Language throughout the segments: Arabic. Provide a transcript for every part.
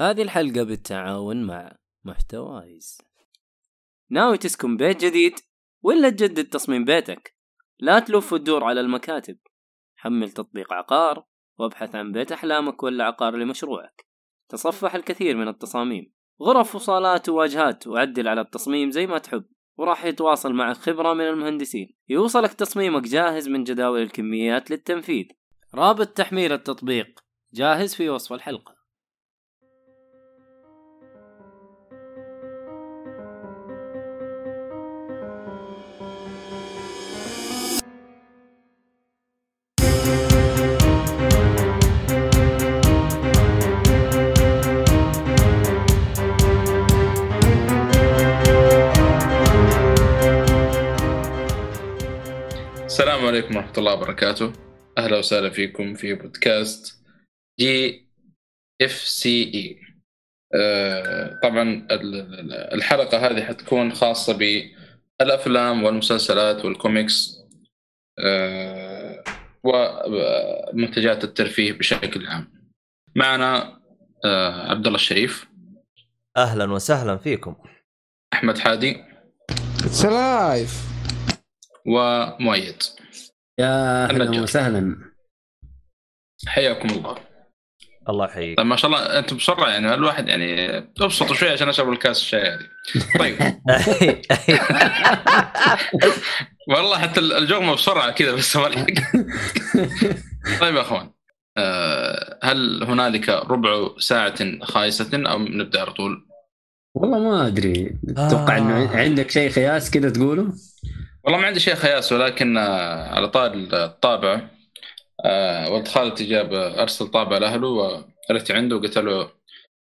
هذه الحلقة بالتعاون مع محتوايز. ناوي تسكن بيت جديد ولا تجدد تصميم بيتك؟ لا تلف وتدور على المكاتب. حمل تطبيق عقار وابحث عن بيت أحلامك ولا عقار لمشروعك. تصفح الكثير من التصاميم. غرف وصالات وواجهات وعدل على التصميم زي ما تحب. وراح يتواصل معك خبرة من المهندسين. يوصلك تصميمك جاهز من جداول الكميات للتنفيذ. رابط تحميل التطبيق. جاهز في وصف الحلقة. السلام عليكم ورحمة الله وبركاته. أهلا وسهلا فيكم في بودكاست جي اف سي اي طبعا ال- ال- الحلقة هذه حتكون خاصة بالأفلام والمسلسلات والكوميكس آه، ومنتجات الترفيه بشكل عام. معنا آه، عبد الله الشريف. أهلا وسهلا فيكم. أحمد حادي. it's live ومؤيد. يا. أهلا وسهلا. حياكم الله. الله يحييك. طيب ما شاء الله أنتم بسرعة يعني الواحد يعني أبسطوا شوي عشان أشرب الكاس الشاي هذه. طيب. والله حتى الجغمه بسرعة كذا بس ما طيب يا أخوان آه، هل هنالك ربع ساعة خايسة أو نبدأ على طول؟ والله ما أدري. أتوقع آه. انه عندك شيء خياس كذا تقوله؟ والله ما عندي شيء خياس ولكن آه، على طاري الطابع آه، ولد خالتي جاب أرسل طابع لأهله ورحت عنده وقلت له آه،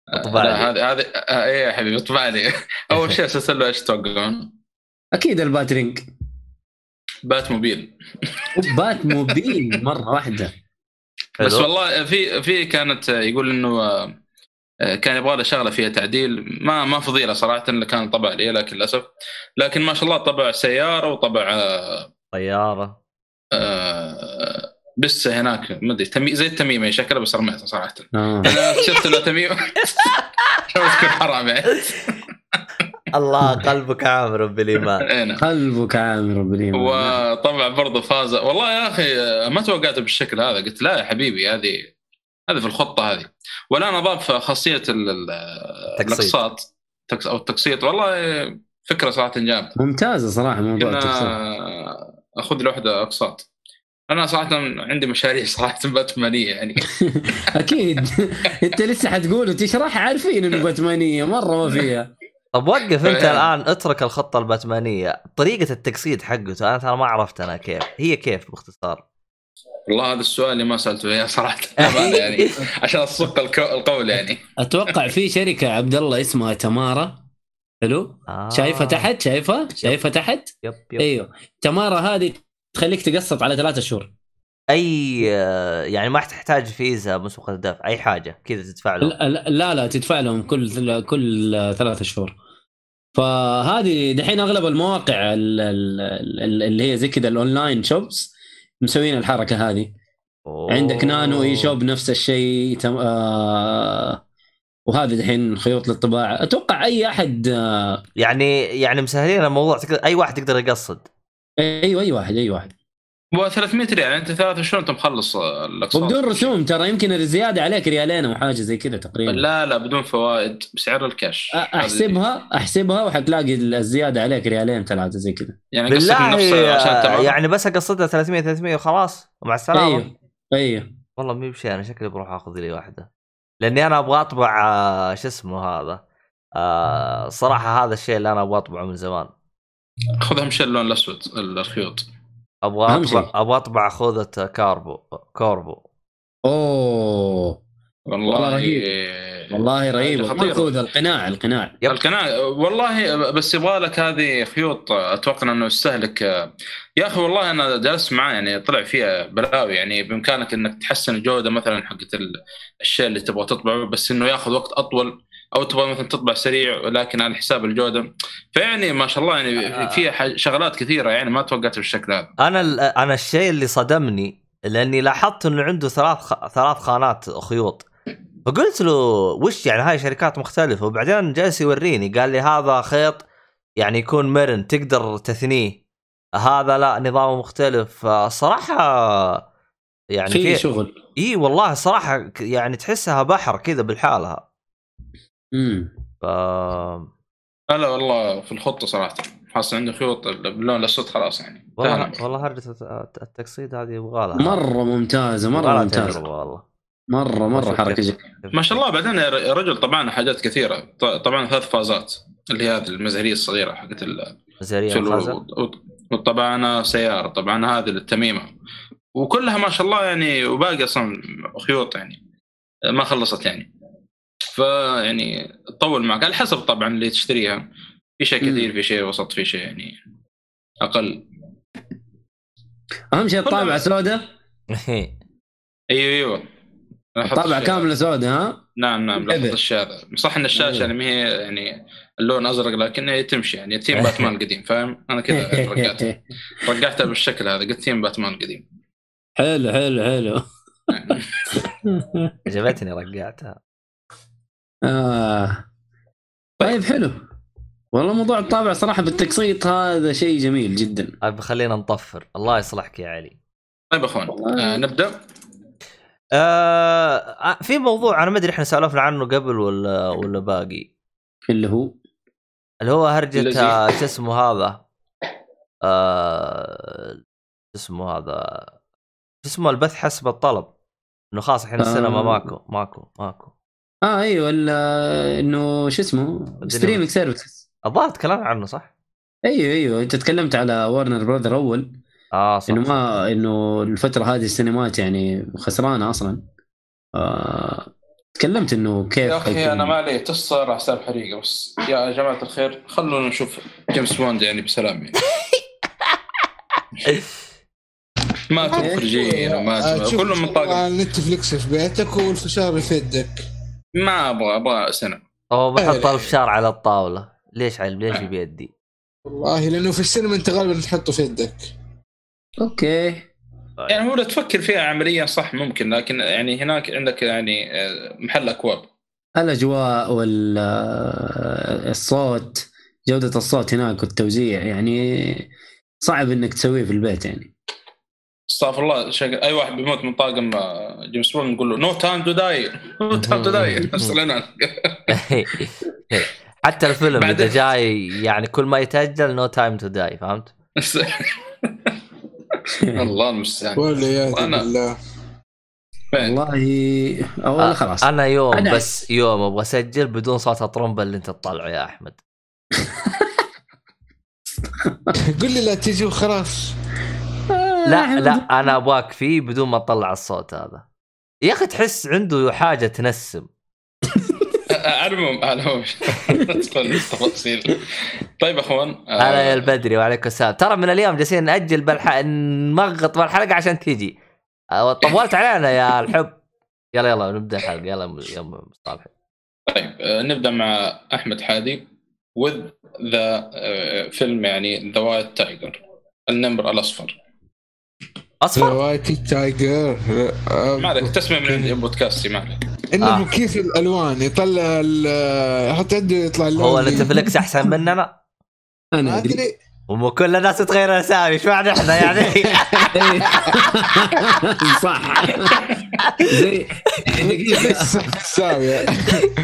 أطبع لي. هذه هذه إيه يا حبيبي أطبع لي أول شيء أرسلت له إيش تتوقعون؟ أكيد ال Batarang بات موبيل بات موبيل مرة واحدة بس. والله في في كانت يقول إنه كان يبغى له شغلة فيها تعديل. ما ما فضيلة صراحة اللي كان طبع لي لكن للأسف. لكن ما شاء الله طبع سيارة وطبع آه، طيارة. آه، بسه هناك ما أدري تمي زي التميمة شكلها بس رميتها صراحة. آه. أنا شفت له تميمة. تكون حرام يعني. الله قلبك عامر بالايمان إيه نعم. قلبك عامر بالايمان وطبعا برضه فاز. والله يا أخي ما توقعت بالشكل هذا. قلت لا يا حبيبي هذه هذه في الخطة هذه. والآن أضاف خاصية ال- ال- تقسيط. الأقساط. أو التقسيط. والله فكرة صراحة جامدة. ممتازة صراحة موضوع التقسيط. كنا أخذ لي واحدة أقساط. أنا صراحة عندي مشاريع صراحة باتمانية يعني. أكيد. أنت لسه حتقول وتشرح عارفين إنه باتمانية. مرة ما فيها. طب وقف أنت. الآن. اترك الخطة الباتمانية. طريقة التقسيط حقته. أنا ترى ما عرفت أنا كيف. هي كيف باختصار؟ والله هذا السؤال اللي ما سألته إياه صراحة. يعني عشان أصق الكو- القول يعني. أتوقع في شركة عبد الله اسمها تمارا. حلو؟ آه. شايفها تحت؟ شايفها شايفها تحت؟ يب يب. أيوه. تمارا هذه تخليك تقسط على ثلاثة شهور. أي يعني ما تحتاج فيزا مسبقه الدفع أي حاجة كذا تدفع له لا لا- لا تدفع لهم كل كل ثلاثة شهور. فهذه دحين أغلب المواقع ال- ال- ال- اللي هي زي كذا الأونلاين شوبس مسوين الحركة هذه. أوه. عندك نانو اي شوب نفس الشيء تم... آه وهذه دحين خيوط للطباعة. أتوقع أي أحد آه يعني يعني مسهلين الموضوع تقدر أي واحد يقدر يقصد؟ أيوه أي واحد أي واحد. و 300 ريال. انت ثلاث شهور انت مخلص الأقساط. وبدون رسوم ترى يمكن الزيادة عليك ريالين أو حاجة زي كذا تقريبا. لا لا بدون فوائد. بسعر الكاش. أحسبها أحسبها وحتلاقي الزيادة عليك ريالين ثلاثة زي كذا. يعني بالله عشان يعني بس أقصدها 300 300 وخلاص. ومع السلامة. أيوه أيوه. والله مي بشيء أنا شكلي بروح آخذ لي واحدة. لأني أنا أبغى أطبع آه، شو اسمه هذا؟ آه صراحة هذا الشيء اللي أنا أبغى أطبعه من زمان. خذهم شيل اللون الأسود الخيوط أبغى اطبع. أبغى أطبع خوذة كاربو كوربو أوه والله والله رهيب. والله رهيب. الخوذ القناع القناع yep. القناع والله بس يبغى لك هذه خيوط أتوقع إنه يستهلك يا أخي والله أنا جلست معاه يعني طلع فيها بلاوي يعني بإمكانك إنك تحسن الجوده مثلا حقت ال- الشيء اللي تبغى تطبعه بس إنه ياخذ وقت أطول أو تبغى مثلا تطبع سريع ولكن على حساب الجودة. فيعني ما شاء الله يعني فيها ح- شغلات كثيرة يعني ما توقعت بالشكل هذا. أنا ال- أنا الشيء اللي صدمني لأني لاحظت إنه عنده ثلاث خ... ثلاث خانات خيوط. فقلت له وش يعني هاي شركات مختلفة؟ وبعدين جالس يوريني قال لي هذا خيط يعني يكون مرن تقدر تثنيه. هذا لا نظامه مختلف. فصراحة يعني في شغل. إي والله صراحة يعني تحسها بحر كذا بالحالها امم ف لا لا والله في الخطة صراحة. حاصل عنده خيوط باللون الأسود خلاص يعني. والله. والله هرجة الت- التقصيد هذه يبغى لها. مرة ممتازة مرة ممتازة. والله. مرة مرة حركة جميلة. ما شاء الله بعدين يا رجل طبعا حاجات كثيرة. طبعا ثلاث فازات. اللي هي هذه المزهرية الصغيرة حقت ال- مزاريه فل- الخزن و- وطبعا سيارة طبعا هذه للتميمه وكلها ما شاء الله يعني وباقي أصلا خيوط يعني. ما خلصت يعني. فيعني تطول معك على حسب طبعا اللي تشتريها. في شيء. كثير في شيء وسط في شيء يعني أقل. أهم شيء الطابعه سوداء أيوه أيوه. هذا. كامله سوداء ها؟ نعم نعم لاحظت هذا. صح إن الشاشة يعني ما هي يعني اللون أزرق لكن هي تمشي يعني. تيم باتمان القديم فاهم؟ أنا كذا رجعتها رجعتها بالشكل هذا قلت تيم باتمان القديم حلو حلو حلو. عجبتني رقعتها آه. طيب. حلو. والله موضوع الطابع صراحة بالتقسيط هذا شيء جميل جدا. طيب خلينا نطفر. الله يصلحك يا علي. طيب أخوان آه نبدأ؟ آه في موضوع أنا ما أدري إحنا سولفنا عنه قبل ولا ولا باقي. اللي هو؟ اللي هو هرجة آه، شو اسمه هذا؟ آه شو اسمه هذا؟ شو اسمه البث حسب الطلب. إنه خلاص الحين السينما آه. ماكو ماكو ماكو. آه أيوه ال- إنه شو اسمه؟ streaming services الظاهر تكلمنا عنه صح؟ أيوه أيوه. أنت تكلمت على Warner Brother أول. آه صح, إنه. ما إنه الفترة هذه السينمات يعني خسرانة أصلا. آه تكلمت إنه كيف يا أخي أنا ما علي تصر على حساب حريقة بس. يا جماعة الخير خلونا نشوف جيمس بوند يعني بسلام يعني. ما تخرجين وما كلهم من طاقم. على Netflix في بيتك والفشار في يدك ما أبغى أبغى سنه هو بحط إيه. الفشار على الطاولة. ليش علم؟ ليش بيدي؟ والله لأنه في السينما أنت غالبا تحطه في يدك. أوكي. يعني هو لو تفكر فيها عمليا صح ممكن لكن يعني هناك عندك يعني آه، محل أكواب. الأجواء والصوت جودة الصوت هناك والتوزيع يعني صعب إنك تسويه في البيت يعني. استغفر الله شغل أي واحد بيموت من طاقم آه، جيمس بوند نقول له No Time to Die No Time to Die حتى الفيلم إذا جاي يعني كل ما يتأجل No Time to Die فهمت؟ الله المستعان. والعياذ بالله؟ والله والله خلاص. أنا يوم أنا- بس يوم أبغى أسجل بدون صوت الطرمبه اللي أنت تطلعه يا أحمد. قل لي لا تجي وخلاص. لا لا أنا أبغاك فيه بدون ما تطلع الصوت هذا. يا أخي تحس عنده حاجة تنسم. على العموم على العموم ندخل التفاصيل. طيب أخوان آه، هلا يا البدري وعليكم السلام. ترى من اليوم جالسين نأجل بالح... نمغط بالحلقة عشان تيجي آه، طولت علينا يا الحب. يلا يلا نبدأ الحلقة. يلا يا مصطلح طيب آه، نبدأ مع أحمد حادي with the فيلم يعني The White Tiger النمر الأصفر. أصفر؟ White Tiger ما عليك تسمع من عندي بودكاستي ما عليك. إنه آه. كيف الألوان؟ يطلع ال- يحط يده يطلع اللون هو اللي- Netflix أحسن مننا؟ أنا أدري. ومو كل الناس تغير أسامي إيش معنى إحنا يعني. صح. زي ساوية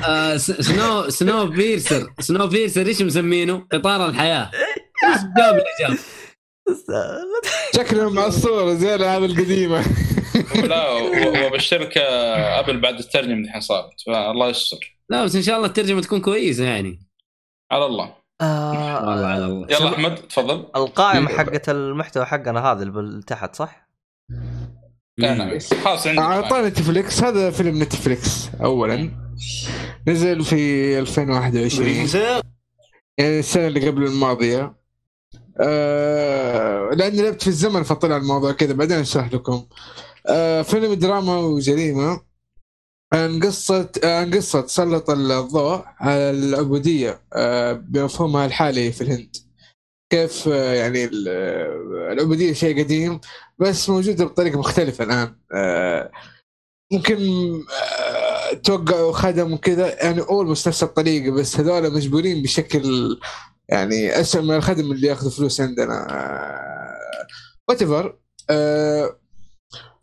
آه، سنو سنو بيرسر سنو بيرسر إيش مسمينه؟ قطار الحياة. إيش جاب الاجابه؟ شكله مع الصورة زي الالعاب القديمة. لا و- وبالشركه أبل بعد الترجمة دحين صارت فالله يستر. لا بس إن شاء الله الترجمة تكون كويسة يعني. على الله. والله على الله يلا أحمد تفضل. القائمة حقت المحتوى حقنا هذا اللي تحت صح؟ نعم خلاص عندك اعطانا نتفليكس هذا فيلم نتفليكس اولا. نزل في 2021 يعني السنة اللي قبل الماضية. آه لأني لعبت في الزمن فطلع الموضوع كذا بعدين أشرح لكم. آه فيلم دراما وجريمة. عن قصة عن قصة تسلط الضوء على العبودية آه بمفهومها الحالي في الهند. كيف آه يعني آه، العبودية شيء قديم بس موجودة بطريقة مختلفة الآن. ممكن توقعوا خدم وكذا يعني أولموست نفس الطريقة بس هذول مجبورين بشكل يعني اسوء من الخدم اللي ياخذوا فلوس عندنا. وات ايفر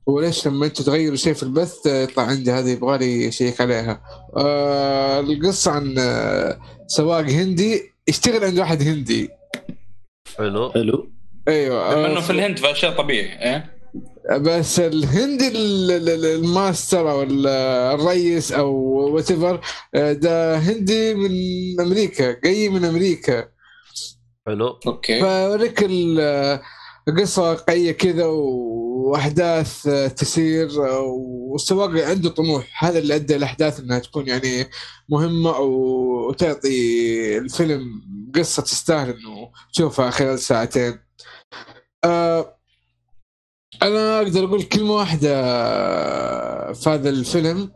وليش لما أنتم تغيروا شيء في البث آه، يطلع عندي هذه يبغى لي اشيك عليها. آه القصة عن آه، سواق هندي يشتغل عند واحد هندي. حلو. حلو. أيوه بما آه، انه في الهند فاشياء طبيعي إيه؟ بس الهندي ال- ال- ال- الماستر أو ال- الرئيس أو whatever ده هندي من أمريكا جاي من أمريكا. حلو. أوكي. فوريك ال- القصة واقعيه كذا وأحداث تسير والسواق عنده طموح. هذا اللي أدى الأحداث إنها تكون يعني مهمة وتعطي الفيلم قصة تستاهل إنه تشوفها خلال ساعتين. آه أنا أقدر أقول كلمة واحدة في هذا الفيلم.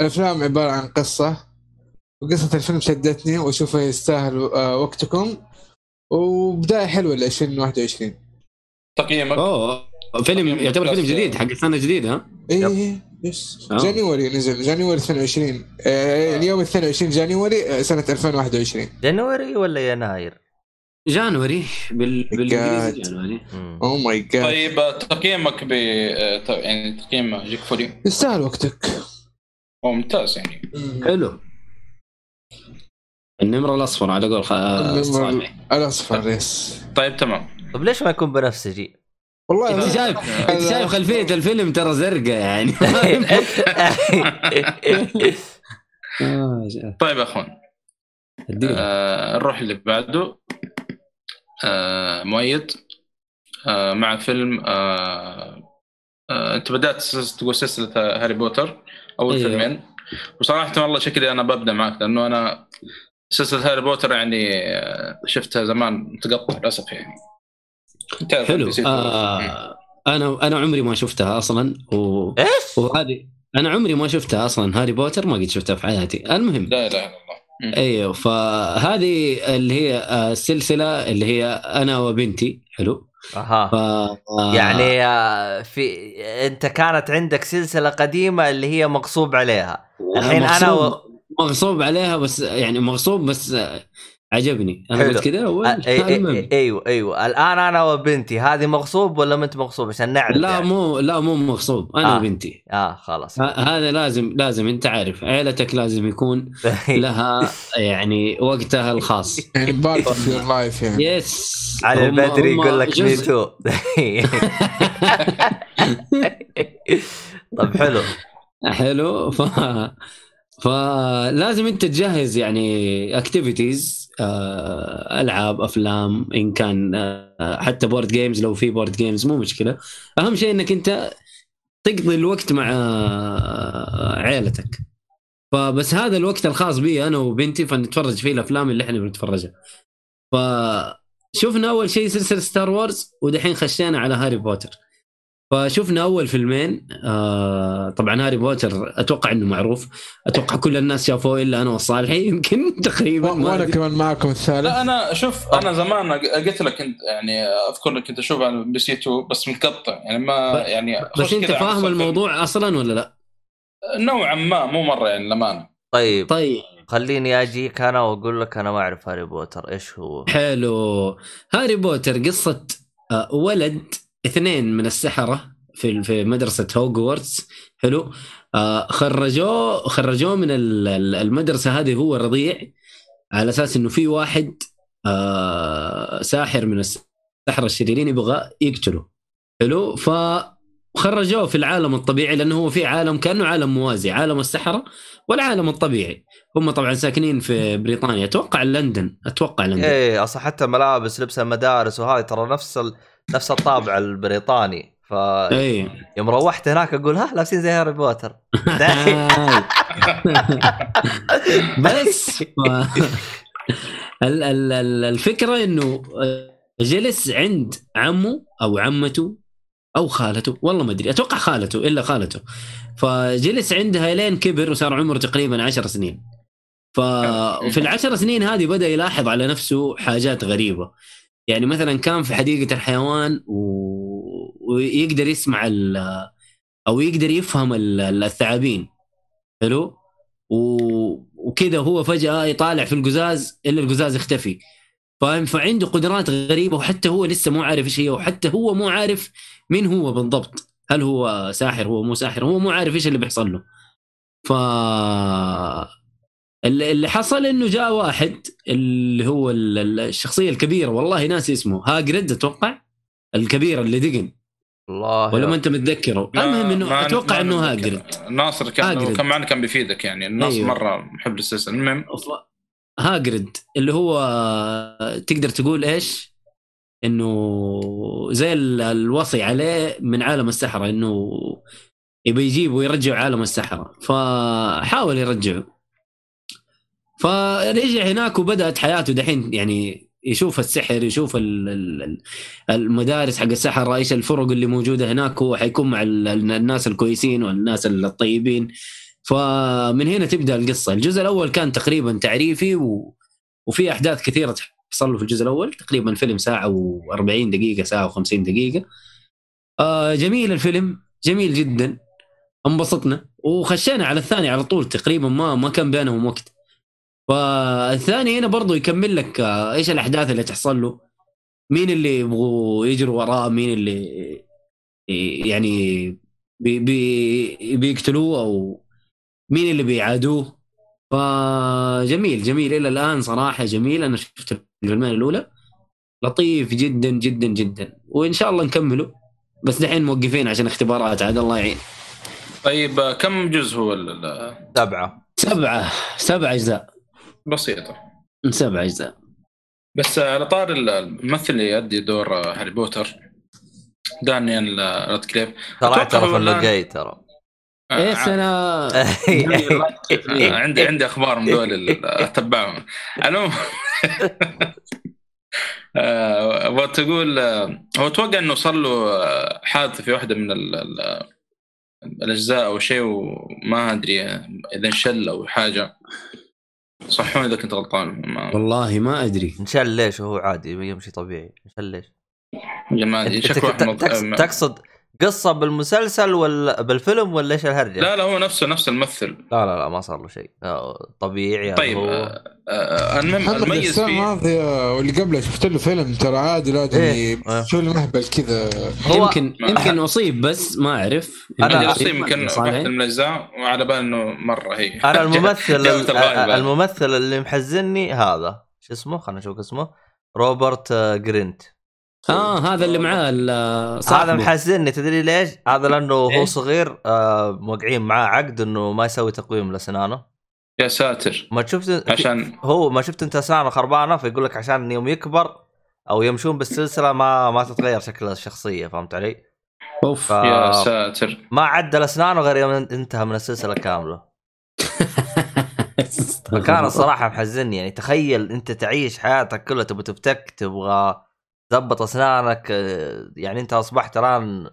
الأفلام عبارة عن قصة. وقصة الفيلم شدتني واشوفها يستاهل آه، وقتكم. وبداية حلوة ل 2021 تقييمك؟ أوه فيلم يعتبر فيلم جديد حق السنة الجديدة ها؟ اي yes. آه. January نزل January 22 آه اليوم 22 January آه، سنة 2021 January ولا يناير؟ January. بال... بالانجليزي God. January. Oh my God طيب آه، تقييمك ب آه، يعني تقييم Geek Fully. يستاهل وقتك. ممتاز يعني. حلو. النمر الأصفر على قول خ... النمر- صالح الأصفر yes طيب تمام طب ليش ما يكون بنفسجي؟ والله أنت شايف أنت شايف خلفية الفيلم ترى زرقاء يعني آه،. طيب يا أخوان. آه نروح اللي بعده آه مؤيد آه مع فيلم آه آه أنت بدأت تقول سلسلة هاري بوتر أول أيوه. فيلمين وصراحه والله شكلي أنا ببدأ معك لأنه أنا سلسله هاري بوتر يعني آه، شفتها زمان متقطع للأسف يعني. تعرف حلو. آه أنا أنا عمري ما شفتها أصلا و... إيش؟ وهذه أنا عمري ما شفتها أصلا هاري بوتر ما قد شفتها في حياتي. المهم لا اله الا الله. أيوه فهذه اللي هي آه، السلسلة اللي هي أنا وبنتي حلو؟ ف أها. آه، يعني آه، في أنت كانت عندك سلسلة قديمة اللي هي مغصوب عليها. الحين أنا و... مغصوب- عليها بس يعني مغصوب بس آه، عجبني. أنا حلو. قلت كذا اول أي- أي- المهم. أيوه أيوه. الان أنا وبنتي. هذه مغصوب ولا ما أنت مغصوب؟ عشان نعرف لا يعني. مو لا مو مغصوب. أنا آه. وبنتي آه خلاص. هذا لازم لازم أنت عارف. عيلتك لازم يكون لها يعني وقتها الخاص. يعني part of your life يعني. yes علي هم- البدري يقول لك me too طب حلو. حلو. ف فلازم أنت تجهز يعني activities ألعاب أفلام إن كان آه، حتى board games لو في board games مو مشكلة. أهم شيء إنك أنت تقضي الوقت مع آه، عيلتك. فبس هذا الوقت الخاص بي أنا وبنتي فنتفرج فيه الأفلام اللي إحنا بنتفرجها. فشفنا أول شيء سلسلة Star Wars ودحين خشينا على هاري بوتر فشفنا أول فيلمين آه طبعا هاري بوتر أتوقع إنه معروف. أتوقع كل الناس شافوه إلا أنا والصالحي يمكن تقريبا ما وأنا. كمان معكم الثالث. لا أنا شوف أنا زمان قلت لك إنت يعني أذكر لك كنت أشوف على MBC 2 بس متقطع. يعني ما يعني بس أنت فاهم. الموضوع أصلا ولا لا؟ نوعا ما مو مرة يعني للأمانة. طيب طيب. خليني أجيك أنا وأقول لك أنا ما أعرف هاري بوتر إيش هو. حلو. هاري بوتر قصة آه، ولد اثنين من السحرة في في مدرسة هوجورتس حلو. آه، خرجوه خرجوه من ال- ال- المدرسة هذه هو رضيع. على أساس إنه في واحد آه، ساحر من السحرة الشريرين يبغى يقتله. حلو. فخرجوه في العالم الطبيعي لأنه هو في عالم كأنه عالم موازي عالم السحرة والعالم الطبيعي. هم طبعا ساكنين في بريطانيا. أتوقع لندن. أتوقع لندن. إيه أصلا حتى ملابس لبس المدارس وهاي ترى نفس ال... نفس الطابع البريطاني. ف اي يوم روحت هناك أقول ها لابسين زي هاري بوتر. بس. ف... ال- ال- ال- الفكرة إنه جلس عند عمه أو عمته أو خالته والله ما أدري أتوقع خالته إلا خالته. فجلس عندها لين كبر وصار عمره تقريبا عشر سنين. ففي العشر سنين هذه بدأ يلاحظ على نفسه حاجات غريبة. يعني مثلا كان في حديقة الحيوان و... ويقدر يسمع ال... أو يقدر يفهم ال- الثعابين. حلو؟ و... وكذا هو فجأة يطالع في القزاز إلا القزاز يختفي فاهم؟ فعنده قدرات غريبة وحتى هو لسه مو عارف إيش هي وحتى هو مو عارف مين هو بالضبط. هل هو ساحر؟ هو مو ساحر. هو مو عارف إيش اللي بيحصل له. ف اللي حصل إنه جاء واحد اللي هو ال- ال- الشخصية الكبيرة والله ناسي اسمه هاجريد أتوقع الكبير اللي دقن والله ولا ما أنت متذكره المهم إنه أتوقع إنه. هاجريد ناصر كان هاجريد. كان معنا كان بيفيدك يعني الناصر أيوه. مرة محب للسلسله المهم هاجريد اللي هو تقدر تقول إيش؟ إنه زي ال- الوصي عليه من عالم السحرة إنه يبي يجيبه ويرجع عالم السحرة فحاول يرجعه فرجع هناك وبدأت حياته دحين يعني يشوف السحر يشوف ال- ال- ال- المدارس حق السحره إيش الفرق اللي موجودة هناك هو حيكون مع ال- الناس الكويسين والناس الطيبين. فمن هنا تبدأ القصة. الجزء الأول كان تقريبا تعريفي و... وفي أحداث كثيرة تحصل في الجزء الأول. تقريبا الفيلم ساعة و40 دقيقة ساعة و50 دقيقة. آه جميل الفيلم جميل جدا. انبسطنا. وخشينا على الثاني على طول تقريبا ما ما كان بينهم وقت. فالثاني هنا برضو يكمل لك إيش الأحداث اللي تحصل له؟ مين اللي يبغوا يجروا وراه؟ مين اللي يعني بي بي بيقتلوه أو مين اللي بيعادوه؟ فجميل جميل. إلى الآن صراحة جميل. أنا شفت الفيلمين الأولى. لطيف جدا جدا جدا. وإن شاء الله نكمله. بس دحين موقفين عشان اختبارات. عاد الله يعين. طيب كم جزء هو ال- ال- سبعة. سبعة. سبع أجزاء. بسيطة. سبع أجزاء. بس على طار الممثل اللي يؤدي دور آه، هاري بوتر دانيال آه، رادكليف ترى اعترف انه جاي ترى. آه، إيش أنا آه، عندي عندي أخبار من دول ال- أتبعهم. المهم آه، وتقول آه، هو أتوقع إنه صار له آه، حادثه في واحدة من ال- ال- الأجزاء أو شيء وما أدري آه، إذا انشل أو حاجة. صحوني اذا كنت غلطان؟ ما والله ما أدري. انشل ليش وهو عادي يمشي طبيعي. انشل ليش؟ ما أدري. شكله تقصد قصة بالمسلسل ولا بالفيلم ولا إيش الهرجة؟ لا لا هو نفسه نفس الممثل. لا لا, لا ما صار له شيء. آه، طبيعي طيب هو. آه، آه، المهم المميز السنة فيه. الماضيه واللي قبله شفت له فيلم ترى عادي لا إيه. ادري شو المهبل كذا. هو- يمكن يمكن أصيب بس ما أعرف. أنا أصيب يمكن. واحدة من الأجزاء وعلى بال إنه مرة هي. أنا الممثل. الممثل اللي محزني هذا. شو اسمه؟ خلينا نشوف اسمه. روبرت جرينت. آه هذا اللي معاه ال- هذا محزنني تدري ليش؟ هذا لأنه هو إيه؟ صغير آه موقعين معاه عقد إنه ما يسوي تقويم لاسنانه يا ساتر ما شفت عشان هو ما شفت أنت اسنانه خربانة فيقول لك عشان يوم يكبر أو يمشون بالسلسلة ما ما تتغير شكل الشخصية فهمت علي؟ أوف ف... يا ساتر ما عدل أسنانه غير يوم انتهى من السلسلة كاملة فكان الصراحة محزني يعني تخيل أنت تعيش حياتك كلها تبغى تفتك تبغى تضبط اسنانك آه، يعني أنت أصبحت الآن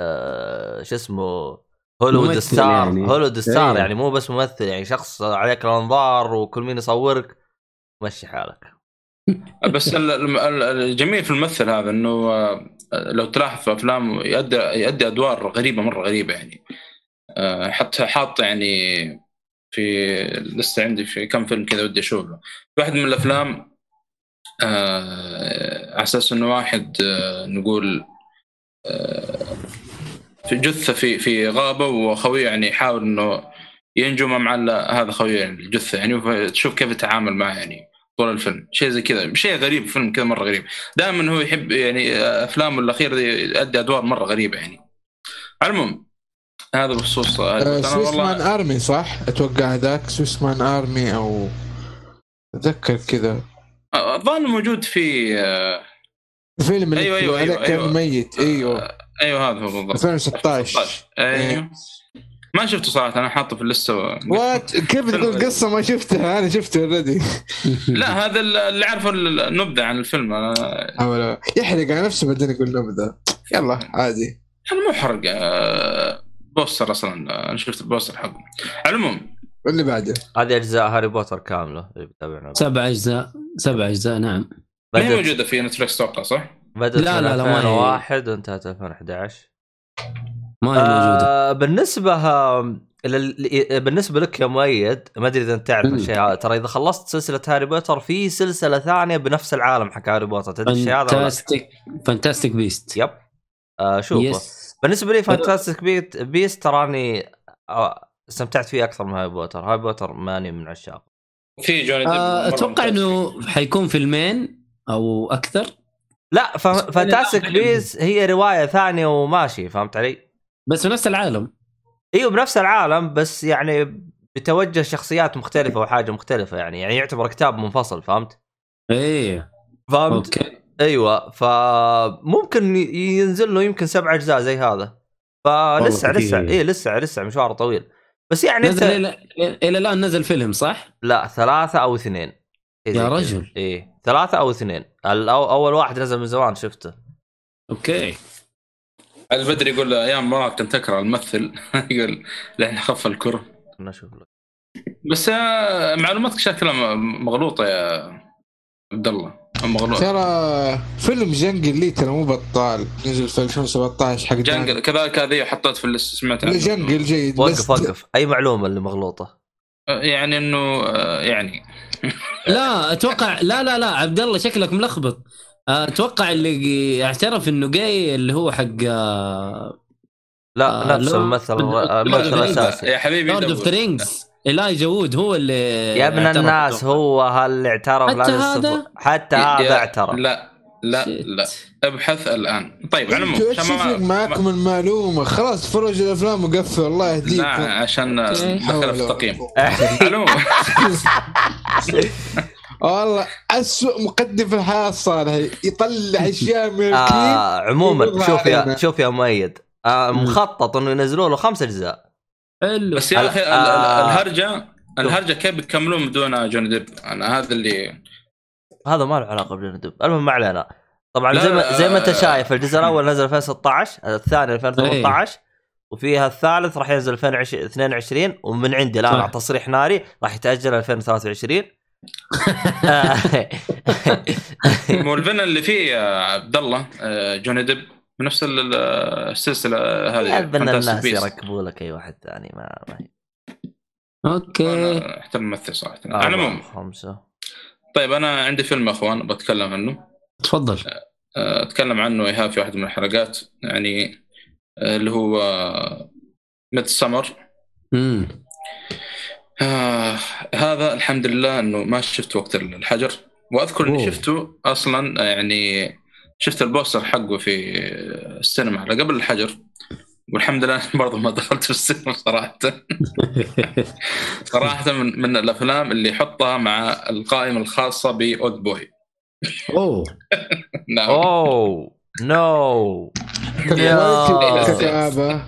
آه، شو اسمه هوليوود ممثل star يعني. هوليوود star إيه. يعني مو بس ممثل يعني شخص عليك الأنظار وكل مين يصورك مشي حالك بس ال- ال- ال- الجميل في الممثل هذا إنه آه، لو تلاحظ في افلامه يؤدي يؤدي أدوار غريبة مرة غريبة يعني آه، حتى حاط يعني في لسه عندي في كم فيلم كذا ودي أشوفه في واحد من الأفلام على أساس إنه واحد آه، نقول آه، في جثة في في غابة وخويه يعني يحاول إنه ينجو مع هذا خويه يعني الجثة يعني تشوف كيف يتعامل معه يعني طول الفيلم. شيء زي كذا شيء غريب فيلم كذا مرة غريب. دائما هو يحب يعني أفلامه الأخيرة دي يؤدي أدوار مرة غريبة يعني. على المهم هذا بخصوص آه، أنا سويس مان آرمي صح؟ أتوقع ذاك Swiss Army Man أو أتذكر كذا. الظاهر موجود في آه، اللي أيوة، أيوة، عليه أيوة، كان أيوة. ميت. أيوه. أيوه هذا هو بالضبط. 2016 أيوه. ما شفته صراحة أنا حاطه في ال list وات كيف تقول قصة ما شفتها؟ أنا شفته already لا هذا اللي عارفه النبذه عن الفيلم. أنا يحرق على نفسه بعدين يقول نبذة. يلا عادي. أنا مو حرق آه، poster أصلا أنا شفت ال poster حقه. على العموم واللي بعده؟ هذه أجزاء هاري بوتر كاملة اللي بتابعنا سبع أجزاء سبع أجزاء نعم. ما هي موجودة في نتفلكس أتوقع صح؟ بدت لا، لا، لا، ما هي. 2001 وانتهت 2011 ما هي موجودة. آه بالنسبة بالنسبة لك يا مؤيد ما أدري إذا أنت تعرف. الشيء هذا ترى إذا خلصت سلسلة هاري بوتر في سلسلة ثانية بنفس العالم حق هاري بوتر تدري الشيء هذا؟ Fantastic Fantastic Beasts yep. آه شوفه. yes بالنسبة لي Fantastic Beasts تراني آه استمتعت فيه أكثر من هاري بوتر هاي بوتر ماني من عشاق في جوني ديب آه، أتوقع. إنه حيكون فيلمين أو أكثر لا ف- Fantastic Beasts هي رواية ثانية وماشي فهمت علي؟ بس في نفس العالم إيوه بنفس العالم بس يعني بتوجه شخصيات مختلفة وحاجة مختلفة يعني يعني يعتبر كتاب منفصل فهمت؟ إيه فهمت؟ okay إيوه فممكن ينزل له يمكن سبع أجزاء زي هذا فلسه لسه. اي لسه لسه مشوار طويل بس يعني نزل أنت إلى إلى الآن نزل فيلم صح؟ لا ثلاثة أو اثنين. يا. رجل. إيه ثلاثة أو اثنين. الأو- أول واحد نزل من زمان شفته. okay. البدري يقول أيام ما كنت أكره الممثل. يقول لحين خف الكره. خلنا نشوف لك. بس آه، معلوماتك شكلها م- مغلوطة يا عبد الله. مغلوط ترى فيلم جنجل لي ترى مو بطال. نزل في 2017 حق جنجل كذلك هذه حطيت في الليست سمعت لا عنه. جنجل جيد وقف وقف. أي معلومة اللي مغلوطة؟ آه، يعني إنه آه، يعني. لا أتوقع لا لا لا عبد الله شكلك ملخبط. آه، أتوقع اللي اعترف إنه جاي اللي هو حق لا نفس لا. الممثل لا، الممثل لا، الاساسي يا حبيبي لورد اوف. ذا رينجز إيلاي وود هو اللي يا ابن الناس. هو اللي اعترف؟ حتى لا هذا؟ حتى هذا اعترف. لا لا شيت. لا ابحث الآن. طيب على العموم عشان ما- المعلومة؟ خلاص تفرجوا الأفلام وقفل. الله لا يهديكم عشان. دخل في التقييم. والله اسوء مقدم في الحياة الصالح يطلع أشياء من آه عموما شوف يا. شوف يا مؤيد. آه. مخطط إنه ينزلوا له خمس أجزاء. حلو بس يا أخي آه. الهرجة الهرجة كيف بيكملون بدون جوني ديب أنا هذا اللي هذا ما له علاقة بجندب المهم ما علينا طبعا لا، زي ما زي ما أنت. شايف الجزء الأول نزل 2016 الثاني 2018 وفيها الثالث راح ينزل 2022 ومن عندي الآن. على تصريح ناري راح يتأجل 2023 آه. مو ال villain اللي فيه يا عبد الله آه، جوني ديب من نفس ال- ال- السلسلة هذه Fantastic الناس. يركبوا لك أي واحد ثاني ما, ما هي. okay. أنا احترم الممثل صراحة. على العموم. خمسة. طيب أنا عندي فيلم يا أخوان بتكلم عنه. تفضل. آه، أتكلم عنه ايهاب في واحدة من الحلقات يعني آه، اللي هو Midsommar امم آه هذا الحمد لله إنه ما شفت وقت الحجر وأذكر إني. شفته أصلا يعني شفت ال poster حقه في السينما على قبل الحجر والحمد لله برضه ما دخلت في السينما صراحة. صراحة من, من الأفلام اللي يحطها مع القائمة الخاصة ب Oldboy. أوه. نعم. oh. no يا. كتابة.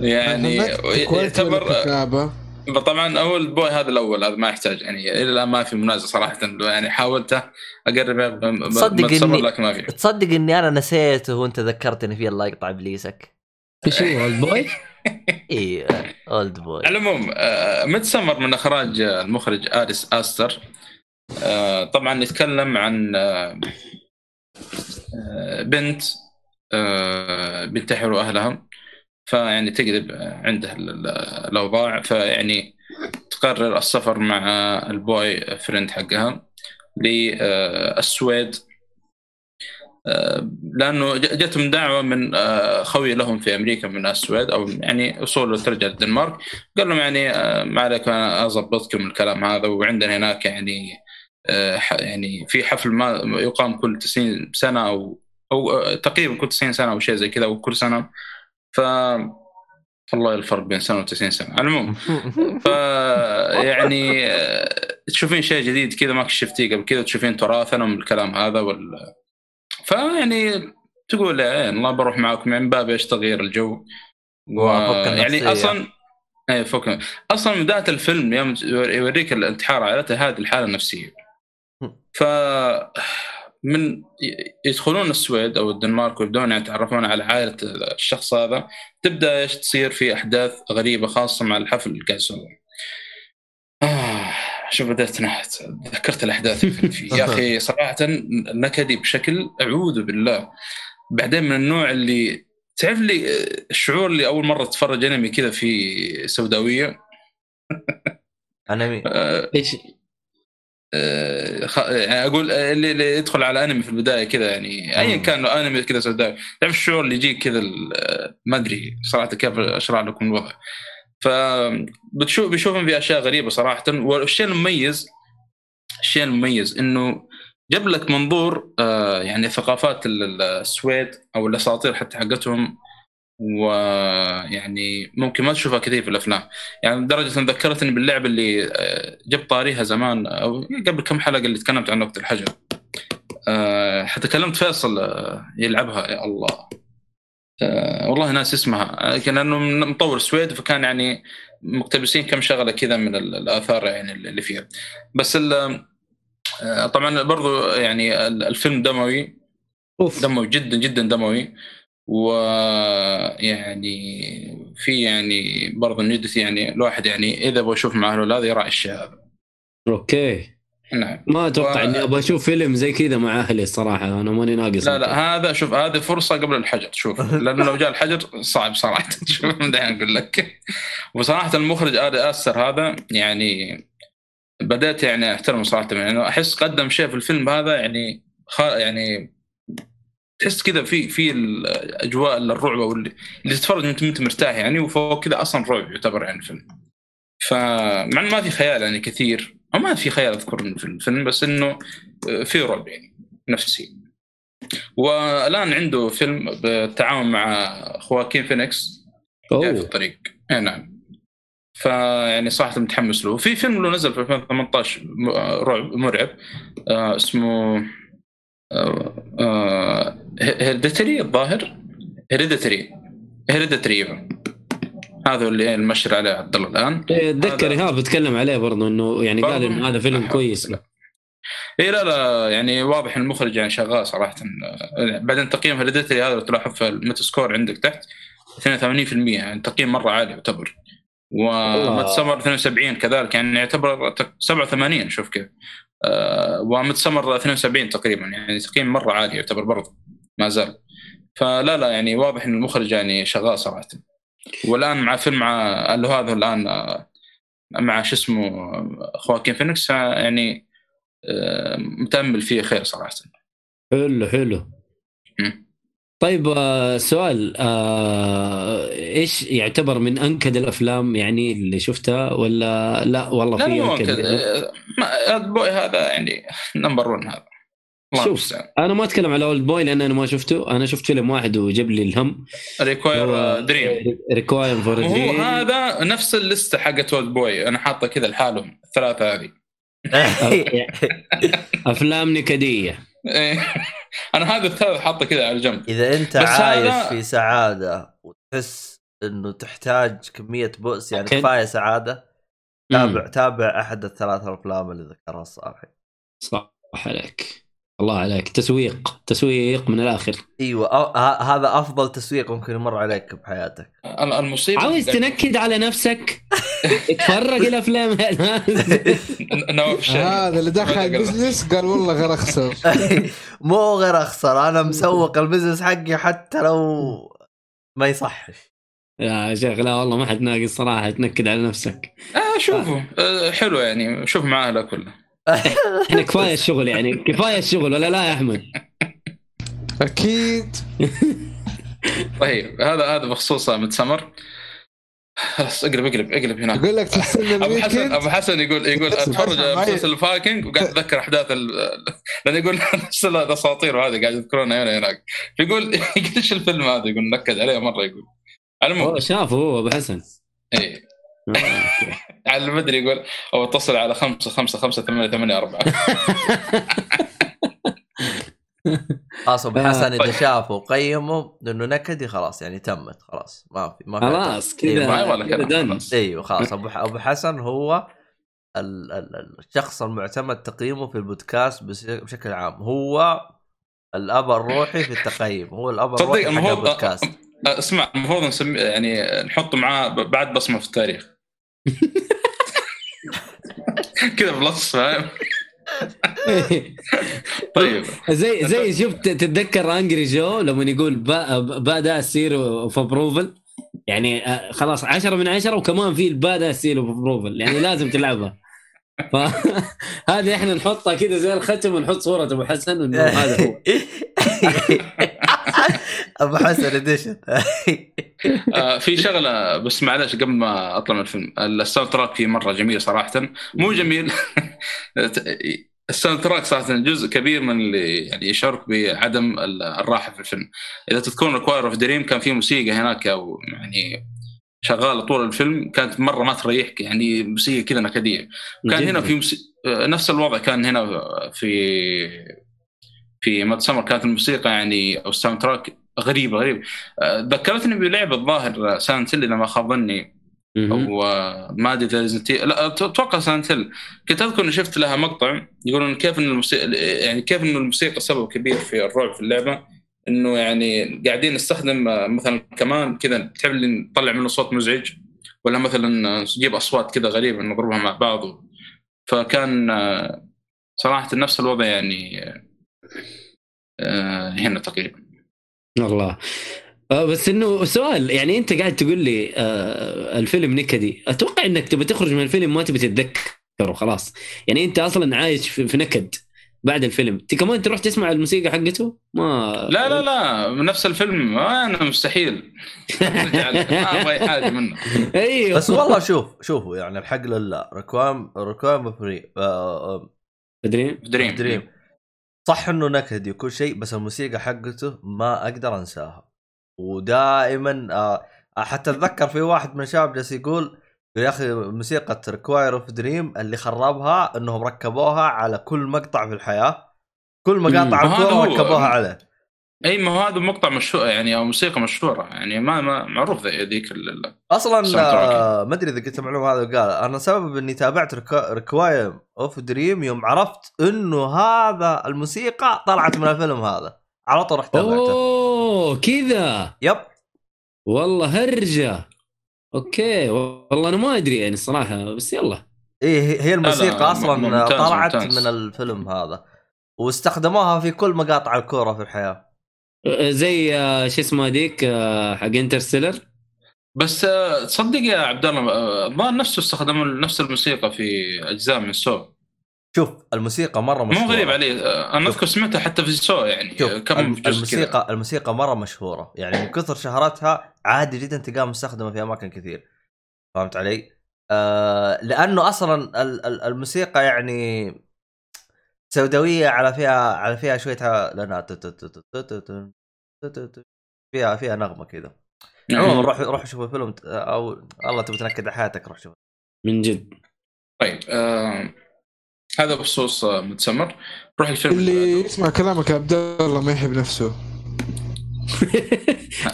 يعني يعتبر كتابة؟ طبعا أول بوي هذا الأول هذا ما يحتاج يعني إلى الآن ما في منازع صراحة يعني حاولت أقرب تصدق بتصور إني- لكن ما في. تصدق إني أنا نسيته وأنت ذكرتني فيه الله يقطع ابليسك إيش هو اولد بوي؟ اي اولد بوي على العموم ميد سمر من إخراج آه، المخرج آريس آستر. آه، طبعا يتكلم عن آه، آه، بنت آه، بينتحروا أهلها. فيعني تقلب ال- الأوضاع. فيعني تقرر السفر مع ال boyfriend حقها للسويد. آه، لأنه جتهم دعوة من آه، خوي لهم في أمريكا من السويد أو يعني أصوله ترجع للدنمارك. قال لهم يعني آه، ما عليك أنا اضبطكم الكلام هذا. وعندنا هناك يعني يعني في حفل ما يقام كل 90 سنة أو أو تقريبا كل 90 سنة أو شيء زي كذا أو كل سنة. ف الله الفرق بين سنة و90 سنة. على العموم. ف يعني آه، تشوفين شيء جديد كذا ما شفتيه قبل كذا تشوفين تراثنا من الكلام هذا وال فيعني تقول يا الله بروح معاكم يعني من باب إيش تغيير الجو؟ و... يعني. أصلا اي فك أصلا بداية الفيلم يوم يوريك الانتحار عائلته هذه الحالة النفسية. ف من يدخلون السويد أو الدنمارك ويبدون يتعرفون على عائلة الشخص هذا تبدأ إيش تصير؟ في أحداث غريبة خاصة مع الحفل اللي قاعد يسوون. آه شوف بدأت نحت ذكرت الأحداث اللي فيه. يا أخي صراحة نكدي بشكل أعوذ بالله. بعدين من النوع اللي تعرف لي الشعور اللي أول مرة تتفرج أنمي كذا في سوداوية؟ أنمي. آه، إيش؟ يعني أقول آه، اللي, اللي يدخل على أنمي في البداية كذا يعني ايا. كان أنمي كذا سوداوي تعرف الشعور اللي يجيك كذا آه، ما أدري صراحة كيف أشرح لكم الوضع. ف بتشوف بيشوفهم في أشياء غريبة صراحة. والشيء المميز الشيء المميز إنه جاب لك منظور آه، يعني ثقافات ال- ال- السويد أو الأساطير حتى حقتهم ويعني ممكن ما تشوفها كثير في الأفلام. يعني لدرجة أن ذكرتني باللعبة اللي آه، جبت طاريها زمان أو قبل كم حلقة اللي تكلمت عن وقت الحجر. آه، حتى كلمت فيصل آه، يلعبها يا الله. والله ناس اسمها. كان لأنه مطور السويد فكان يعني مقتبسين كم شغلة كذا من ال- الآثار يعني اللي فيها. بس طبعا برضو يعني ال- الفيلم دموي. أوف. دموي جدا جدا دموي. ويعني في يعني برضه نجدتي يعني الواحد يعني إذا أبغى أشوف مع اهله لا يراعي الشيء هذا أوكي. نعم. ما أتوقع و- إني أبغى أشوف فيلم زي كذا مع أهلي الصراحة أنا ماني ناقص لا لا هذا شوف هذه فرصة قبل الحجر شوف. لأنه لو جاء الحجر صعب صراحة. شوف من دحين أقول لك. وصراحة المخرج ادي اسر هذا يعني بدأت يعني أحترمه صراحة. يعني أحس قدم شيء في الفيلم هذا يعني خ... يعني تحس كذا في في الأجواء الرعب أو اللي, اللي تتفرج انت أنت مرتاح يعني وفوق كذا أصلا رعب يعتبر يعني الفيلم فمع ما في خيال يعني كثير. أو ما في خيال أذكر في الفيلم بس إنه في رعب يعني نفسي. والآن عنده فيلم بالتعاون مع خواكين فينيكس. جاي في الطريق. اي نعم. فيعني صراحة متحمس له. في فيلم له نزل في 2018 م- رعب مرعب آه اسمه Hereditary الظاهر؟ Hereditary Hereditary هذا اللي المؤشر عليه عبد الله الآن. إيه، اتذكر هذا- ايهاب بتكلم عليه برضه إنه يعني قال إنه هذا فيلم. كويس. اي لا لا يعني واضح المخرج يعني شغال صراحة. آه، بعدين تقييم Hereditary هذا لو تلاحظ في ال Metascore عندك تحت 82% يعني تقييم مرة عالي يعتبر. والله. ومتسمر 72 كذلك يعني يعتبر تق- 87 شوف كيف. آه ومتسمر 72 تقريبا يعني تقييم مرة عالي يعتبر برضه ما زال. فلا لا يعني واضح إن المخرج يعني شغال صراحة. والآن مع فيلم مع اللي هذا الآن آه، مع شو اسمه آه، خواكين فينيكس آه، يعني متأمل فيه خير صراحة. حلو حلو. طيب آه، سؤال آه، إيش يعتبر من أنكد الأفلام يعني اللي شفتها ولا لا؟ والله في لا أنكد. Oldboy هذا يعني number 1 هذا. شوف. المستعان. أنا ما أتكلم على Oldboy لأن أنا ما شفته. أنا شفت فيلم واحد وجاب لي الهم. Requiem dream Requiem for dream هذا نفس اللستة حقت Oldboy أنا حاطه كذا لحالهم. الثلاثه هذه. أفلام نكدية. أنا هذا الثلاث حاطه كذا على جنب إذا أنت عايش هذا- في سعادة وتحس إنه تحتاج كمية بؤس يعني أكيد. كفاية سعادة مم. تابع تابع أحد الثلاث افلام اللي ذكرها الصالحي صح عليك الله عليك. تسويق. تسويق من الآخر. إيوه هذا أفضل تسويق ممكن يمر عليك بحياتك. ال- المصيبة عاوز تنكد على نفسك. اتفرج الافلام هذا اللي دخل. ال business قال والله غير أخسر. مو غير أخسر أنا مسوق ال business حقي حتى لو ما يصحش. يا شيخ لا والله ما حد ناقص صراحة. تنكد على نفسك. آه شوفوا. آه حلو يعني. شوف مع اهله كله. إحنا كفاية الشغل يعني كفاية الشغل ولا لا يا أحمد؟ أكيد. طيب هذا هذا بخصوص متسمر خلاص اقلب اقلب اقلب هناك يقول لك تستنى أبو حسن أبو حسن يقول يقول أتفرج على. مسلسل الفايكنج وقاعد أتذكر أحداث ال- لأن يقول نفس الاساطير وهذا قاعد يذكرونها هنا هناك. فيقول يقول إيش الفيلم هذا؟ يقول نكد عليه مرة يقول. على المهم. هو شافه هو أبو حسن. إيه. على المدري يقول أو اتصل على خمسة خمسة خمسة ثمانية ثمانية أربعة. خلاص أبو آه، حسن إذا طيب. شافه وقيمه لأنه نكدي خلاص يعني تمت خلاص. ما في ما في خلاص كذا خلاص. أيوه خلاص. أبو ح- أبو حسن هو ال- ال- ال- الشخص المعتمد تقييمه في البودكاست بس- بشكل عام. هو الأب الروحي في التقييم. هو الأب الروحي المفروض البودكاست. اسمع المفروض نسمي يعني نحط معاه بعد بصمة في التاريخ. كذا بلص فاهم؟ طيب. زي زي شفت تتذكر Angry Joe لما يقول badass seal of approval يعني آه، خلاص 10 من 10 وكمان في ال badass seal of approval يعني لازم تلعبها. فهذه إحنا نحطها كذا زي الختم ونحط صورة أبو حسن إنه هذا هو. ابو حسن edition آه في شغلة بس معلش قبل ما أطلع من الفيلم ال soundtrack فيه مرة جميل صراحة. مو جميل. ال soundtrack صراحة جزء كبير من اللي يعني يشارك بعدم الراحة في الفيلم. إذا تذكرون Requiem of Dream كان في موسيقى هناك أو يعني شغالة طول الفيلم كانت مرة ما تريحك يعني موسيقى كذا نكدية. كان هنا في موسيقى نفس الوضع كان هنا في في Midsommar كانت الموسيقى يعني أو ال soundtrack غريبة غريبة. ذكرتني بلعبة الظاهر سانت إذا ما خاب ظني. أو ما أدري لا أتوقع سانت هيل كنت أذكر إني شفت لها مقطع يقولون كيف إن الموسيقى يعني كيف انه الموسيقى سبب كبير في الرعب في اللعبة. إنه يعني قاعدين نستخدم مثلا كمان كذا تحب اللي نطلع منه صوت مزعج ولا مثلا نجيب أصوات كذا غريبة نضربها مع بعض. فكان صراحة نفس الوضع يعني آه، هنا تقريبا. الله آه، بس إنه سؤال يعني أنت قاعد تقول لي آه الفيلم نكدي أتوقع إنك تبي تخرج من الفيلم ما تبي تتذكره خلاص يعني أنت أصلا عايش في, في نكد بعد الفيلم. انت كمان تروح تسمع الموسيقى حقته؟ ما لا لا لا نفس الفيلم. أنا مستحيل. ما أبغى حاجة منه. أيوه. بس والله شوف شوفوا يعني الحق لله. Requiem Requiem for Dream Dream Dream صح إنه نكدي وكل شيء بس الموسيقى حقته ما أقدر أنساها. ودائما آه حتى أتذكر في واحد من الشباب جالس يقول يا أخي موسيقى Requiem of Dream اللي خربها إنهم ركبوها على كل مقطع في الحياة كل مقاطع الكوره ركبوها عليه. إي ما هو هذا مقطع مشهور يعني أو موسيقى مشهورة. يعني ما, ما معروف ذيك أصلا آه ما أدري إذا قلت المعلومة هذا قال. أنا سبب إني تابعت Requiem of Dream يوم عرفت إنه هذا الموسيقى طلعت من الفيلم هذا. على طول رحت تابعته. أوه كذا. yep. والله هرجة. okay. والله أنا ما أدري يعني الصراحة بس يلا. إيه هي الموسيقى أصلا ممتاز طلعت ممتاز. من الفيلم هذا. واستخدموها في كل مقاطع الكورة في الحياة. زي آه، شو اسمه هذيك آه، حق Interstellar؟ بس آه، تصدق يا عبد الله الظاهر نفسه استخدموا نفس الموسيقى في أجزاء من Saw. شوف الموسيقى مرة مشهورة. مو غريب علي أنا أذكر سمعتها حتى في سو يعني كم الموسيقى كدا. الموسيقى مرة مشهورة. يعني من كثر شهرتها عادي جدا تلقاها مستخدمة في أماكن كثير. فهمت علي؟ آه لأنه أصلا الموسيقى يعني سوداويه على فيها على فيها شوية لانها فيها فيها نغمه كذا عموما روح روح شوف الفيلم أو الله تبي تنكد حياتك روح شوف من جد طيب آه هذا بخصوص Midsommar روح الفيلم اللي يسمع كلامك يا عبد الله ما يحب نفسه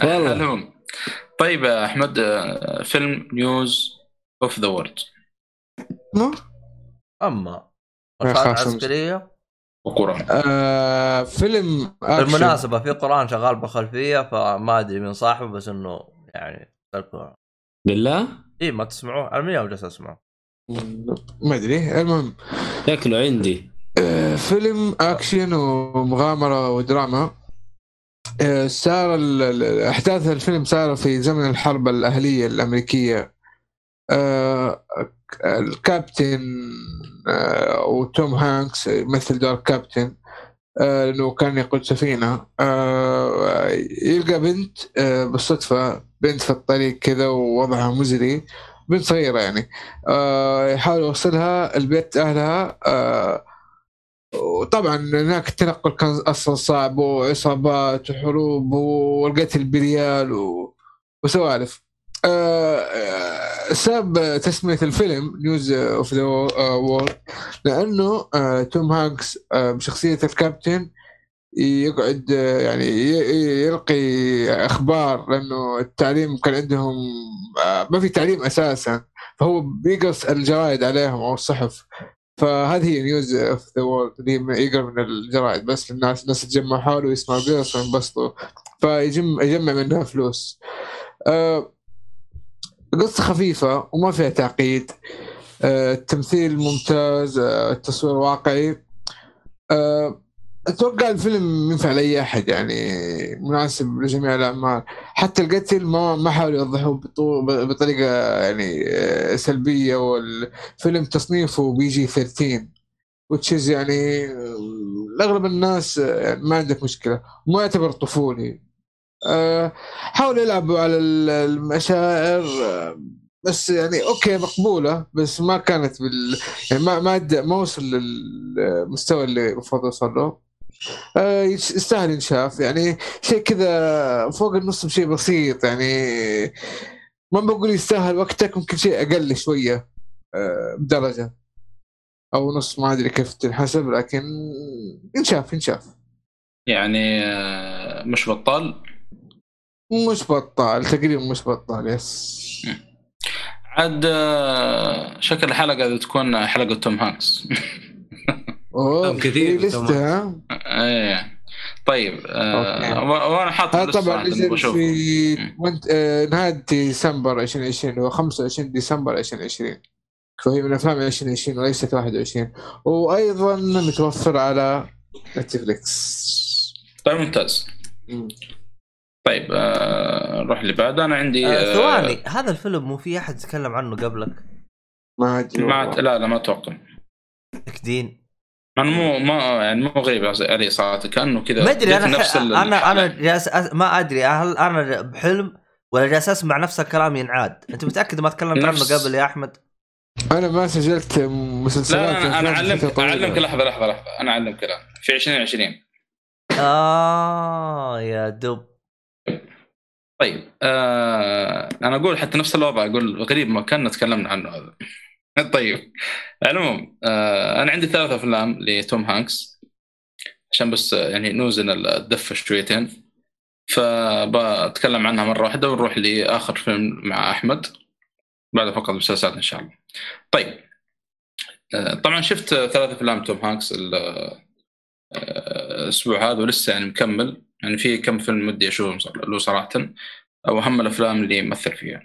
والله طيب يا احمد فيلم News of the World اما عسكرية؟ وقرآن. آه فيلم بالمناسبة في قرآن شغال بالخلفيه فما أدري من صاحبه بس إنه يعني بالله؟ اي ما تسمعوه؟ على من جالس أسمعه؟ ما أدري. المهم. شكله عندي. آه، فيلم أكشن ومغامرة ودراما. آه، صار أحداث الفيلم صار في زمن الحرب الأهلية الأمريكية. آه، الكابتن وتوم هانكس يمثل دور كابتن لأنه كان يقود سفينة يلقى بنت بالصدفة بنت في الطريق كذا ووضعها مزري بنت صغيرة يعني آه يحاول يوصلها البيت أهلها آه وطبعا هناك التنقل كان أصلا صعب وعصابات وحروب والقتل بريال. وسوالف آه سبب تسمية الفيلم News of the World لأنه آه توم هانكس آه بشخصية الكابتن يقعد يعني يلقي أخبار لأنه التعليم كان عندهم آه، ما في تعليم أساسا فهو بيقص الجرائد عليهم أو الصحف. فهذه هي News of the World اللي يقرا من الجرائد بس للناس الناس تتجمع حوله ويسمعوا قصص وينبسطوا فيجم يجمع منها فلوس. آه قصة خفيفة وما فيها تعقيد. آه التمثيل ممتاز آه التصوير واقعي. آه أتوقع الفيلم ينفع لأي أحد يعني مناسب لجميع الاعمار حتى القتل ما ما حاولوا يوضحوه بطريقة يعني سلبية والفيلم تصنيفه PG 13 which is يعني اغلب الناس ما عندك مشكلة. ما يعتبر طفولي. حاولوا يلعبوا على ال- المشاعر بس يعني okay مقبولة بس ما كانت بال يعني ما ما ما وصل للمستوى اللي المفروض يوصل له. آه، يس- يستاهل ينشاف. يعني شيء كذا فوق النص بشيء بسيط يعني ما بقول يستاهل وقتك ممكن شيء أقل شوية آه، بدرجة. أو نص ما أدري كيف تنحسب لكن ينشاف ينشاف. يعني آه، مش بطال. مش بطال تقريبا مش بطال يس. عاد آه، شكل الحلقة هذه تكون حلقة توم هانكس. أوه كثير. لستة ها؟ إيه. طيب آه، وأنا حاط هذا اللسته طبعا. في. آه، نهاية ديسمبر 2020 هو 25 ديسمبر 2020 فهي من أفلام 2020 وليست 21 وأيضا متوفر على نتفليكس. طيب ممتاز. طيب آه، نروح اللي بعده أنا عندي آه، آه، ثواني هذا الفيلم مو في أحد تكلم عنه قبلك؟ ما أدري ما. لا لا ما أتوقع متاكدين مع انه مو ما يعني مو غريب علي صراحة كأنه كذا ما أدري أنا نفس أنا أنا جالس أس... ما أدري هل أنا بحلم ولا جالس أسمع نفس الكلام ينعاد؟ أنت متأكد ما تكلمت عنه قبل يا أحمد؟ أنا ما سجلت لا مسلسلات لا أنا, اعلمك. أعلمك لحظة لحظة لحظة. أنا أعلمك الان في 2020 آه يا دب طيب آه أنا أقول حتى نفس الوضع أقول غريب ما كنا تكلمنا عنه هذا. طيب المهم آه أنا عندي ثلاث أفلام لتوم هانكس عشان بس آه، يعني نوزن الدفه شويتين. فبتكلم عنها مرة واحدة ونروح لآخر فيلم مع أحمد. بعد فقط المسلسلات إن شاء الله. طيب آه، طبعا شفت ثلاث أفلام توم هانكس آه، الأسبوع هذا ولسه يعني مكمل. يعني في كم فيلم ودي أشوفهم صر- له صراحة أو اهم الأفلام اللي مثل فيها.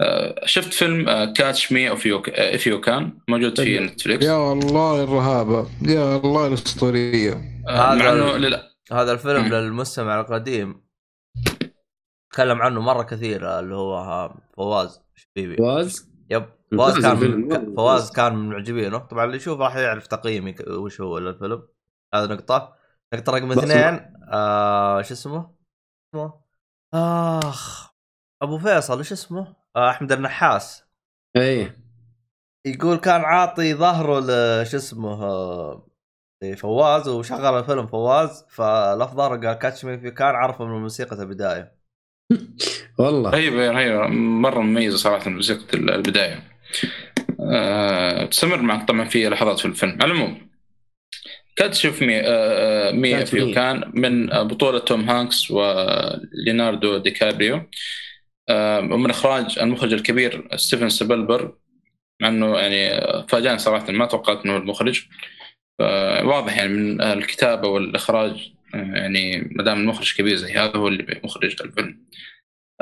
آه، شفت فيلم Catch Me of you if you كان موجود في. نتفليكس. يا الله الرهابة يا الله الأسطورية. آه، مع هذا إنه هذا الفيلم مم. للمستمع القديم. تكلم عنه مرة كثير اللي هو ها- فواز شبيبي فواز؟ yep فواز كان الفيلم، من فواز. كان من معجبينه. طبعا اللي يشوف راح يعرف تقييمي ك- وش هو للفيلم. هذا نقطة. نقطة رقم اثنين. آه شو اسمه؟ اسمه آخ أبو فيصل إيش اسمه؟ آه أحمد النحاس. إيه يقول كان عاطي ظهره ل شو اسمه آه، لفواز وشغل الفيلم فواز فلف ظهره قال Catch Me If You Can عرفه من موسيقى البداية. والله. رهيبه رهيبه مرة مميزة صراحة موسيقى البداية. آه، تستمر معك طبعا في لحظات في الفيلم. على العموم Catch if me آه، آه، me catch if you. me. كان من آه، بطولة توم هانكس وليوناردو دي كابريو. آه، ومن إخراج المخرج الكبير ستيفن سبيلبرغ مع إنه يعني فاجأني صراحة ما توقعت إنه المخرج. واضح يعني من الكتابة والإخراج يعني ما دام المخرج كبير زي هذا هو اللي مخرج الفيلم.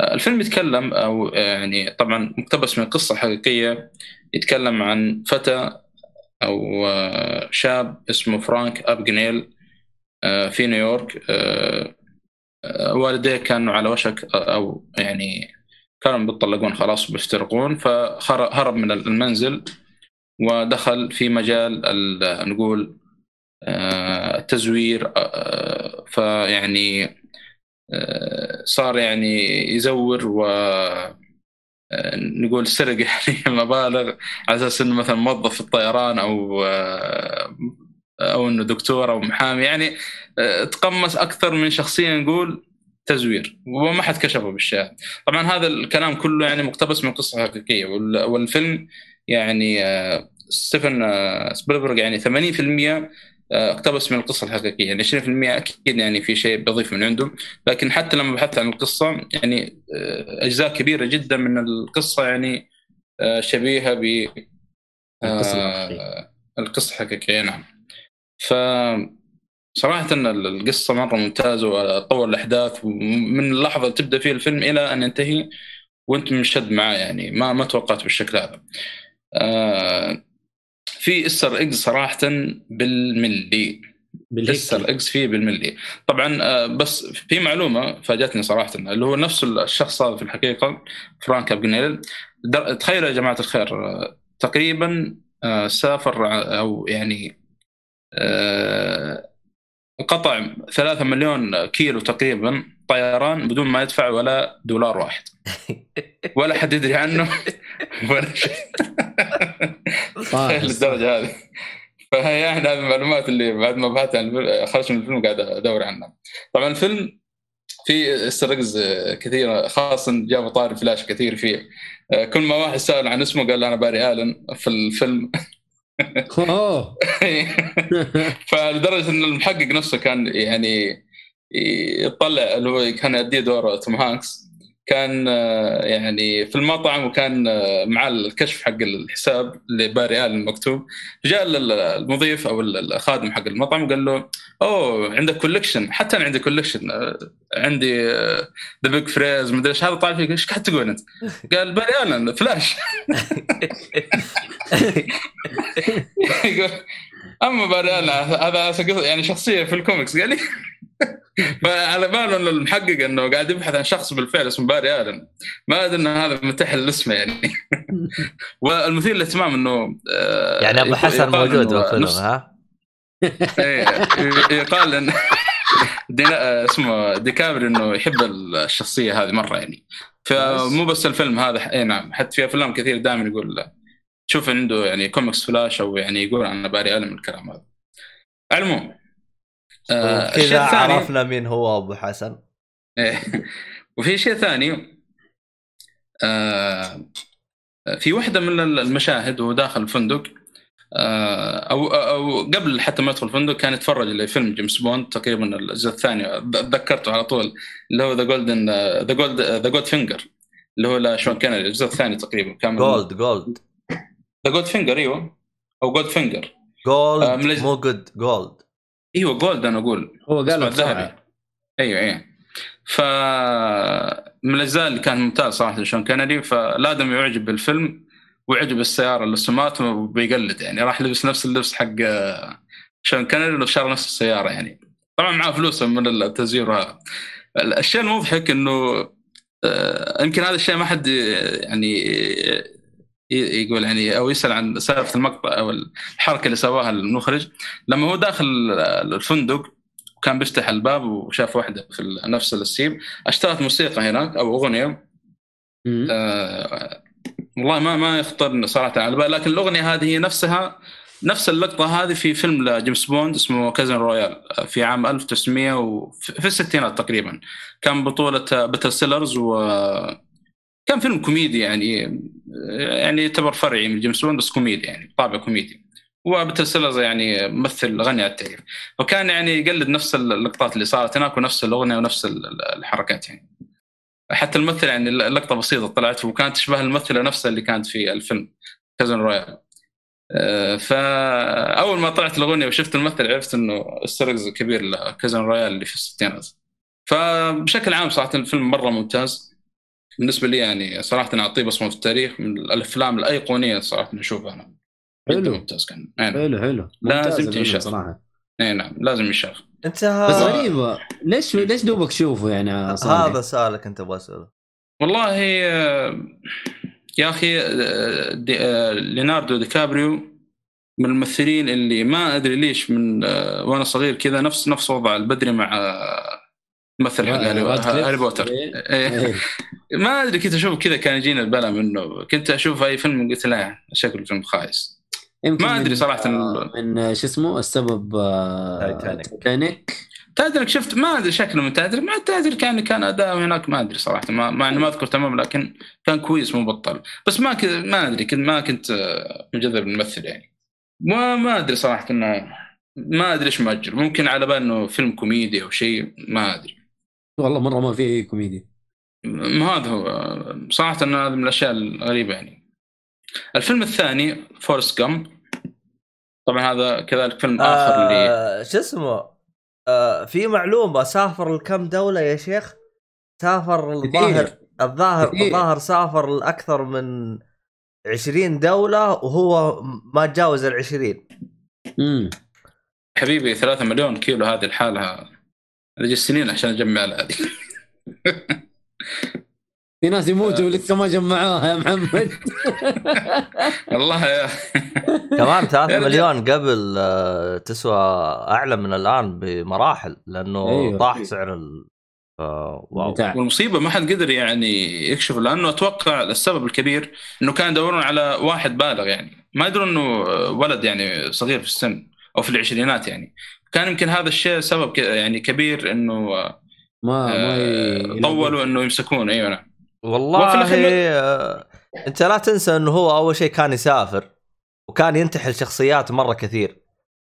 الفيلم يتكلم أو يعني طبعا مقتبس من قصة حقيقية يتكلم عن فتى أو آه، شاب اسمه فرانك أبجنيل آه، في نيويورك. آه، والديه كانوا على وشك أو يعني كانوا بيطلقون خلاص وبيفترقون فهرب من المنزل ودخل في مجال ال- نقول التزوير فيعني صار يعني يزور و نقول سرق يعني مبالغ على أساس إنه مثلا موظف في الطيران أو أو إنه دكتور أو محامي. يعني تقمص أكثر من شخصيه نقول تزوير وما حد كشفه بالشارع طبعا هذا الكلام كله يعني مقتبس من قصة حقيقية. وال- والفيلم يعني آه، ستيفن آه، سبيلبرغ يعني 80% آه، اقتبس من القصة الحقيقية يعني 20% أكيد يعني في شيء بيضيف من عنده لكن حتى لما بحثت عن القصة يعني آه، أجزاء كبيرة جدا من القصة يعني آه، شبيهة ب آه،. القصة الحقيقية نعم ف صراحة إن القصة مرة ممتازة وطور الأحداث ومن اللحظة اللي تبدأ فيها الفيلم إلى أن ينتهي وأنت منشد معاه يعني ما ما توقعت بالشكل هذا. آه في Easter eggs صراحة بالملي بالهيك؟ الاكس فيه بالملي طبعا آه، بس في معلومة فاجأتني صراحة اللي هو نفس الشخص هذا في الحقيقة فرانك أباجنيل. تخيلوا يا جماعة الخير آه، تقريبا آه، سافر أو يعني قطع ثلاثة مليون كيلو تقريبا طيران بدون ما يدفع ولا دولار واحد. ولا حد يدري عنه ولا شيء. تخيل الدرجه هذه. فهي يعني هذه المعلومات اللي بعد ما بحثت عن خرجت من الفيلم قاعد أدور عنها. طبعا الفيلم في استرقز كثيرة خاصه جابوا طاري فلاش كثير فيه. آه، كل ما واحد سأل عن اسمه قال أنا باري آلن في الفيلم. فلدرجة إن المحقق نفسه كان يعني يطلع اللي هو كان يؤدي دور توم هانكس. كان آه، يعني في المطعم وكان آه، مع الكشف حق الحساب لباري الن مكتوب جاء ال- المضيف أو ال- الخادم حق المطعم وقال له أوه عندك collection حتى أنا عندي collection عندي the big freeze مدري إيش. هذا طالع فيك إيش قاعد تقول أنت؟ قال باري الن فلاش. يقول أما باري الن هذا يعني شخصية في الكوميكس. قال لي فعلى باله انه المحقق إنه قاعد يبحث عن شخص بالفعل اسمه باري آلن. ما أدري ان هذا متاح الاسم يعني. والمثير للاهتمام إنه آه، يعني أبو حسن موجود بالفيلم ها؟ إيه، يقال إن دينا اسمه ديكابريو إنه يحب الشخصية هذه مرة يعني. فمو بس. الفيلم هذا اي نعم. حتى في أفلام كثير دائما يقول شوف عنده يعني comics Flash أو يعني يقول عن باري آلن الكلام هذا. على العموم آه، كذا الثاني- عرفنا مين هو أبو حسن. إيه. وفي شيء ثاني آه، في واحدة من المشاهد وهو داخل الفندق آه، أو أو قبل حتى ما يدخل الفندق كان يتفرج لفيلم جيمس بوند تقريبا الجزء الثاني. تذكرته على طول اللي هو the golden the gold the Goldfinger اللي هو لشون كان الجزء الثاني تقريبا. كان جولد جولد ذا جولد فينجر أيوه. أو جولد فينجر آه، جولد مو جود جولد إيوه جولد أنا أقول. هو قال. الذهبي. إيوه أيوه ف من الاجزاء اللي كان ممتاز صراحة شون كينيدي فلادم يعجب بالفيلم ويعجب السيارة اللي سمات وبيقلد يعني. راح لبس نفس اللبس حق شون كينيدي وشار نفس السيارة يعني. طبعا معاه فلوس من التزوير هذا. الشيء المضحك إنه آه، يمكن هذا الشيء ما حد يعني يقول يعني أو يسأل عن سالفه المقطع أو الحركة اللي سواها المخرج. لما هو داخل الفندق وكان بيفتح الباب وشاف واحدة في نفس السيب. اشتغلت موسيقى هناك أو أغنية. آه والله ما ما يخطر صراحة على بالي لكن الأغنية هذه هي نفسها نفس اللقطة هذه في فيلم لجيمس بوند اسمه Casino Royale في عام 1900 وفي في الستينات تقريبا. كان بطولة بيتر سيلرز و كان فيلم كوميدي يعني يعني يعتبر فرعي من جيمس بوند بس كوميدي يعني طابع كوميدي. وبيتر سيلرز يعني ممثل غني عن التعريف. وكان يعني يقلد نفس اللقطات اللي صارت هناك ونفس الأغنية ونفس الحركات يعني. حتى الممثل يعني اللقطه بسيطة طلعت وكانت تشبه الممثلة نفسها اللي كانت في الفيلم Casino Royale. آه، فاول ما طلعت الأغنية وشفت الممثل عرفت إنه Easter eggs كبير ل Casino Royale اللي في الستينات. فبشكل عام صراحة الفيلم مرة ممتاز. بالنسبة لي يعني صراحة أعطيه بصمة في التاريخ من الأفلام الأيقونية صراحة نشوفها أنا حلو. ممتاز كان نعم. حلو حلو لازم تنشاف. صراحة اي نعم لازم يشاف أنت بس ها... غريبة ليش ليش دوبك تشوفه يعني صالح؟ هذا سؤالك أنت أبغى أسأله والله يا أخي آه، دي آه، ليوناردو دي كابريو من الممثلين اللي ما أدري ليش من آه، وأنا صغير كذا نفس نفس وضع البدري مع ممثل حق. هاري بوتر إيه. إيه. إيه. ما أدري كنت أشوف كذا كان يجينا البلا منه. كنت أشوف أي فيلم قلت لا شكله فيلم خايس. يمكن ما أدري من- صراحة آه، من آه، شو اسمه؟ السبب آه، تايتانيك. تايتانيك تادرك شفت؟ ما أدري شكله من تادرك ما تادرك يعني كان أداء هناك ما أدري صراحة. ما مع اني ما أذكر تمام لكن كان كويس مو بطل. بس ما كنت ما أدري كنت ما كنت آه، مجذب الممثل يعني. ما ما أدري صراحة انه ما أدري إيش مأجل ممكن على بال إنه فيلم كوميدي أو شيء ما أدري. والله مرة ما في أي كوميديا. ما هذا هو. صراحة انه هذا من الأشياء الغريبة يعني. الفيلم الثاني فورست جامب طبعا هذا كذلك فيلم آخر اللي آه شو اسمه؟ آه في معلومة سافر لكم دولة يا شيخ؟ سافر الظاهر الظاهر. الظاهر سافر لأكثر من 20 دولة وهو ما تجاوز ال 20 امم حبيبي 3 مليون كيلو هذه الحالة. أجي سنين عشان أجمع هذه. في ناس يموتوا ولسه ما جمعوها يا محمد والله يا كمان 3 يا رجال. مليون قبل آه، تسوى أعلى من الآن بمراحل لأنه أيوة. طاح سعر ال آه، واو. والمصيبة ما حد قدر يعني يكشف لأنه أتوقع السبب الكبير إنه كان يدورون على واحد بالغ يعني ما يدرون إنه ولد يعني صغير في السن أو في العشرينات يعني كان يمكن هذا الشيء سبب ك- يعني كبير إنه ما ما آه، ي- طولوا إنه يمسكون أيوه نعم والله وفي الآخر آه، أنت لا تنسى إنه هو أول شيء كان يسافر وكان ينتحل شخصيات مرة كثير.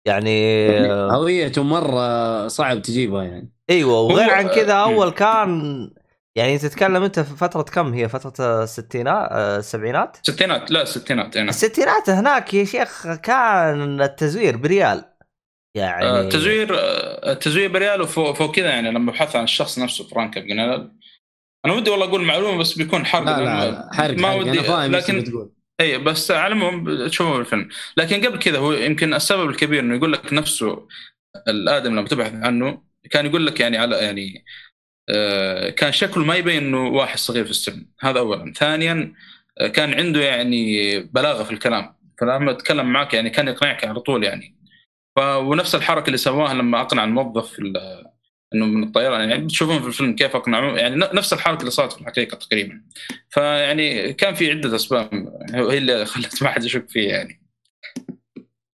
يعني آه، هويته مرة صعب تجيبها يعني. إيوه وغير عن كذا أول كان يعني تتكلم أنت في فترة كم هي؟ فترة الستينات السبعينات؟ ستينات لا ستينات إي نعم. الستينات هناك يا شيخ كان التزوير بريال. يعني آه، تزوير آه، التزوير بريال وفوق فوق كذا يعني لما بحث عن الشخص نفسه فرانك أباجنيل أنا ودي والله أقول معلومة بس بيكون حرق لا لأنه لا حرق ما حرق. ودي أنا فاهم إيش لكن بتقول. اي بس على العموم تشوفه بالفيلم لكن قبل كذا هو يمكن السبب الكبير إنه يقول لك نفسه الآدم لما تبحث عنه كان يقول لك يعني على يعني آه، كان شكله ما يبين إنه واحد صغير في السن. هذا اولا. ثانيا آه، كان عنده يعني بلاغة في الكلام. فلما أتكلم معك يعني كان يقنعك على طول يعني. ونفس الحركة اللي سواها لما أقنع الموظف إنه من الطيران. يعني بتشوفون في الفيلم كيف أقنعوه. يعني نفس الحركة اللي صارت في الحقيقة تقريبا. فيعني كان في عدة أسباب. هي اللي خلت ما حد يشك فيه يعني.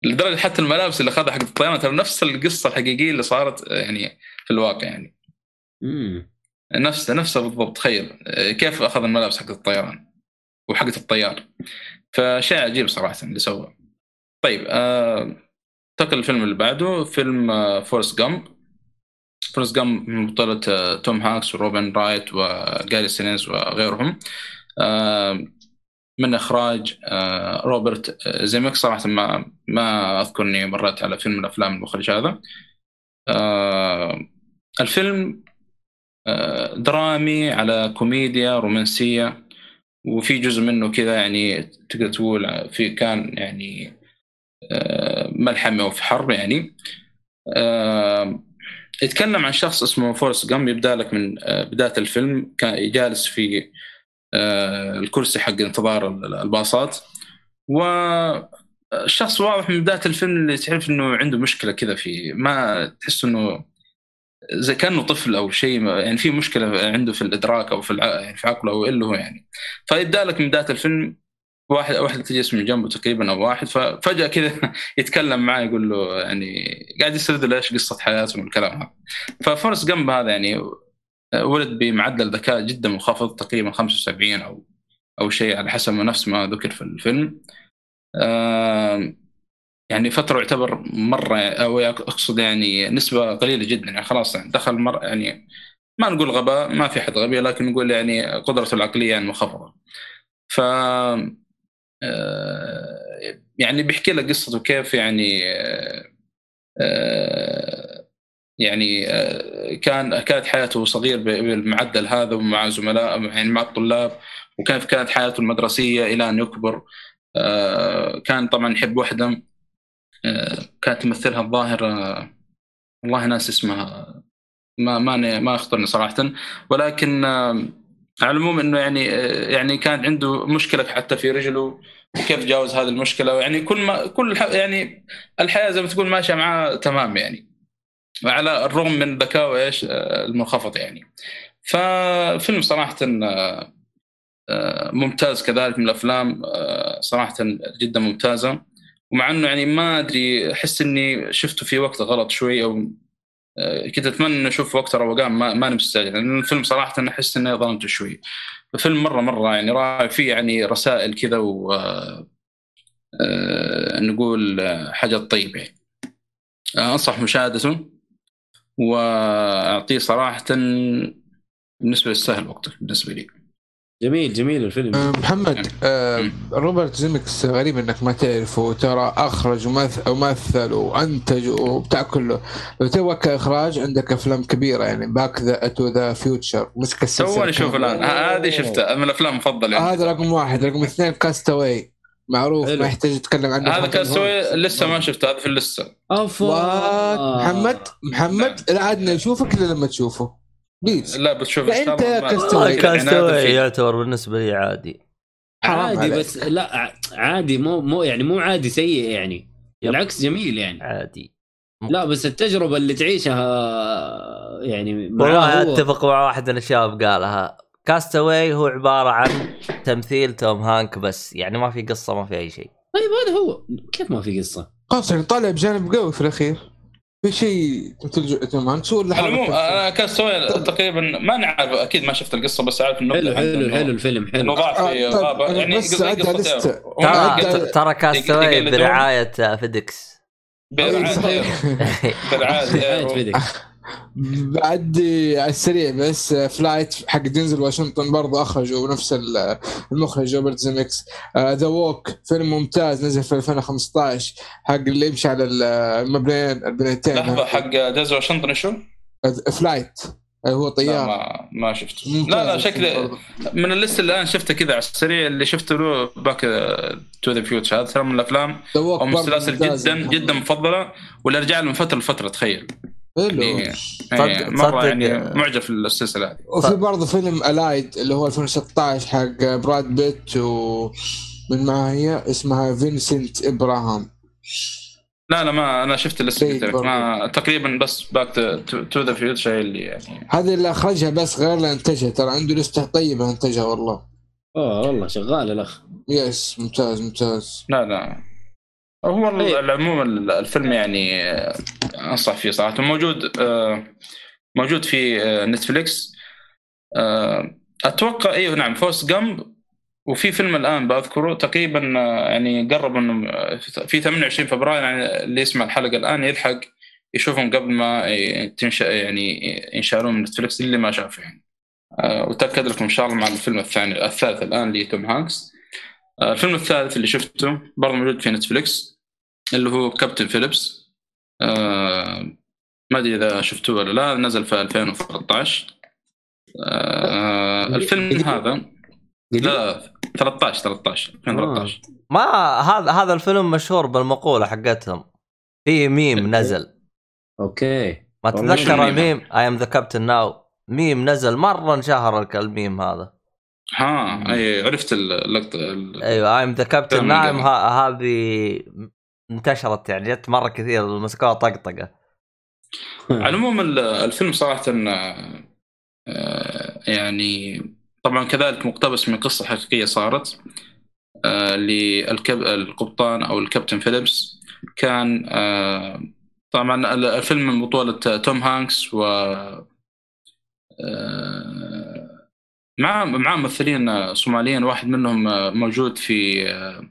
لدرجة حتى الملابس اللي اخذها حق الطيران ترى نفس القصة الحقيقية اللي صارت يعني في الواقع يعني. مم. نفس نفسها بالضبط. تخيل. كيف أخذ الملابس حق الطيران وحقت الطيار. فشيء عجيب صراحة اللي سواه. طيب آه... انتقل الفيلم اللي بعده فيلم فورست جامب فورست جامب من بطولة آه، توم هانكس وروبن رايت وجاري سينيز وغيرهم. آه من إخراج آه روبرت زيمكس صراحة ما ما أذكر إني مريت على فيلم من الأفلام المخرج هذا. الفيلم درامي على كوميديا رومانسية وفي جزء منه كذا يعني تقدر تقول في كان يعني ملحمه وفي حرب يعني. آه، يتكلم عن شخص اسمه فورست جامب يبدأ لك من آه، بداية الفيلم. كان جالس في آه، الكرسي حق انتظار الباصات. والشخص واضح من بداية الفيلم اللي تعرف إنه عنده مشكلة كذا في ما تحس إنه زي كأنه طفل أو شيء يعني في مشكلة عنده في الإدراك أو في. يعني في عقله أو اللي هو يعني. فيبدأ لك من بداية الفيلم واحد واحدة تجلس من جنبه تقريبا أو واحد ففجاه كذا يتكلم معاه يقول له يعني قاعد يسرد له إيش قصة حياته والكلام هذا. ففورست جنب هذا يعني ولد بمعدل ذكاء جدا منخفض تقريبا 75 أو أو شيء على حسب نفس ما ذكر في الفيلم. يعني فترة يعتبر مرة أو أقصد يعني نسبة قليلة جدا يعني خلاص يعني دخل مر يعني ما نقول غباء ما في حد غبي لكن نقول يعني قدرته العقلية يعني منخفضة ف يعني بيحكي لك قصته كيف يعني آه، آه، يعني آه، كان كانت حياته صغير بالمعدل هذا ومع زملاء يعني مع الطلاب وكيف كانت حياته المدرسية إلى أن يكبر. آه، كان طبعا يحب وحدة. آه، كانت تمثلها الظاهر آه، والله ناس اسمها ما ما ما أخطرني صراحة. ولكن آه، على العموم إنه يعني آه، يعني كان عنده مشكلة حتى في رجله وكيف جاوز هذه المشكلة؟ يعني كل ما كل يعني الحياة زي ما تقول ماشية معاه تمام يعني. على الرغم من ذكائه إيش آه، المنخفض يعني. ففيلم صراحة آه، ممتاز كذلك من الأفلام صراحة جدا ممتازة. ومع إنه يعني ما أدري أحس إني شفته في وقت غلط شوي أو كنت أتمنى أشوف وقت روقان ما ماني مستعجل لأن الفيلم صراحة أنا أحس اني ظلمته شوي الفيلم مره مرة يعني رائع فيه يعني رسائل كذا و آه، آه، نقول آه، حاجات طيبة يعني. أنصح مشاهدته وأعطيه صراحة بالنسبة للسهل وقته بالنسبة لي جميل جميل الفيلم. آه، محمد آه روبرت زيمكس غريب إنك ما تعرفه ترى أخرج ومثل ومثل وأنتج وبتاع كله. لو تبغى كاخراج عندك أفلام كبيرة يعني Back the to the Future مسك السلسله توني أشوف. الآن. هذه شفتها من الأفلام المفضلة يعني. هذا رقم واحد. رقم اثنين Cast Away معروف حلو. ما يحتاج يتكلم عنه. هذا خمسة Cast Away لسه ما شفته هذا في اللسه. اوف محمد محمد لا عادنا نشوفك إلا لما تشوفه. please لا أنت الله ما- Cast Away. Cast Away يعتبر بالنسبة لي عادي. حرام عادي. بس لا ع- عادي مو مو يعني مو عادي سيء يعني. yep. بالعكس جميل يعني. عادي. لا بس التجربة اللي تعيشها يعني والله هو- أتفق مع واحد من الشباب قالها. كاستاوي هو عبارة عن تمثيل توم هانك بس. يعني ما في قصة ما في أي شيء. طيب هذا هو. كيف ما في قصة؟ خلاص يعني طالع بجانب قوي في الأخير. في شيء على العموم حرك أنا كاستوي تقريبا ما نعرف أكيد ما شفت القصة بس عارف إنه حلو حلو حلو الفيلم إنه حلو ضاع في آه، طيب، غابه يعني ترى ترى كاستاوي يقلدون- برعاية فيديكس برعاية برعاية حياة فيديك. بعد على السريع بس Flight حق دينزل واشنطن برضه أخرجوا نفس ال- المخرج روبرت زيمكس The Walk فيلم ممتاز نزل في 2015 حق اللي يمشي على المبنيين البنيتين لحظة حق دينزل واشنطن شو؟ Flight هو طيار ما ما شفته لا لا شكله. من ال list اللي الان شفته كذا على السريع اللي شفته له Back to the Future هذا ترى من الأفلام أو من السلاسل. جدا جدا مفضلة واللي ارجع له من فتره لفتره تخيل حلو. يعني يعني مرة تصدق- يعني معجب في السلسلة هذه. وفي برضه فيلم Allied اللي هو 2016 حق براد بيت ومن معها هي اسمها فينسنت ابراهام لا لا ما أنا شفت برضو. ما تقريبا بس Back to the Future اللي يعني. هذه اللي أخرجها بس غير اللي انتجها ترى عنده لستة طيبة انتجها والله. أوه والله شغال الأخ. yes ممتاز ممتاز. لا لا. هو طيب. العموم الفيلم يعني آه، أنصح فيه صراحة. موجود آه، موجود في آه، نتفليكس. أتوقع أيوه نعم فورست جامب. وفي فيلم الآن بذكره تقريبا يعني قرب إنه في 28 فبراير يعني اللي يسمع الحلقة الآن يلحق يشوفهم قبل ما تنشال يعني ينشالون من نتفلكس اللي ما شافه يعني. وتاكد لكم إن شاء الله مع الفيلم الثاني الثالث الآن لتوم هانكس. الفيلم الثالث اللي شفته برضه موجود في نتفلكس اللي هو كابتن فيليبس. آه، ما أدري إذا شفتوه ولا لا نزل في 2013 آه، الفيلم هذا. لا 13 13 2013 ما هذا هذا الفيلم مشهور بالمقولة حقتهم. في ميم نزل. أوكي. ما تتذكر الميم؟ I am the captain now ميم نزل مرة انشهر الميم هذا. ها أي عرفت اللقطة ال- أيوه I am the captain now. هذه انتشرت يعني جت مرة كثير مسكوها طقطقة. على العموم ال- الفيلم صراحة آه، يعني طبعا كذلك مقتبس من قصة حقيقية صارت آه، للقبطان أو الكابتن فيليبس كان آه، طبعا ال- الفيلم من بطولة توم هانكس و آه، مع مع ممثلين صوماليين واحد منهم آه، موجود في آه،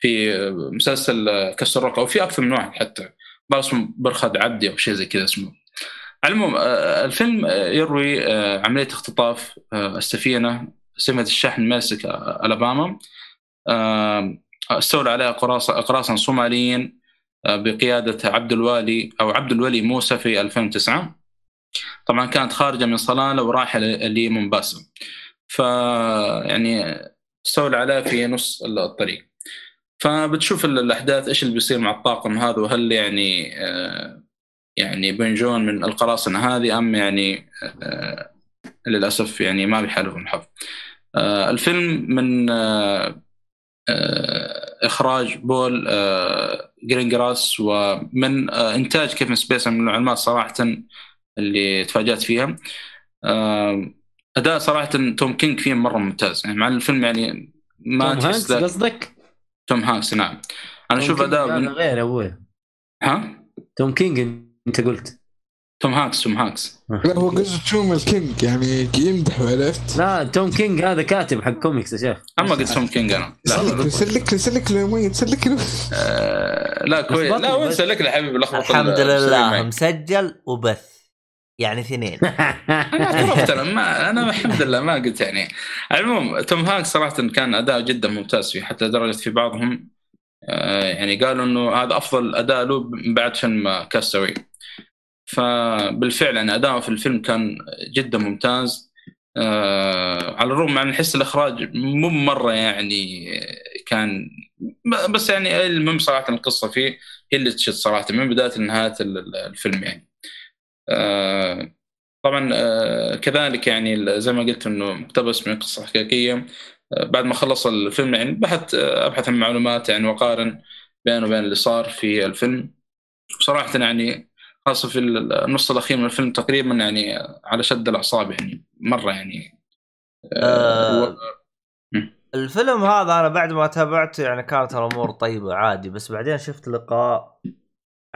في مسلسل كاسل روك أو في أكثر من واحد حتى اسمه برخد عبدي أو شيء زي كذا اسمه. على العموم آه، الفيلم آه، يروي آه، عملية اختطاف السفينة سفينه الشحن ماسك ألاباما. استولى عليها قراصنه صوماليين بقيادة عبد الوالي أو عبد الولي موسى في 2009 طبعا كانت خارجة من صلالة ورايحة ل- لمومباسا. ف يعني استولى عليها في نص الطريق. فبتشوف ال- الأحداث إيش اللي بيصير مع الطاقم هذا وهل يعني آه، يعني بنجون من القراصنة هذه أم يعني آه، للأسف يعني ما بيحالفهم الحظ. آه، الفيلم من إخراج بول جرينجراس ومن إنتاج كيفن سبيس من المعلومات صراحة اللي تفاجأت فيها. أداء صراحة توم كينج فيه مرة ممتاز يعني مع الفيلم يعني ما توم هانكس قصدك؟ توم هانكس نعم. أنا أشوف أداء هذا من... غير أبوي. ها؟ توم كينج أنت قلت. توم هانكس توم هانكس. لا هو قصده توم الكينج يعني يمدح عرفت؟ لا توم كينج هذا كاتب حق كوميكس يا شيخ. أما قلت توم كينج أنا. لا سلك له سلك له سلك له يا محمد سلك له آه لا كويس. لا لخبطني وانسى بس. لك يا حبيبي الحمد لله. مسجل وبث. يعني اثنين. أنا اعترفت أنا ما أنا الحمد لله ما قلت يعني. على العموم توم هانكس صراحة كان أداء جدا ممتاز فيه حتى لدرجة في بعضهم. آه يعني قالوا إنه هذا أفضل أداء له من بعد فيلم كاستوي فبالفعل يعني اداؤه في الفيلم كان جدا ممتاز. آه على الرغم من حس الإخراج مو مرة يعني كان بس يعني المهم صراحة القصة فيه هي اللي تشد صراحة من بداية لنهاية ال- ال- الفيلم يعني. طبعا آه، كذلك يعني زي ما قلت إنه مقتبس من قصة حقيقية. آه، بعد ما خلص الفيلم يعني بحث آه، أبحث عن معلومات يعني واقارن بينه وبين اللي صار في الفيلم. صراحة يعني خاصة في النص الأخير من الفيلم تقريبا يعني على شد الأعصاب يعني مرة يعني. آه، و- الفيلم هذا أنا بعد ما تابعته يعني كانت الأمور طيبة عادي بس بعدين شفت لقاء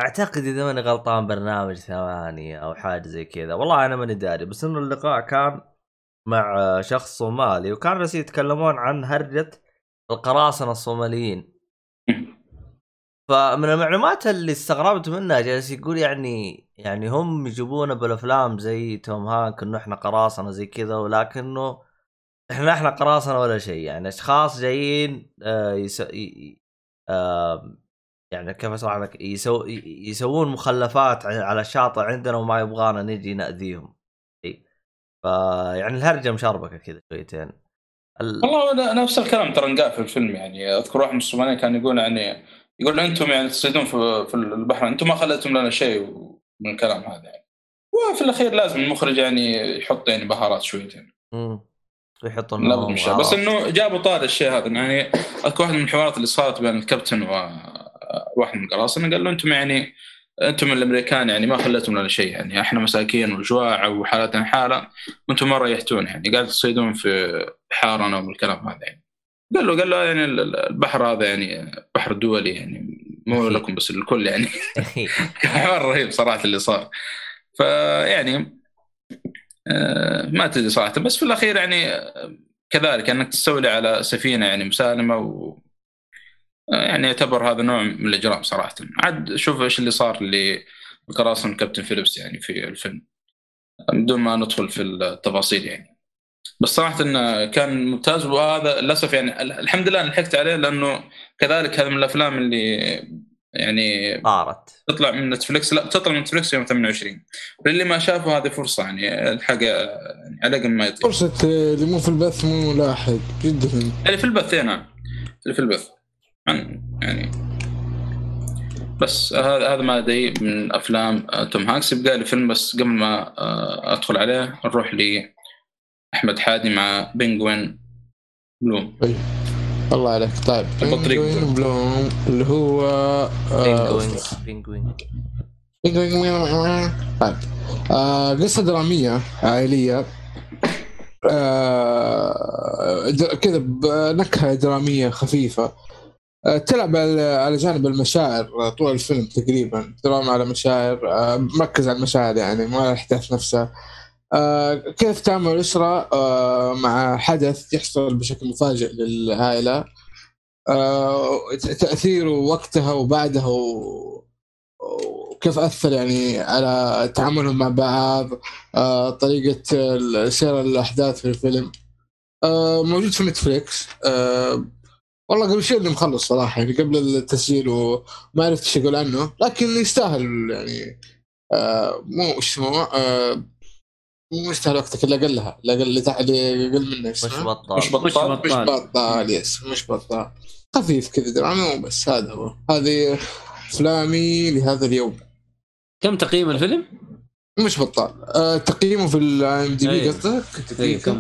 أعتقد إذا ماني غلطان برنامج ثمانية أو حاجة زي كذا والله أنا ماني داري بس إنه اللقاء كان مع شخص صومالي وكان بس يتكلمون عن هرجة القراصنة الصوماليين. فمن المعلومات اللي استغربت منها جالس يقول يعني يعني هم يجيبونا بالأفلام زي توم هانك إنه إحنا قراصنة زي كذا ولكنه إحنا إحنا قراصنة ولا شيء يعني أشخاص جايين آه يس... ي- آه يعني كيف اشرح لك؟ يسو... يسوون مخلفات على الشاطئ عندنا وما يبغانا نجي نأذيهم. إي. فيعني الهرجة مشربكة كذا شويتين. ال... والله نفس الكلام ترى انقال في الفيلم يعني. أذكر واحد من الصوماليين كان يقول يعني يقول أنتم يعني تصيدون في, في البحر أنتم ما خليتم لنا شيء من الكلام هذا يعني. وفي الأخير لازم المخرج يعني يحط يعني بهارات شويتين. مم. ويحطون لابد من الشيء بس إنه جابوا طار الشيء هذا. يعني أذكر واحد من الحوارات اللي صارت بين الكابتن وواحد من القراصنه قال له أنتم يعني أنتم الأمريكان يعني ما خليتم لنا شيء يعني إحنا مساكين وجواع وحالتنا حاله وأنتم ما ريحتونا يعني. قاعد تصيدون في بحارنا والكلام هذا يعني. قال له قال له يعني البحر هذا يعني بحر دولي يعني مو لكم بس للكل يعني. حوار رهيب صراحة اللي صار. فيعني آه، ما تدري صراحة. بس في الأخير يعني آه، كذلك أنك تستولي على سفينة يعني مسالمة و يعني يعتبر هذا نوع من الاجرام صراحة. عاد شوف إيش اللي صار لقراصنة كابتن فيليبس يعني في الفيلم بدون ما ندخل في التفاصيل يعني. بس صراحة إنه كان ممتاز وهذا للأسف يعني الحمد لله لحقت عليه لأنه كذلك هذا من الأفلام اللي يعني طارت. تطلع من نتفلكس لا تطلع من نتفلكس يوم 28 للي ما شافه هذه فرصة يعني الحق يعني على قد ما يطيق فرصة آه، اللي مو في البث مو لاحق جدا. اللي في البث إيه نعم. اللي في البث. عن يعني. بس هذا هذا ما ادري من أفلام توم هانكس. يبقى لي فيلم بس قبل ما آه، أدخل عليه نروح لاحمد حادي مع Penguin Bloom. الله عليك. طيب. Penguin Bloom اللي هو آه، penguin. penguin. طيب. آه، قصة درامية عائلية. آه، كذا بنكهة درامية خفيفة. آه، تلعب على جانب المشاعر طول الفيلم تقريبا دراما على مشاعر آه، مركز على المشاعر يعني ما الاحداث نفسها آه، كيف تعمل الأسرة؟ آه، مع حدث يحصل بشكل مفاجئ للعائلة. آه، تأثيره وقتها وبعدها وكيف أثر يعني على تعاملهم مع بعض آه، طريقة سير الأحداث في الفيلم. آه، موجود في نتفليكس. آه، والله قبل شيء اللي مخلص صراحة يعني قبل التسجيل وما عرفت إيش أقول عنه. لكن يستاهل يعني آه، مو إيش اسمه آه، مو يستاهل وقتك الا اقلها لا أقل اللي تحت اللي أقل منه مش. بطال. مش مش بطال مش بطال. yes مش بطال. خفيف كذا درامي وبس هذا هو. هذه أفلامي لهذا اليوم. كم تقييم الفيلم؟ مش بطال. آه تقييمه في ال IMDb. قصدك؟ إيه، كم؟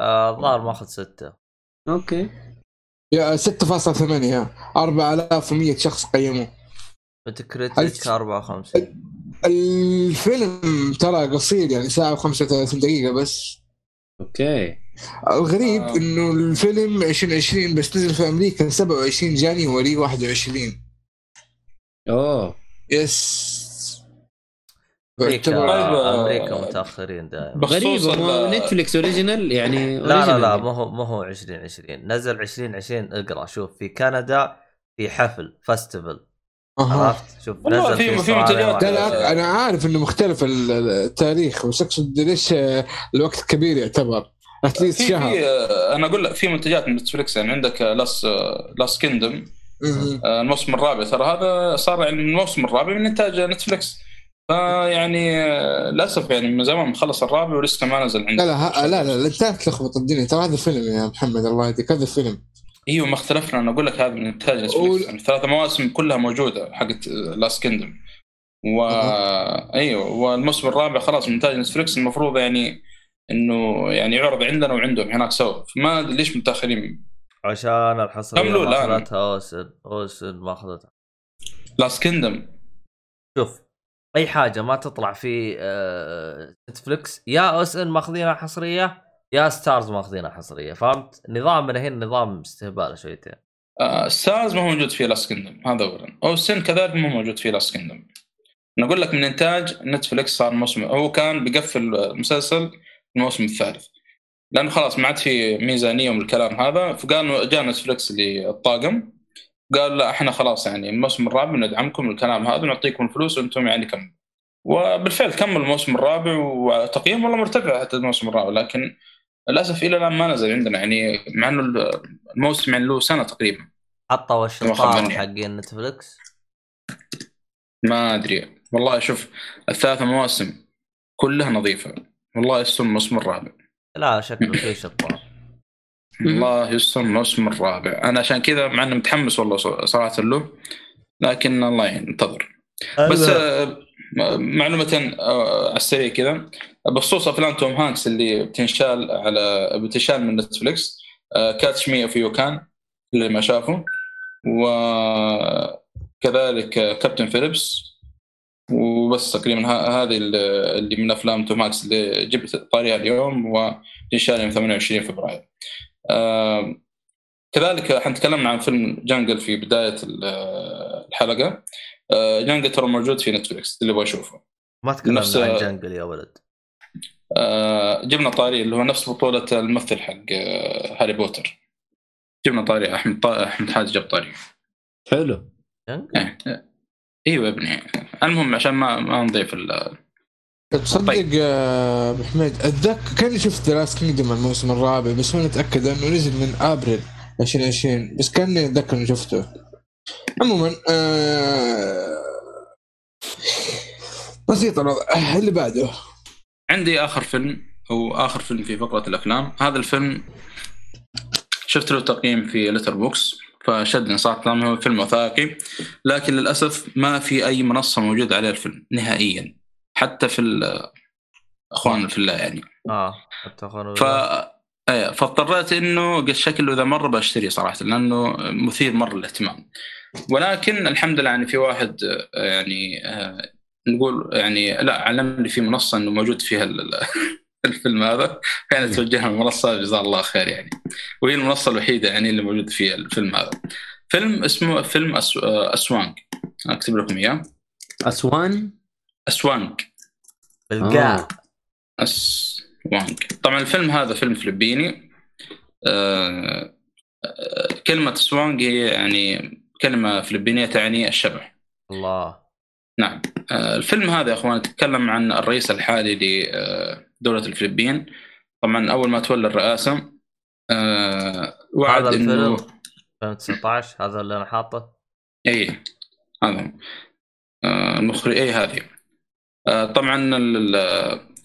آه، الظاهر ماخذ ستة. أوكي. 6.8 4100 شخص قيموه. ألف. 54 الفيلم ترى قصير يعني ساعة و35 دقيقة بس. أوكي. الغريب آه. إنه الفيلم 2020 بس نزل في أمريكا 27 January 21 أوه. Yes. أمريكا طيب، آه، أمريكا متأخرين دائما. غريبة مو ال- نتفلكس original يعني لا لا لا. ما هو ما هو 2020 نزل 2020 اقرأ شوف في كندا في حفل أها. عرفت؟ شوف نزل في- في لا. لا أنا عارف إنه مختلف ال- التاريخ بس أقصد ليش آه، الوقت كبير يعتبر at least في شهر. في آه، أنا أقول لك في منتجات من نتفلكس يعني عندك Last Last Kingdom. الموسم الرابع. ترى هذا صار يعني الموسم الرابع من إنتاج نتفلكس فيعني آه، للأسف يعني من زمان مخلص الرابع ولسه ما نزل لا عندنا لا ها- لا لا لا انت تلخبط الدنيا. ترى هذا فيلم يا محمد الله يهديك هذا فيلم. إيوه ما اختلفنا. أنا أقول لك هذا من إنتاج نتفلكس قول. يعني ثلاث مواسم كلها موجودة حقت Last Kingdom و أيوه والموسم الرابع خلاص من إنتاج نتفلكس المفروض يعني إنه يعني يعرض عندنا وعندهم هناك سوا. فما أدري ليش متأخرين. عشان الحصرية ما. أخذتها أوسن أوسن ما أخذتها. Last Kingdom شوف أي حاجة ما تطلع في آه، نتفلكس يا أو إس إن ماخذينها حصرية يا ستارز ماخذينها حصرية فهمت؟ نظامنا هنا نظام استهبال شويتين. آه ستارز ما هو موجود في Last Kingdom هذا اولا. أو إس إن كذلك ما هو موجود في Last Kingdom نقول لك من إنتاج نتفلكس صار الموسم هو كان بيقفل المسلسل الموسم الثالث. لأنه خلاص ما عاد في ميزانية من الكلام هذا فقال جاء نتفلكس للطاقم. قال لا إحنا خلاص يعني الموسم الرابع ندعمكم الكلام هذا ونعطيكم الفلوس وأنتم يعني كملوا وبالفعل كمل الموسم الرابع وتقييم والله مرتفع حتى الموسم الرابع لكن للأسف إلى الآن ما نزل عندنا يعني مع إنه الموسم يعني له سنة تقريبا. حطوا الشطار. حقين نتفلكس ما أدري. والله شوف الثلاث مواسم كلها نظيفة. والله يستر الموسم الرابع. لا شكله في شطار. الله يستر الموسم الرابع. أنا عشان كذا مع إني متحمس والله صراحة له لكن الله يعين انتظر بس آه، معلومة آه، على السريع كذا. بخصوص أفلام توم هانكس اللي بتنشال على بتنشال من نتفلكس Catch Me If You Can اللي ما شافه. وكذلك Captain Phillips وبس تقريبا هذه ال- اللي من أفلام توم هانكس اللي جبت طاريها اليوم وتنشال يوم 28 فبراير. آه، كذلك إحنا تكلمنا عن فيلم Jungle في بداية ال- الحلقة. آه، Jungle ترى موجود في نتفلكس اللي يبغى يشوفه ما تكلمنا نفس- عن Jungle يا ولد. آه، جبنا طاري اللي هو نفس بطولة الممثل حق آه، هاري بوتر جبنا طاري أحمد. أحمد حاج جاب طاري. حلو. إيه، إيه. إيوه يا ابني. المهم عشان ما ما نضيف ال... تصدق آه، أبو حميد اتذكر كاني شفت ذا Last Kingdom الموسم الرابع بس ما نتأكد انه نزل من أبريل 2020 بس كاني أتذكر إني شفته. عموما آه، بسيط الوضع اللي بعده. عندي آخر فيلم أو آخر فيلم في فقرة الأفلام. هذا الفيلم شفت له تقييم في لتر بوكس فشدني صراحة طبعاً هو فيلم وثائقي لكن للأسف ما في أي منصة موجود عليه الفيلم نهائيا. حتى في ال- اخواننا في الله يعني. آه حتى اخونا ف إيه فاضطريت إنه قلت شكله إذا مره بشتري صراحة لأنه مثير مره للاهتمام. ولكن الحمد لله يعني في واحد آه، يعني آه، نقول يعني لا علمني في منصة إنه موجود فيها ال- الفيلم هذا يعني توجهها المنصة جزاه الله خير يعني. وهي المنصة الوحيدة يعني اللي موجود فيها الفيلم هذا. فيلم اسمه فيلم أس... آه، أسوانج. أكتب لكم إياه. اسوان اسوانج بالقاع آه. اسوانج طبعا الفيلم هذا فيلم فلبيني. آه، آه، كلمة اسوانج هي يعني كلمة فلبينية تعني الشبح. الله. نعم. آه، الفيلم هذا يا إخوان يتكلم عن الرئيس الحالي لدولة الفلبين. طبعا أول ما تولى الرئاسة آه، وعد هذا إنه الفيلم؟ 2019 هذا اللي أنا حاطه؟ اي هذا. هو. آه، المخرج اي هذه. آه، طبعا ال-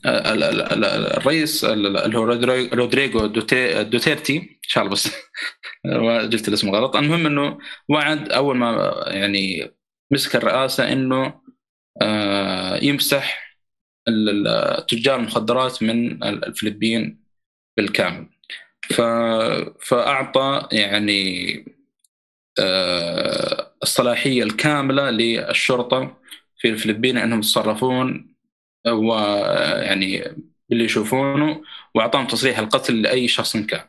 ال- الرئيس ال- اللي هو رودري- رودريغو دوتي- دوتيرتي إن شاء الله بس قلت الاسم غلط المهم إنه وعد أول ما يعني مسك الرئاسة إنه آه، يمسح تجار المخدرات من ال- الفلبين بالكامل. فأعطى يعني آه، الصلاحية الكاملة للشرطة في الفلبين انهم يتصرفون ويعني باللي يشوفونه وأعطاهم تصريح القتل لأي شخص كان.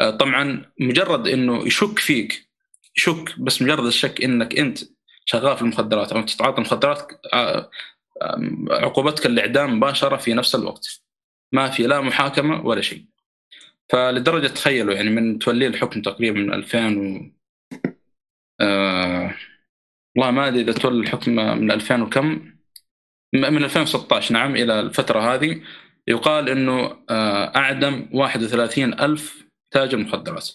آه، طبعا مجرد إنه يشك فيك يشك بس مجرد الشك إنك أنت شغال في المخدرات أو تتعاطى مخدرات آه، عقوبتك الإعدام مباشرة في نفس الوقت. ما في لا محاكمة ولا شيء. فلدرجة تخيلوا يعني من توليه الحكم تقريبا من 2000 و آه والله ما أدري إذا تولى الحكم من 2000 وكم من 2016 نعم إلى الفترة هذه يقال إنه آه أعدم 31 ألف تاجر مخدرات.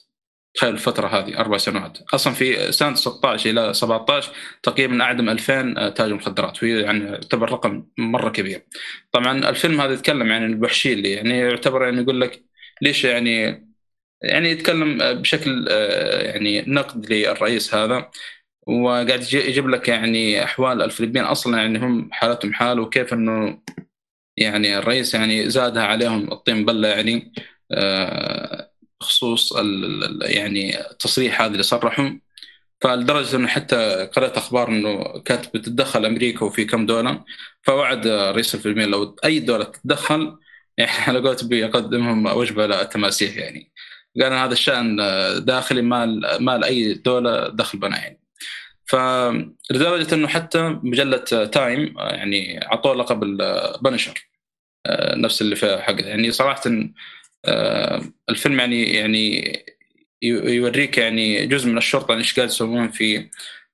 تخيل الفترة هذه أربع سنوات. أصلا في سنة 16 إلى 17 تقريبا أعدم 2000 تاجر مخدرات. وهي يعني يعتبر رقم مرة كبير. طبعا الفيلم هذا يتكلم عن الوحشيه اللي يعني يعتبر يعني يقول لك ليش يعني يعني يتكلم بشكل آه، يعني نقد للرئيس هذا. وقاعد يجي- يجيب لك يعني أحوال الفلبين أصلا يعني هم حالتهم حال وكيف إنه يعني الرئيس يعني زادها عليهم الطين بلة يعني آه، بخصوص ال- يعني التصريح هذا اللي صرحوا فلدرجه إنه حتى قرات أخبار إنه كانت بتتدخل أمريكا وفي كم دولة. فوعد رئيس الفلبين لو أي دولة تتدخل يعني على قولته بيقدمهم وجبة للتماسيح يعني. قال هذا الشأن داخلي ما ما لاي دولة دخل بنا يعني. فلدرجة إنه حتى مجلة تايم يعني أعطوه لقب البنشر نفس اللي في حق يعني صراحة آه، الفيلم يعني يعني يوريك يعني جزء من الشرطة إيش قاعد يسوون في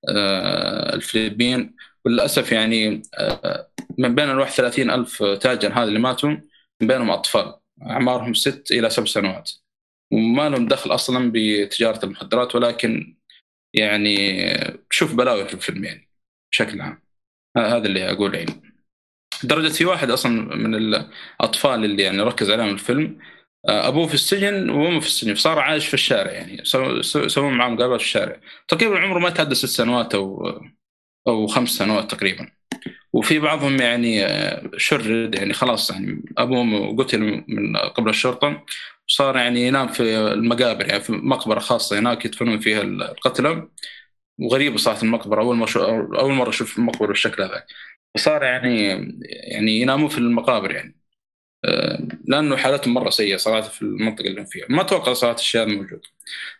آه، الفلبين. وللأسف يعني آه، من بين ال 31 ألف تاجر هذا اللي ماتوا من بينهم أطفال أعمارهم ست إلى سبع سنوات. وما لهم دخل أصلا بتجارة المخدرات ولكن يعني شوف بلاوي في الفيلم يعني بشكل عام. هذا اللي أقول يعني. لدرجة في واحد أصلا من الأطفال اللي يعني ركز عليهم الفيلم آه، أبوه في السجن وأمه في السجن فصار عايش في الشارع يعني سو- سو- سووا معاه مقابلة في الشارع. تقريبا عمره ما يتعدى ست سنوات أو أو خمس سنوات تقريبا. وفي بعضهم يعني آه، شرد يعني خلاص يعني ابوهم قتل من قبل الشرطة وصار يعني ينام في المقابر يعني في مقبرة خاصة هناك يدفنون فيها القتلى. وغريبه صارت المقبرة أول مرة أول مرة أشوف المقبره بالشكل هذا. فصار يعني يعني يناموا في المقابر يعني. آه، لأنه حالتهم مرة سيئة صراحة في المنطقة اللي هم فيها. ما أتوقع صراحة الشيء هذا موجود.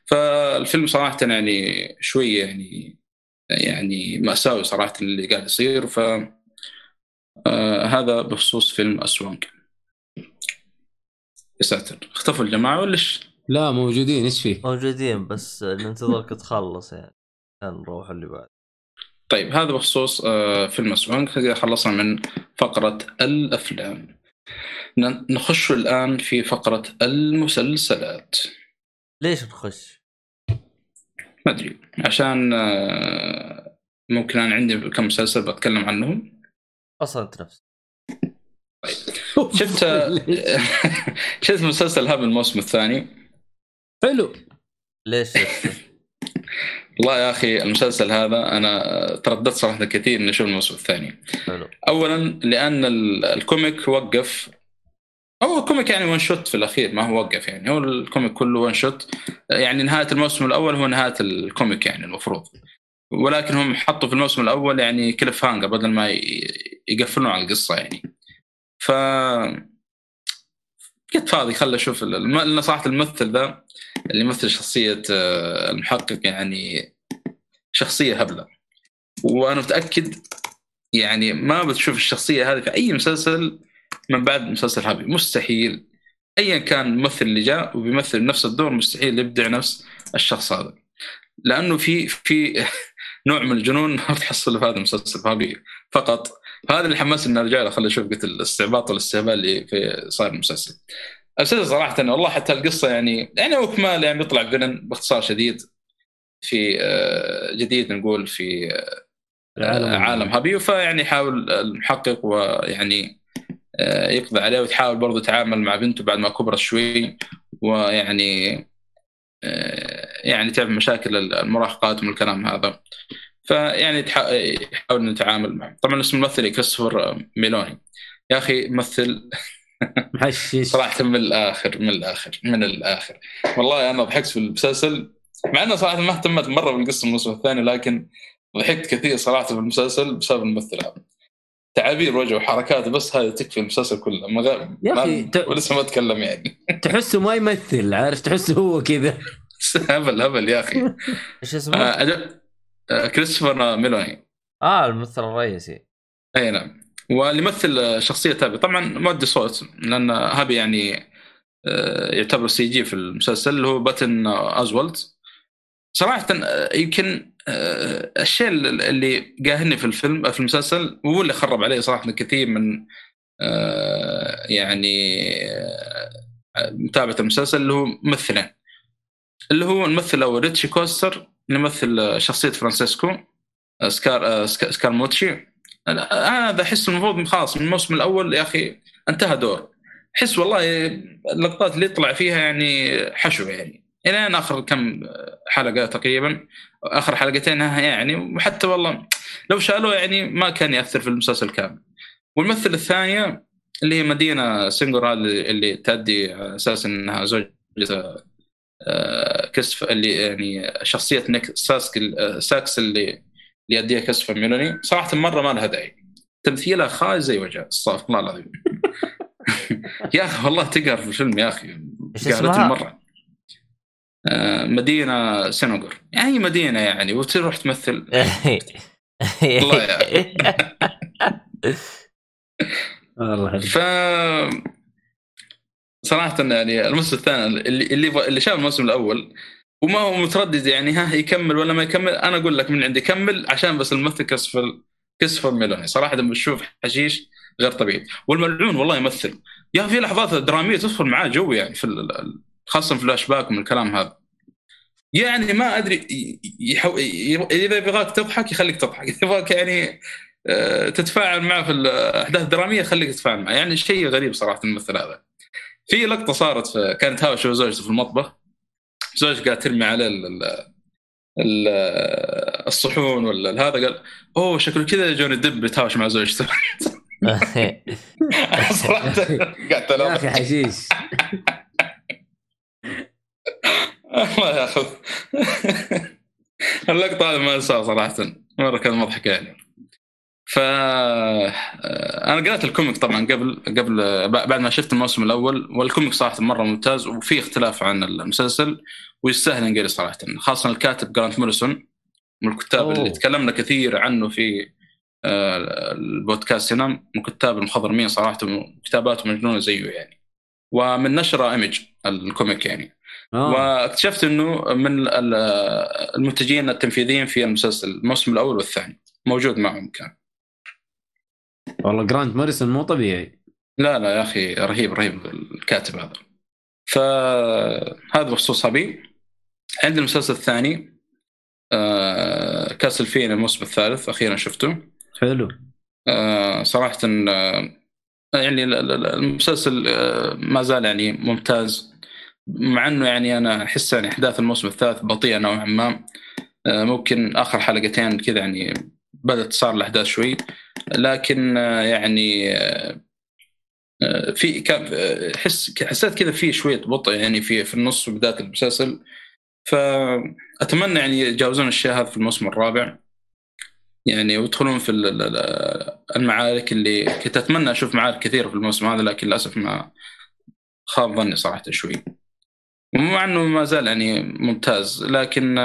فالفيلم صراحة يعني شوية يعني يعني مأساوي صراحة اللي قاعد يصير. ف آه هذا بخصوص فيلم أسوانك. يا ساتر. اختفوا الجماعة ولا إيش؟ لا موجودين إيش فيه؟ موجودين بس ننتظرك تخلص يعني. نروح اللي بعد. طيب هذا بخصوص آه فيلم كذا خلصنا من فقرة الأفلام. ن- نخش الآن في فقرة المسلسلات. ليش نخش؟ ما أدري. عشان آه ممكن أنا عندي كم مسلسل بتكلم عنهم. أصلا أنت نفسك شفت شفت مسلسل هاب الموسم الثاني؟ حلو. ليش؟ والله يا أخي المسلسل هذا أنا ترددت صراحة كثير إني أشوف الموسم الثاني. حلو. اولا لأن ال- الكوميك وقف. هو ال comic يعني one shot في الأخير ما هو وقف يعني. هو ال comic كله one shot يعني نهاية الموسم الأول هو نهاية ال comic يعني المفروض. ولكن هم حطوا في الموسم الأول يعني cliffhanger بدل ما يقفلون على القصة يعني. ف قلت فاضي خل أشوف صراحة الممثل ذا اللي يمثل شخصية آه، المحقق يعني شخصية هبلة. وأنا متأكد يعني ما بتشوف الشخصية هذه في أي مسلسل من بعد مسلسل هابي. مستحيل. ايا كان الممثل اللي جاء وبيمثل نفس الدور مستحيل يبدع نفس الشخص هذا. لأنه في في نوع من الجنون ما تحصله في هذا المسلسل هابي فقط. هذا اللي حمسني إني أرجع له. خليني أشوف قلت الاستعباط والاستهبال اللي في صار المسلسل. المسلسل صراحة والله حتى القصة يعني يعني هو كمال يعني بيطلع فيلن باختصار شديد في آه، جديد نقول في العالم عالم هابي. فيعني يحاول المحقق ويعني آه، يقضي عليه وتحاول برضه تتعامل مع بنته بعد ما كبرت شوي. ويعني آه، يعني تعرف مشاكل المراهقات من الكلام هذا. فيعني يحاول نتعامل معه. طبعا اسم الممثل كريستوفر ميلوني. يا أخي ممثل محشش صراحة من الآخر من الآخر من الآخر. والله أنا ضحكت في المسلسل مع إنه صراحة ما اهتمت مرة بالقصة الموسم الثاني لكن ضحكت كثير صراحة في المسلسل بسبب الممثل هذا. تعابير وجهه وحركاته بس هذه تكفي المسلسل كله. من غير يا ما- ت- ولسه ما أتكلم يعني. تحسه ما يمثل عارف؟ تحسه هو كذا. هبل هبل يا أخي. إيش اسمه؟ آه، كريستوفر ميلوني آه الممثل الرئيسي. أي نعم. واللي يمثل شخصية هابي. طبعا مؤدي صوت لأن هابي يعني آه، يعتبر CG في المسلسل اللي هو باتون أوزوالت. صراحة آه، يمكن الشيء اللي قاهرني في الفيلم في المسلسل وهو اللي خرب عليه صراحة كثير من يعني متابعة المسلسل اللي هو ممثلين. اللي هو الممثل الأول ريتشي كوستر. يمثل شخصية فرانسيسكو آه، سكار آه، سكا- سكارموتشي لا، هذا احس المفروض خلاص من الموسم الأول يا أخي انتهى دور. احس والله اللقطات اللي يطلع فيها يعني حشو يعني. إلى آخر كم حلقة تقريبا آخر حلقتين يعني وحتى والله لو شالوه يعني ما كان يأثر في المسلسل كامل. والممثلة الثانية اللي هي مدينة هذه اللي تأدي أساس إنها زوجة كسف اللي يعني شخصية نيك ساسك ساكس اللي اللي يأديها كسف ميلوني. صراحة مرة ما لها داعي. تمثيلها خايس زي وجهها استغفر الله العظيم. يا أخي والله تقهر في الفيلم يا أخي. قهرتني؟ مرة. آه، مدينة سنغر يعني مدينة يعني. وتروح تمثل. والله يا والله. ف صراحة يعني الموسم الثاني اللي اللي اللي شاف الموسم الأول وما هو متردد يعني ها يكمل ولا ما يكمل. أنا أقول لك من عندي كمل عشان بس الممثل كسفر كرستوفر ميلوني صراحة لما تشوف حشيش غير طبيعي. والملعون والله يمثل. يا في لحظات درامية تدخل معاه جو يعني في في الفلاش باك ومن الكلام هذا. يعني ما أدري يحو... إذا يبغاك تضحك يخليك تضحك. إذا يبغاك يعني آه، تتفاعل معه في الاحداث الدراميه خليك تتفاعل معه. يعني شيء غريب صراحة الممثل هذا. في لقطة صارت في كانت هاوش وزوجته في المطبخ. زوجته قاعد ترمي عليه ال... ال... ال... الصحون ولا هذا قال أوه شكله كذا جوني ديب بيتهاوش مع زوجته صراحة قاعد يا أخي حشيش. الله ياخذ. اللقطة هذه ما أنساها صراحة. مرة كان مضحك يعني. ف أنا قرأت ال comic طبعا قبل قبل بعد ما شفت الموسم الأول وال comic صراحة مرة ممتاز وفي اختلاف عن المسلسل ويستاهل ينقري صراحة خاصة الكاتب جرانت موريسون من الكتاب أوه. اللي تكلمنا كثير عنه في آه، البودكاست هنا من كتاب المخضرمين صراحة كتاباته مجنونة زيه يعني ومن نشر Image ال comic يعني آه. واكتشفت إنه من ال- المنتجين التنفيذيين في المسلسل الموسم الأول والثاني موجود معهم كان والله جراند موريسون مو طبيعي. لا لا يا أخي رهيب رهيب الكاتب هذا. فهذا بخصوص هابي عندي المسلسل الثاني آه كاسلفين الموسم الثالث أخيرا شفته. حلو. آه صراحة آه يعني ال- ال- المسلسل آه ما زال يعني ممتاز. مع إنه يعني أنا أحس يعني أحداث الموسم الثالث بطيئة نوعا ما. آه ممكن آخر حلقتين كذا يعني بدأت صار الأحداث شوي. لكن آه يعني آه آه، في حس حسيت كذا في شوية بطء يعني في في النص وبدايه المسلسل. فأتمنى يعني يتجاوزون الشيء هذا في الموسم الرابع. يعني ويدخلون في ال- ال- ال- المعارك اللي كنت أتمنى أشوف معارك كثيرة في الموسم هذا لكن للأسف ما خاب ظني صراحة شوي. مع إنه ما زال يعني ممتاز لكن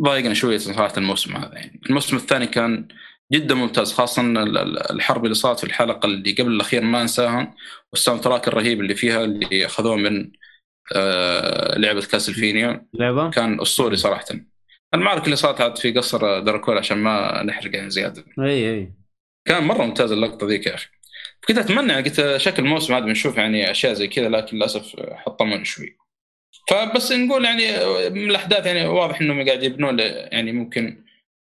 ضايقنا شوية صراحة الموسم هذا يعني. الموسم الثاني كان جدا ممتاز خاصة ال- ال- الحرب اللي صارت في الحلقة اللي قبل الأخير ما أنساها وال soundtrack الرهيب اللي فيها اللي أخذوه من آه، لعبة كاسلفينيا. لعبة؟ كان أسطوري صراحة. المعركة اللي صارت عاد في قصر دراكولا عشان ما نحرق يعني زيادة. أي أي. كان مرة ممتاز اللقطة ذيك يا أخي. كنت أتمنى قلت شكل الموسم هذا بنشوف يعني أشياء زي كذا لكن للأسف حطمنا شوي. فبس نقول يعني من الأحداث يعني واضح إنهم قاعد يبنون ل- يعني ممكن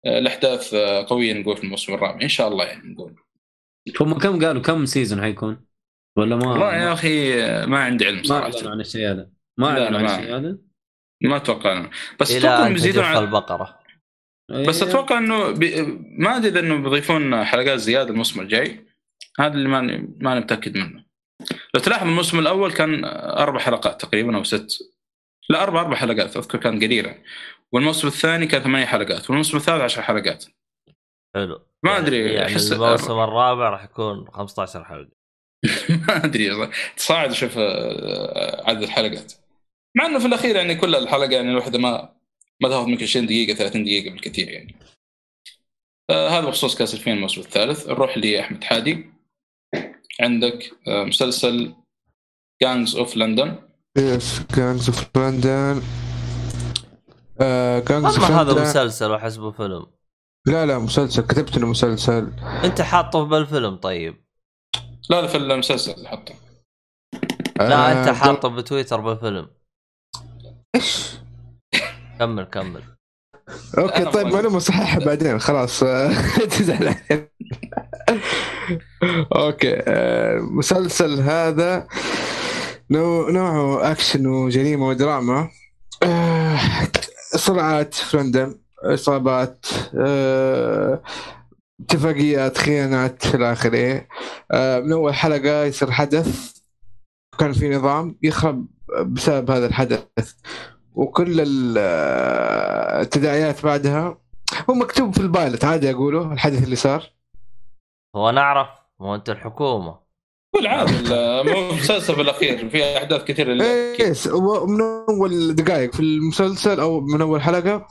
الأحداث قوية نقول في الموسم الرابع. إن شاء الله يعني نقول. هم كم قالوا كم season حيكون؟ ولا ما والله يا أخي ما عندي علم ما صراحة. أعلنوا عن الشيء هذا ما أعلنوا عن ما- الشيء هذا ما أتوقع. أنا. بس أتوقع أن انهم يزيدون على البقره بس إيه. أتوقع إنه بي... ما أدري إذا انه بيضيفون حلقات زيادة الموسم الجاي. هذا اللي ماني ماني متأكد منه. لو تلاحظ الموسم الأول كان أربع حلقات تقريبا أو ست. لا أربع أربع حلقات أذكر كانت قليله والموسم الثاني كان ثمانية حلقات والموسم الثالث عشر حلقات. حلو. ما أدري، يعني أحس- الموسم الرابع راح يكون 15 حلقة. ما أدري تصاعد أشوف آه، عدد الحلقات. مع إنه في الأخير يعني كل الحلقة يعني الواحده ما ما تأخذ منك 20 دقيقة 30 دقيقة بالكثير يعني. آه هذا بخصوص كأس الفين الموسم الثالث. نروح لأحمد حادي. عندك آه مسلسل Gangs of London yes Gangs of London Gangs والله of هذا لندن مسلسل وحسبه فيلم لا لا مسلسل كتبت إنه مسلسل. أنت حاطه بالفيلم طيب. لا لا في المسلسل حتى لا أنت آه، حاطه بتويتر بالفيلم. إيش؟ كمل كمل. okay طيب معلومة صحيحة بعدين خلاص. آه، تزعل. أوكي آه، المسلسل هذا نوع نوعه أكشن وجريمة ودراما. آه، صراعات في لندن اصابات آه، اتفاقيات خيانات إلى آخره. آه، من أول حلقة يصير حدث. كان في نظام يخرب بسبب هذا الحدث. وكل ال- آه، التداعيات بعدها. هو مكتوب في البايلوت عادي أقوله الحدث اللي صار. هو نعرف مو أنت الحكومة. والعادي المسلسل الاخير في أحداث كثيرة اللي إيه س- ومن أول دقائق في المسلسل أو من أول حلقة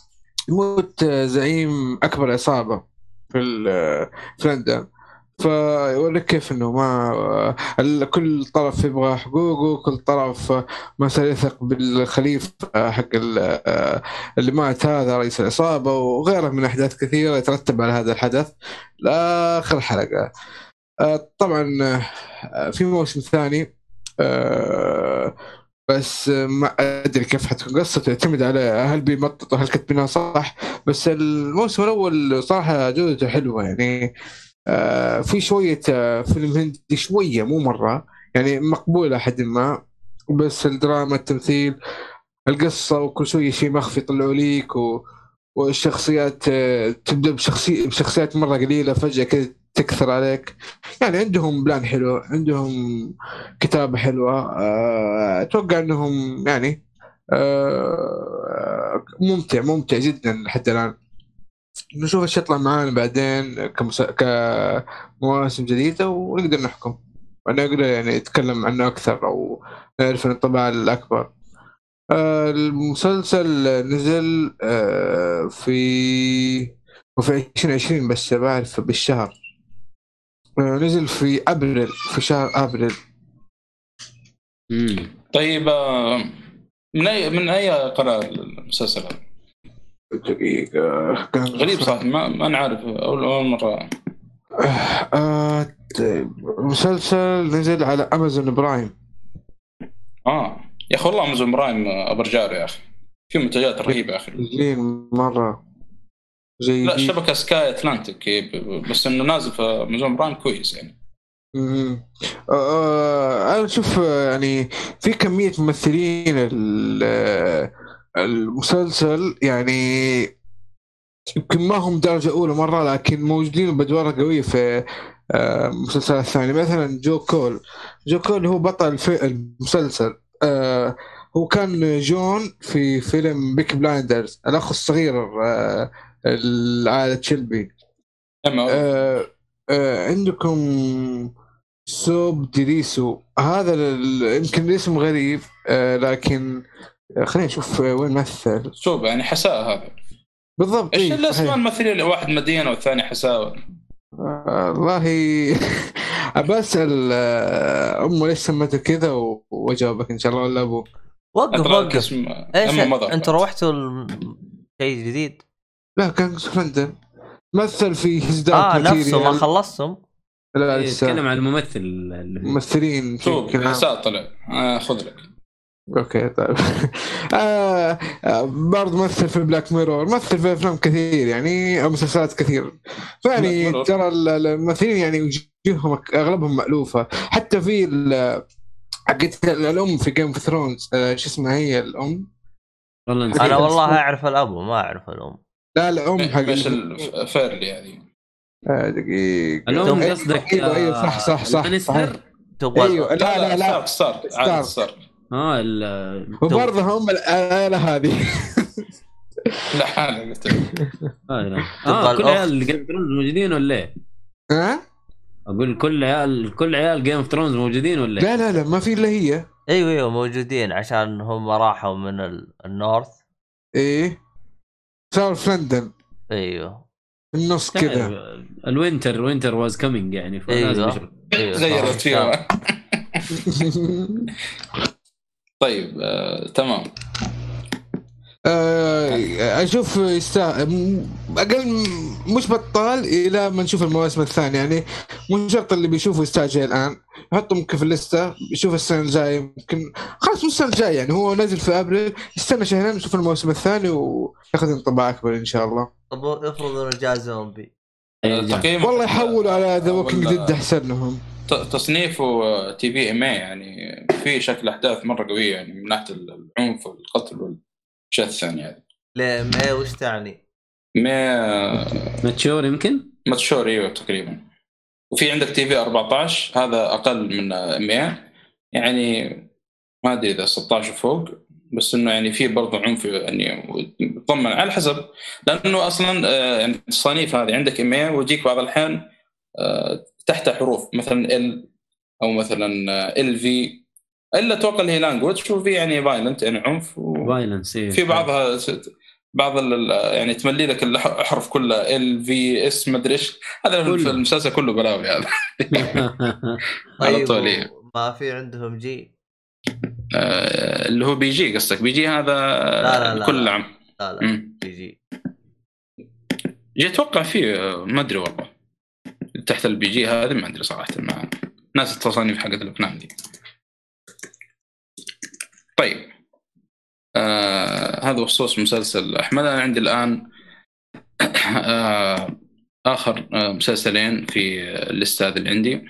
يموت زعيم أكبر عصابة في ال- فيوريك كيف إنه ما كل طرف يبغى حقوقه كل طرف صار يثق بالخليفة حق ال- اللي مات هذا رئيس العصابة وغيره من أحداث كثيرة يترتب على هذا الحدث لآخر حلقة. آه، طبعا آه، في موسم ثاني آه، بس ما أدري كيف حتكون قصته يعتمد على هل بيمططوا هل كاتبينها صح بس الموسم الأول صراحة جودته حلوة يعني. في شوية آه فيلم هندي شوية مو مرة يعني مقبوله حد ما بس الدراما التمثيل القصة وكل شوية شيء مخفي يطلعوا ليك و والشخصيات آه، تبدأ بشخصي بشخصيات مرة قليلة فجأة كذا تكثر عليك. يعني عندهم بلان حلو عندهم كتابة حلوة آه، أتوقع إنهم يعني آه، ممتع ممتع جدا لحد الآن. نشوف إيش يطلع معانا بعدين كمس... كمواسم جديدة ونقدر نحكم ونقدر يعني نتكلم عنه أكثر أو نعرف الانطباع الأكبر آه، المسلسل نزل آه، في وفي 2020 بس بعرف بالشهر آه، نزل في أبريل في شهر أبريل. طيب من أي من أي قناه المسلسل هذا؟ دقيقة. كان غريب صراحة ما ما نعرف اول أول مرة. آه طيب، المسلسل نزل على Amazon Prime آه. يا أخي والله Amazon Prime آه، رجال يا أخي. في منتجات رهيبة يا أخي. زين مرة. جيد لا شبكة Sky ب- بس إنه نازل في Amazon Prime كويس يعني. مم. آه أنا أشوف آه، يعني في كمية ممثلين ال- آه، المسلسل يعني يمكن ما هم درجة أولى مرة لكن موجودين بأدوار قوية في آه، مسلسلات ثانية مثلا جو كول. جو كول هو بطل في المسلسل. آه، هو كان جون في فيلم Peaky Blinders الأخ الصغير آه، العائلة شيلبي اما آه، آه، عندكم سوب ديريسو. هذا يمكن الاسم غريب لكن خلينا نشوف آه، وين مثل. شوف يعني حساء هذا. بالضبط إيش إيه، الاسماء صحيح. الممثلين واحد مدينة والثاني حساوه آه، والله بسأل آه، أمه ليش سمته كذا و- وأجاوبك إن شاء الله ولا أبوه وقف وقف. اسم إيش انت روحتوا الم- شيء جديد؟ لا كان في لندن مثل في هيز آه نفسه ما خلصتم؟ لا إيه، لسه. يتكلم عن الممثل. اللي فيه. ممثلين شوف. حساء طلع. آه خذ لك. okay طيب. آه آه برضه مثل في Black Mirror مثل في أفلام كثير يعني أو مسلسلات كثير. Black فيعني Mirror. ترى ال- الممثلين يعني وجوههم أغلبهم مألوفة. حتى في ال- حقت الأم في Game of Thrones شو اسمها هي الأم؟ والله. أنا والله أعرف الابو ما أعرف الأم. لا الأم حق الفيرلي هذه آه، دقيقة. الأم أيوة، قصدك أيوه أيوه صح صح صح؟ تبغى أيوه لا لا لا لا حالة قلت لك. آه لا. تبغى آه كل. عيال Game of Thrones موجودين ولا إيه؟ ها؟ أقول كل عيال كل عيال Game of Thrones موجودين ولا إيه؟ لا لا لا ما في إلا هي أيوه أيوه موجودين عشان هم راحوا من ال... ال north إيه صار في لندن أيوه النص كذا ال winter winter was coming يعني فلازم أيوة. أيوه غيرت صار- فيها طيب آه، تمام. آه، أشوف يستاهل أقل مش بطال إلى ما نشوف المواسم الثانية. يعني مو شرط اللي بيشوفه يستعجل الآن. يحطه ممكن في الليستة يشوف السنة الجاية يمكن. خلاص مش السنة الجاية يعني هو نازل في أبريل. يستنى شهرين يشوف الموسم الثاني وياخذ انطباع أكبر إن شاء الله. طب افرض انه جاء زومبي. تقييم والله يحولوا على The Walking Dead أحسن لهم. تصنيفه TV M يعني في شكل أحداث مرة قوية يعني من ناحية العنف والقتل والاشياء الثانية هذه ليه ما وش تعني؟ ما mature يمكن؟ mature إيوه تقريبا. وفي عندك TV 14 هذا أقل من 100 يعني ما أدري إذا 16 فوق بس إنه يعني في برضه عنف يعني يطمن على حسب. لأنه أصلا آه، يعني التصانيف هذه عندك 100 ويجيك بعض الأحيان آه، تحتها حروف مثلا ال أو مثلا ال في إلا أتوقع اللي هي لانجوج وفي يعني فايلنت يعني عنف و... فايلنس. في بعضها بعض ال- يعني تملي لك الاحرف كلها ال في اس ما أدري إيش هذا كله. في المسلسل كله بلاوي هذا على طيب طول إيه. ما في عندهم G آه، اللي هو PG قصدك PG هذا لا، لا، كل لا. عام لا لا. في G G أتوقع فيه آه، ما أدري والله تحت ال PG هذه ما أدري صراحة ما ناس التصانيف حقت الافلام دي. طيب. آه هذا بخصوص مسلسل. احمد أنا عندي الآن آه آخر آه مسلسلين في الليسته هذه اللي عندي.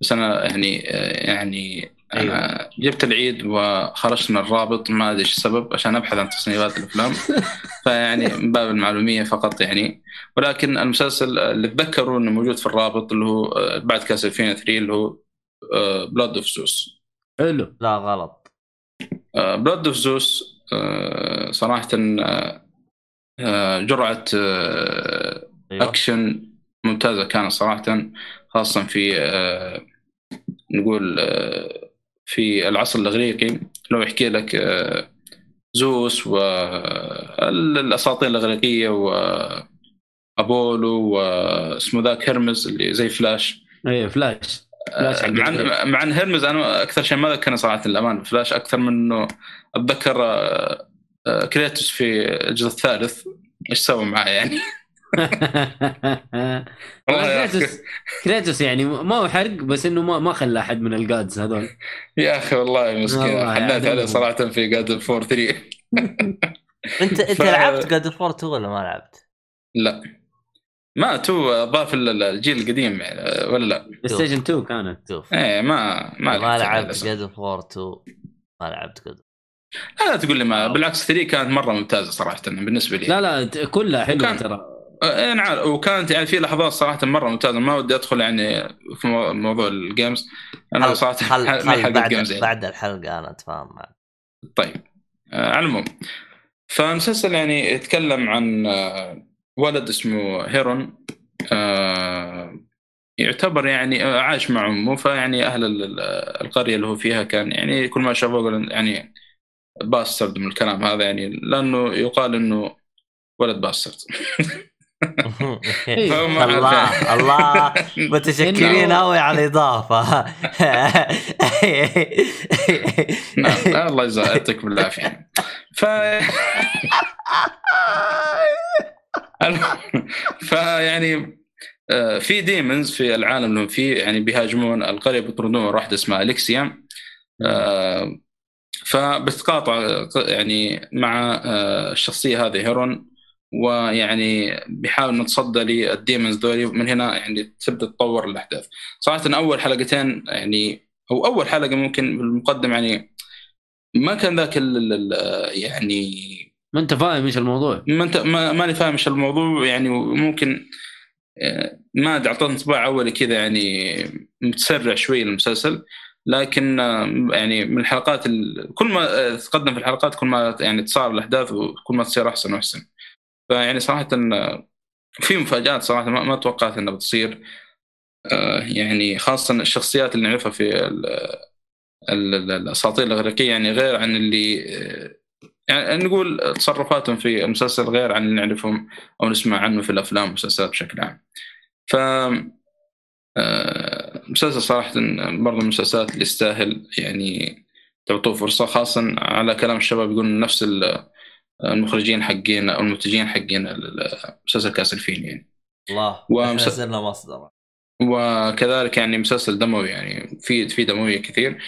بس أنا يعني آه يعني أنا جبت العيد وخرجت من الرابط ما أدري إيش السبب عشان أبحث عن تصنيفات الأفلام. فيعني من باب المعلومية فقط يعني. ولكن المسلسل اللي اتذكره إنه موجود في الرابط اللي هو آه، بعد Castlevania 3 اللي هو Blood of Zeus حلو. لا غلط. Blood of Zeus صراحة آه، آه، جرعة أيوه. أكشن ممتازة كانت صراحة خاصة في نقول في العصر الإغريقي لو يحكي لك آه، زوس والاساطير الإغريقية وابولو واسمه ذاك هرمز اللي زي فلاش إيه فلاش مع. إن مع إن هرمز أنا أكثر شيء ما ذكرني صراحة الامان فلاش أكثر من إنه أتذكر آه، آه، كريتوس في الجزء الثالث إيش سوى معاه يعني؟ كريتوس كريتوس يعني ما هو حرق بس إنه ما ما خلى أحد من ال gods هذول. يا أخي والله مسكين. يعني. عليه صراحة في God of War 3 انت أنت ف- لعبت God of War 2 ولا ما لعبت؟ لا. ما تو ضاف ال- الجيل القديم يعني، ولا لا؟ Station 2 كانت. إيه ما ما, ما لعبت. God of War 2 ما لعبت God لا تقول لي ما. بالعكس 3 كانت مرة ممتازة صراحة بالنسبة لي. لا لا كلها حلوة ترى. إيه أنا عارف وكانت يعني في لحظات صراحة مرة ممتازة. ما ودي أدخل يعني في مو- موضوع ال games أنا صراحة ما خل حق بعد ال games يعني. بعد الحلقة أنا أتفاهم معك. طيب. آه على العموم. فالمسلسل يعني يتكلم عن آه ولد اسمه هيرون. آه يعتبر يعني آه، عاش مع أمه. فيعني أهل ال- ال- القرية اللي هو فيها كان يعني كل ما شافوه يعني bastard من الكلام هذا يعني. لأنه يقال إنه ولد bastard الله الله. متشكرين قوي على الإضافة. نعم الله يجزاه يعطيكم العافيه ف فيعني آه، في demons في العالم اللي هم فيه يعني بيهاجمون القرية بيطردون واحدة اسمها أليكسيا. آه، فبتقاطع يعني مع آه، الشخصية هذه هيرون. ويعني بيحاول نتصدى لل demons ذولي من هنا يعني تبدأ تتطور الاحداث صراحة أول حلقتين يعني أو أول حلقة ممكن بالمقدم يعني ما كان ذاك يعني ما أنت فاهم إيش الموضوع. ما أنت ما ماني فاهم إيش الموضوع يعني ممكن ما أدري اعطاني انطباع اولي كذا يعني متسرع شوي المسلسل. لكن يعني من الحلقات ال... كل ما تقدم في الحلقات كل ما يعني تصار الاحداث وكل ما تصير أحسن وأحسن. فيعني صراحة في مفاجآت صراحة ما, توقعت إنها بتصير آه، يعني خاصة الشخصيات اللي نعرفها في ال- ال- ال- الأساطير الأغريقية يعني غير عن اللي آه، يعني نقول تصرفاتهم في المسلسل غير عن اللي نعرفهم أو نسمع عنه في الأفلام والمسلسلات بشكل عام. ف آه، مسلسل صراحة برضه من المسلسلات اللي يستاهل يعني تعطوه فرصة خاصة على كلام الشباب يقولون نفس المخرجين حقين أو المنتجين حقين مسلسل كاسلفين يعني. الله ومس- صرنا مصدر وكذلك يعني مسلسل دموي يعني في في دموية كثير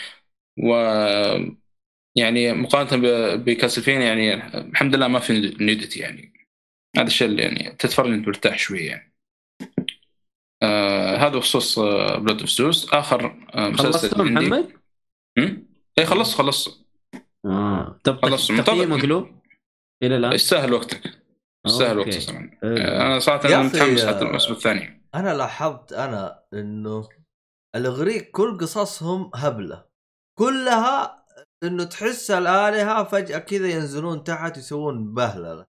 و يعني مقارنة ب- ب Castlevania يعني الحمد لله ما في nudity يعني هذا الشيء اللي يعني تتفرج انت مرتاح شوي يعني هذا بخصوص Blood of Zeus آخر آه، مسلسل محمد؟ هم؟ اي خلصت خلصت آه طب تقييمك مطبق. له؟ إلى الآن؟ يستاهل وقتك يستاهل. وقتك صراحة حلو. أنا صراحة أخي، متحمس آه، حتى الموسم الثاني أنا لاحظت أنا إنه الإغريق كل قصصهم هبلة كلها إنه تحس الآلهة فجأة كذا ينزلون تحت يسوون بهللة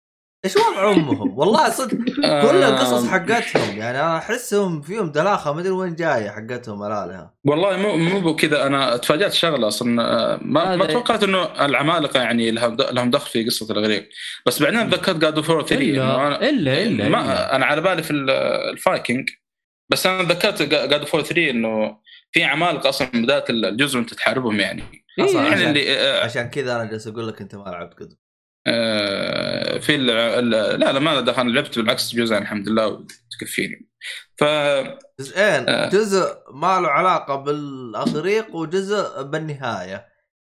إيش وضع أمهم؟ والله صدق كل القصص حقتهم يعني أنا أحسهم فيهم دلاخة ما أدري وين جاية حقتهم الالهه والله مو مو بكذا أنا تفاجأت شغلة أصلا آه، ما, ما توقعت إنه العمالقة يعني لهم لهم دخل في قصة الاغريق بس بعدين تذكرت جاد اوف 3 إنه إلا أنا إلا إلا, ما. أنا على بالي في ال- الفايكنج. بس أنا ذكرت God of War 3 إنه في عمالقة أصلا من بداية الجزء وأنت تحاربهم يعني. إيه، يعني عشان, اللي آه، عشان كذا أنا جالس أقول لك أنت ما لعبت آه، في ال- ال- لا لا ما دخل. لعبت بالعكس جزء الحمد لله وتكفيني. ف جزئين. آه. جزء ما له علاقة بالاغريق وجزء بالنهاية.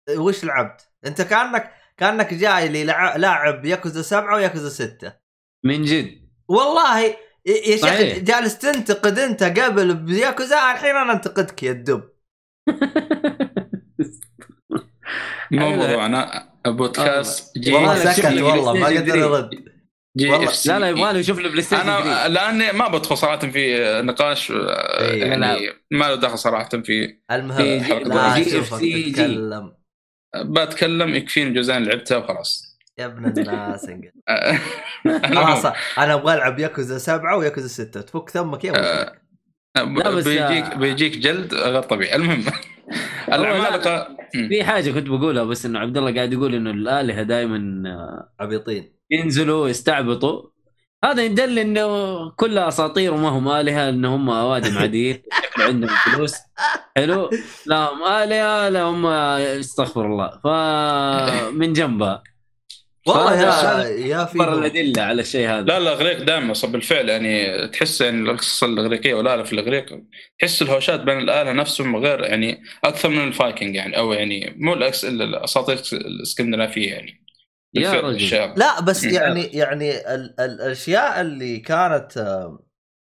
وش لعبت؟ أنت كانك كأنك جاي لي لاعب ياكوزا سبعة وياكوزا ستة. من جد؟ والله يا. شيخ جالس تنتقد أنت قبل بياكوزا الحين أنا انتقدك يا الدب. مو حلو. موضوعنا بودكاست جي والله سكت والله ما قدر 3. يرد جي والله- إف سي لا لا يبغى له يشوف له بلاي ستيشن أنا 3. لأني ما بدخل صراحة في نقاش آه، إيه. يعني ما له دخل صراحة في المهم في جي- لا جي اشوفك اف سي جي. تتكلم بتكلم يكفيني جزئين لعبتها وخلاص. يا ابن الناس خلاص أنا أبغى ألعب ياكوزا سبعة وياكوزا ستة. تفك ثمك يا آه، ابو لا، بس- بيجيك بيجيك جلد غير طبيعي. المهم. العمالقه. في حاجة كنت بقولها بس إنه عبد الله قاعد يقول إنه الآلهة دائما عبيطين. ينزلوا يستعبطوا هذا يدل إنه كلها أساطير وما هم آلهة إن هم أوادم عاديين عندهم فلوس. حلو؟ لا هم آلهة لا هم استغفر الله. فمن جنبها. والله يا يا في الأدلة على الشيء هذا لا لا الاغريق دائما صب بالفعل يعني تحس يعني القصة الإغريقية والاله في الإغريق تحس الهوشات بين الآلهة نفسهم غير يعني أكثر من الفايكنج يعني أو يعني مو الأكس- الاساطير الإسكندنافية يعني يا بالفعل رجل. لا بس مم. يعني يعني ال- ال- الأشياء اللي كانت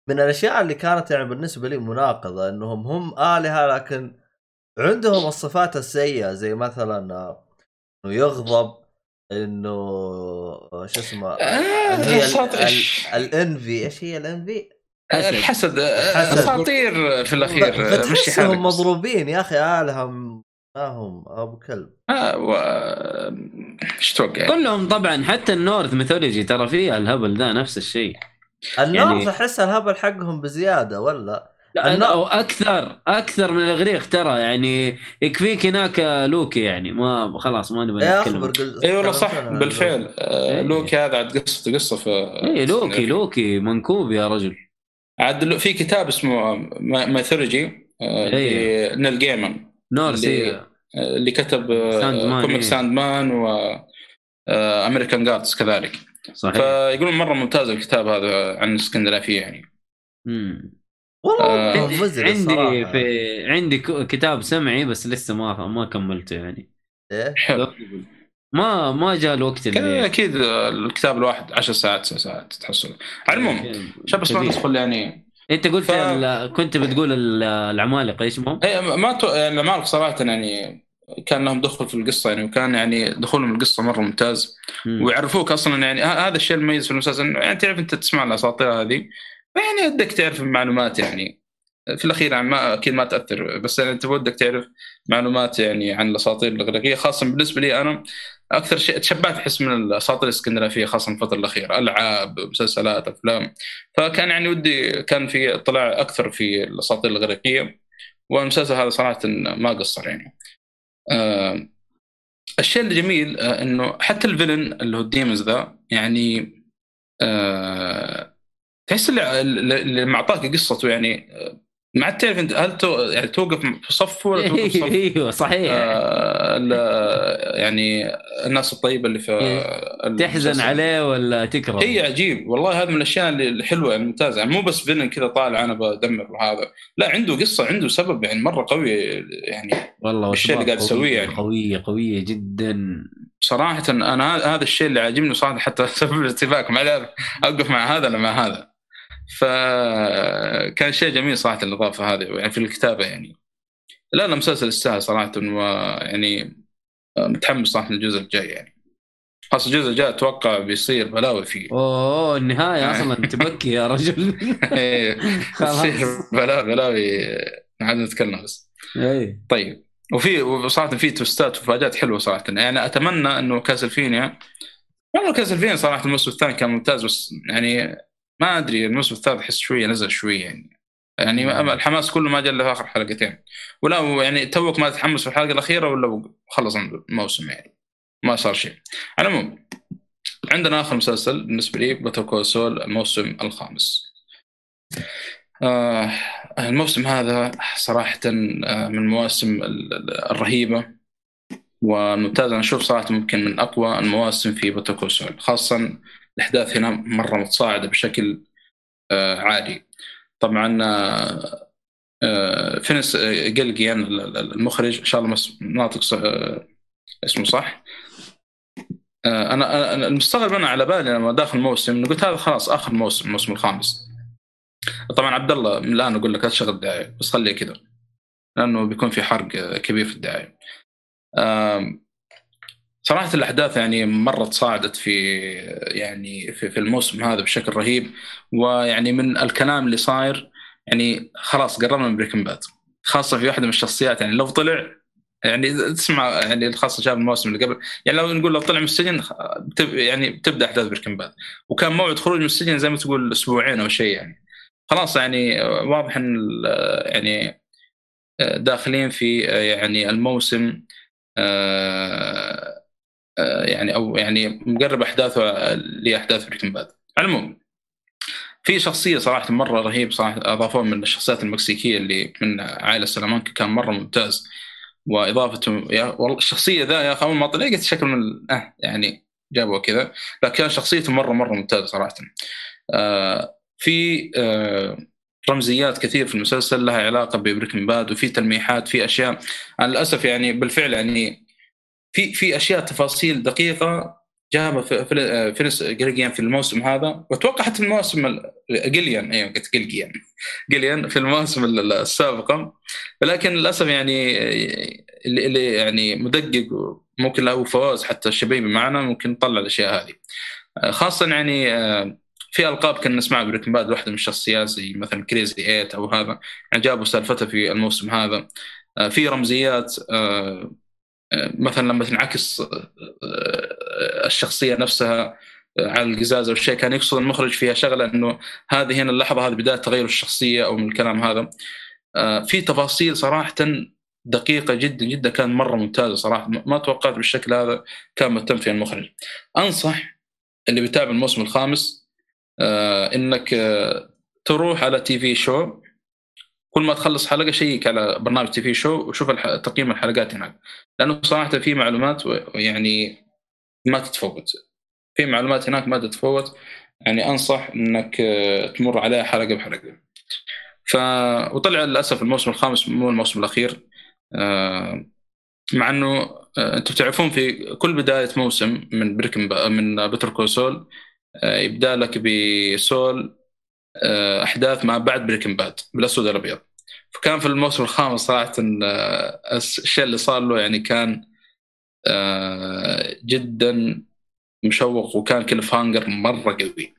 من الأشياء اللي كانت يعني بالنسبة لي مناقضة إنهم هم آلهة لكن عندهم الصفات السيئة زي مثلا إنه يغضب إنه شو اسمه آه، ال envy إيش هي ال envy؟ حسد. الحسد. اساطير في الأخير بس. مضروبين يا أخي الهه م- ما هم أبو كلب آه، و... إيش تتوقع؟ كلهم طبعا حتى ال Norse mythology ترى فيها الهبل ده نفس الشيء الناس يعني- أحس الهبل حقهم بزيادة ولا لا أو أكثر أكثر من الأغريق ترى يعني يكفيك هناك لوكي يعني ما خلاص ما نبغى نتكلم اي والله صح. بالفعل آه، إيه. لوكي هذا عاد قصته قصة في اي لوكي لوكي منكوب يا رجل عاد لو- في كتاب اسمه Mythology إيه. لنيل جيمان Norse اللي- هي اللي كتب آه، ساند مان، comic إيه. ساند مان و أمريكان جاردز كذلك صحيح فيقولون مرة ممتاز الكتاب هذا عن الاسكندنافيه يعني مم. والله آه. عندي مزري عندي الصراحة. في عندي ك- كتاب سمعي بس لسه ما ما كملته يعني إيه حلو ما ما جاء الوقت اللي أكيد الكتاب الواحد 10 ساعات 9 ساعات تحصل على المهم شاب بس. ندخل يعني أنت قلت ف- ال- كنت بتقول ال- العمالقة إيش اسمهم؟ هي ما تو... يعني العمالقة صراحة يعني كان لهم دخل في القصة يعني وكان يعني دخولهم القصة مرة ممتاز مم. ويعرفوك أصلا يعني هذا الشيء المميز في المسلسل إنه يعني تعرف أنت تسمع الأساطير هذه يعني ودك تعرف المعلومات يعني. في الأخير يعني ما أكيد ما تأثر بس يعني أنت ودك تعرف معلومات يعني عن الأساطير الإغريقية خاصة بالنسبة لي أنا أكثر شيء تشبعت احس من الأساطير الإسكندنافية خاصة الفترة الأخيرة ألعاب مسلسلات أفلام. فكان يعني ودي كان في اطلاع أكثر في الأساطير الإغريقية والمسلسل هذا صراحة ما قصر يعني. آه الشيء الجميل آه إنه حتى ال villain اللي هو ال Deimos ذا يعني آه تحس اللي, اللي معطاك قصته يعني. ما عاد تعرف انت هل تو يعني توقف في صفه ولا توقف في صف؟ إيوه صحيح. آه يعني الناس الطيبة اللي في تحزن المسلسل. عليه ولا تكره؟ هي عجيب. والله هذا من الأشياء اللي الحلوة يعني ممتازه يعني مو بس فيلن كذا طالع أنا بدمر وهذا لا عنده قصة عنده سبب يعني مرة قوي يعني والله الشيء اللي قاعد يسويه يعني. قويه قويه جدا. صراحة أنا هذا- الشيء اللي عاجبني صراحة حتى سبب الارتباك ما عارف أوقف مع هذا ولا مع هذا. فكان شيء جميل صراحة الاضافه هذه يعني في الكتابة يعني. لا لا مسلسل يستاهل صراحة ويعني متحمس صراحة للجزء الجاي يعني. خاصة الجزء الجاي أتوقع بيصير بلاوي فيه. أوه النهاية أصلا تبكي يا رجل. إيه، خلاص. بيصير بلاوي بلاوي عاد نتكلم بس. اي طيب وفي وصراحة في توستات ومفاجات حلوة صراحة. يعني أتمنى إنه كاسلفينيا والله كاسلفينيا صراحة الموسم الثاني كان ممتاز بس يعني ما أدري الموسم الثالث أحس شوية نزل شوية يعني. يعني ما- الحماس كله ما جاء إلا في آخر حلقتين. ولا يعني توك ما تتحمس في الحلقة الأخيرة ولا خلص الموسم يعني. ما صار شيء. على العموم عندنا آخر مسلسل بالنسبة لي باتل سول الموسم الخامس. آه الموسم هذا صراحة آه، من المواسم ال- ال- الرهيبة. والممتاز أنا أشوف صراحة ممكن من أقوى المواسم في باتل سول خاصة الأحداث هنا مرة متصاعدة بشكل آه عالي طبعا آه آه فينس جلجيان ال- ال- المخرج إن شاء الله ناطق اسمه صح؟ أنا المستغرب أنا على بالي لما داخل إنه قلت هذا خلاص آخر موسم الموسم الخامس. طبعا عبد الله من الآن أقول لك لا تشغل الدعاية بس خليه كذا لأنه بيكون في حرق كبير في الدعاية. صراحة الأحداث يعني مرة تصاعدت في يعني في, في الموسم هذا بشكل رهيب ويعني من الكلام اللي صاير يعني خلاص قربنا من بريكن باد خاصة في واحدة من الشخصيات يعني لو طلع يعني تسمع يعني خاصة شاف الموسم اللي قبل يعني لو نقول لو طلع من السجن بتب يعني بتبدا أحداث بريكن باد وكان موعد خروج من السجن زي ما تقول أسبوعين أو شيء يعني. خلاص يعني واضح إن يعني داخلين في يعني الموسم آه، يعني أو يعني مقرب أحداثه لاحداث بريكن باد. على العموم في شخصية صراحة مرة رهيب صراحة اضافوه من الشخصيات المكسيكية اللي من عائلة سلامانكا كان مرة ممتاز. واضافته يا والله الشخصية ذا يا أخي أول ما طلع قلت شكل من آه يعني جابوه كذا. لكن شخصيته مرة مرة ممتازة صراحة. آه في آه رمزيات كثير في المسلسل لها علاقة ببريكن باد وفي تلميحات في أشياء. أنا للأسف يعني بالفعل يعني في في أشياء تفاصيل دقيقة جابها في في فينس جلجيان في الموسم هذا واتوقع حتى في المواسم ال- جليان أيوه قلت جلجيان جليان في المواسم ال- السابقه ولكن للأسف يعني اللي, يعني مدقق ممكن له فواز حتى الشبيبي معنا ممكن نطلع الأشياء هذه. خاصة يعني آه، في ألقاب كنا نسمعها بريكن باد واحدة من الشخصيات زي مثلا كريزي إيت أو هذا. يعني جابوا سالفتها في الموسم هذا. آه، في رمزيات آه، مثلا لما تنعكس آه، آه، الشخصية نفسها آه، على القزاز أو الشيء كان يقصد المخرج فيها شغلة إنه هذه هنا اللحظة هذه بداية تغير الشخصية أو من الكلام هذا. في تفاصيل صراحة دقيقة جدا جدا كان مرة ممتازة صراحة. ما توقعت بالشكل هذا كان مهتم فيها المخرج. أنصح اللي بيتابع الموسم الخامس إنك تروح على تي في شو كل ما تخلص حلقة شيك على برنامج تي في شو وشوف تقييم الحلقات هناك. لأنه صراحة في معلومات ويعني ما تتفوت. في معلومات هناك ما تتفوت. يعني أنصح إنك آه، تمر عليها حلقة بحلقة. ف وطلع للأسف الموسم الخامس مو الموسم الأخير. آه، مع إنه آه، أنتم تعرفون في كل بداية موسم من بريكن من بتر كول سول يبدأ لك بسول أحداث ما بعد بريكن باد بالأسود والأبيض. فكان في الموسم الخامس صراحة آه، الشيء اللي صار له يعني كان آه، جدا مشوق وكان cliffhanger مرة قوي.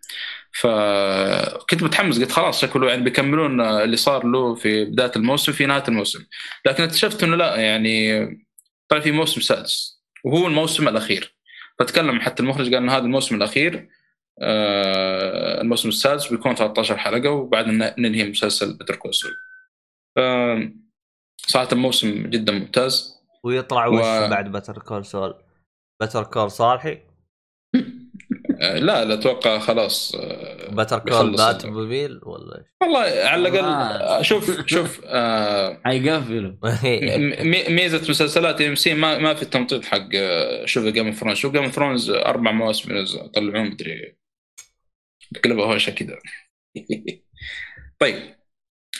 فكنت متحمس قلت خلاص شكله يعني بيكملون اللي صار له في بداية الموسم في نهاية الموسم. لكن اكتشفت إنه لا يعني طلع في موسم سادس وهو الموسم الأخير. فتكلم حتى المخرج قال ان هذا الموسم الأخير. آه، الموسم السادس بيكون 13 حلقة وبعدين ننهي مسلسل بتر كوسول صراحة الموسم جدا ممتاز. ويطلع و- وش بعد بتر كول سول بتر كول صالحي آه، لا لا أتوقع خلاص آه، بتر كول بات موبيل ولا إيش؟ والله على الأقل. آه، شوف شوف آه، حيقفلوا م- ميزة مسلسلات إم سي ما ما في التمطيط حق آه، شوف جيم اوف ثرونز شوف جيم اوف ثرونز أربع مواسم ينزل- طلعون مدري. قلبها هوشه كذا طيب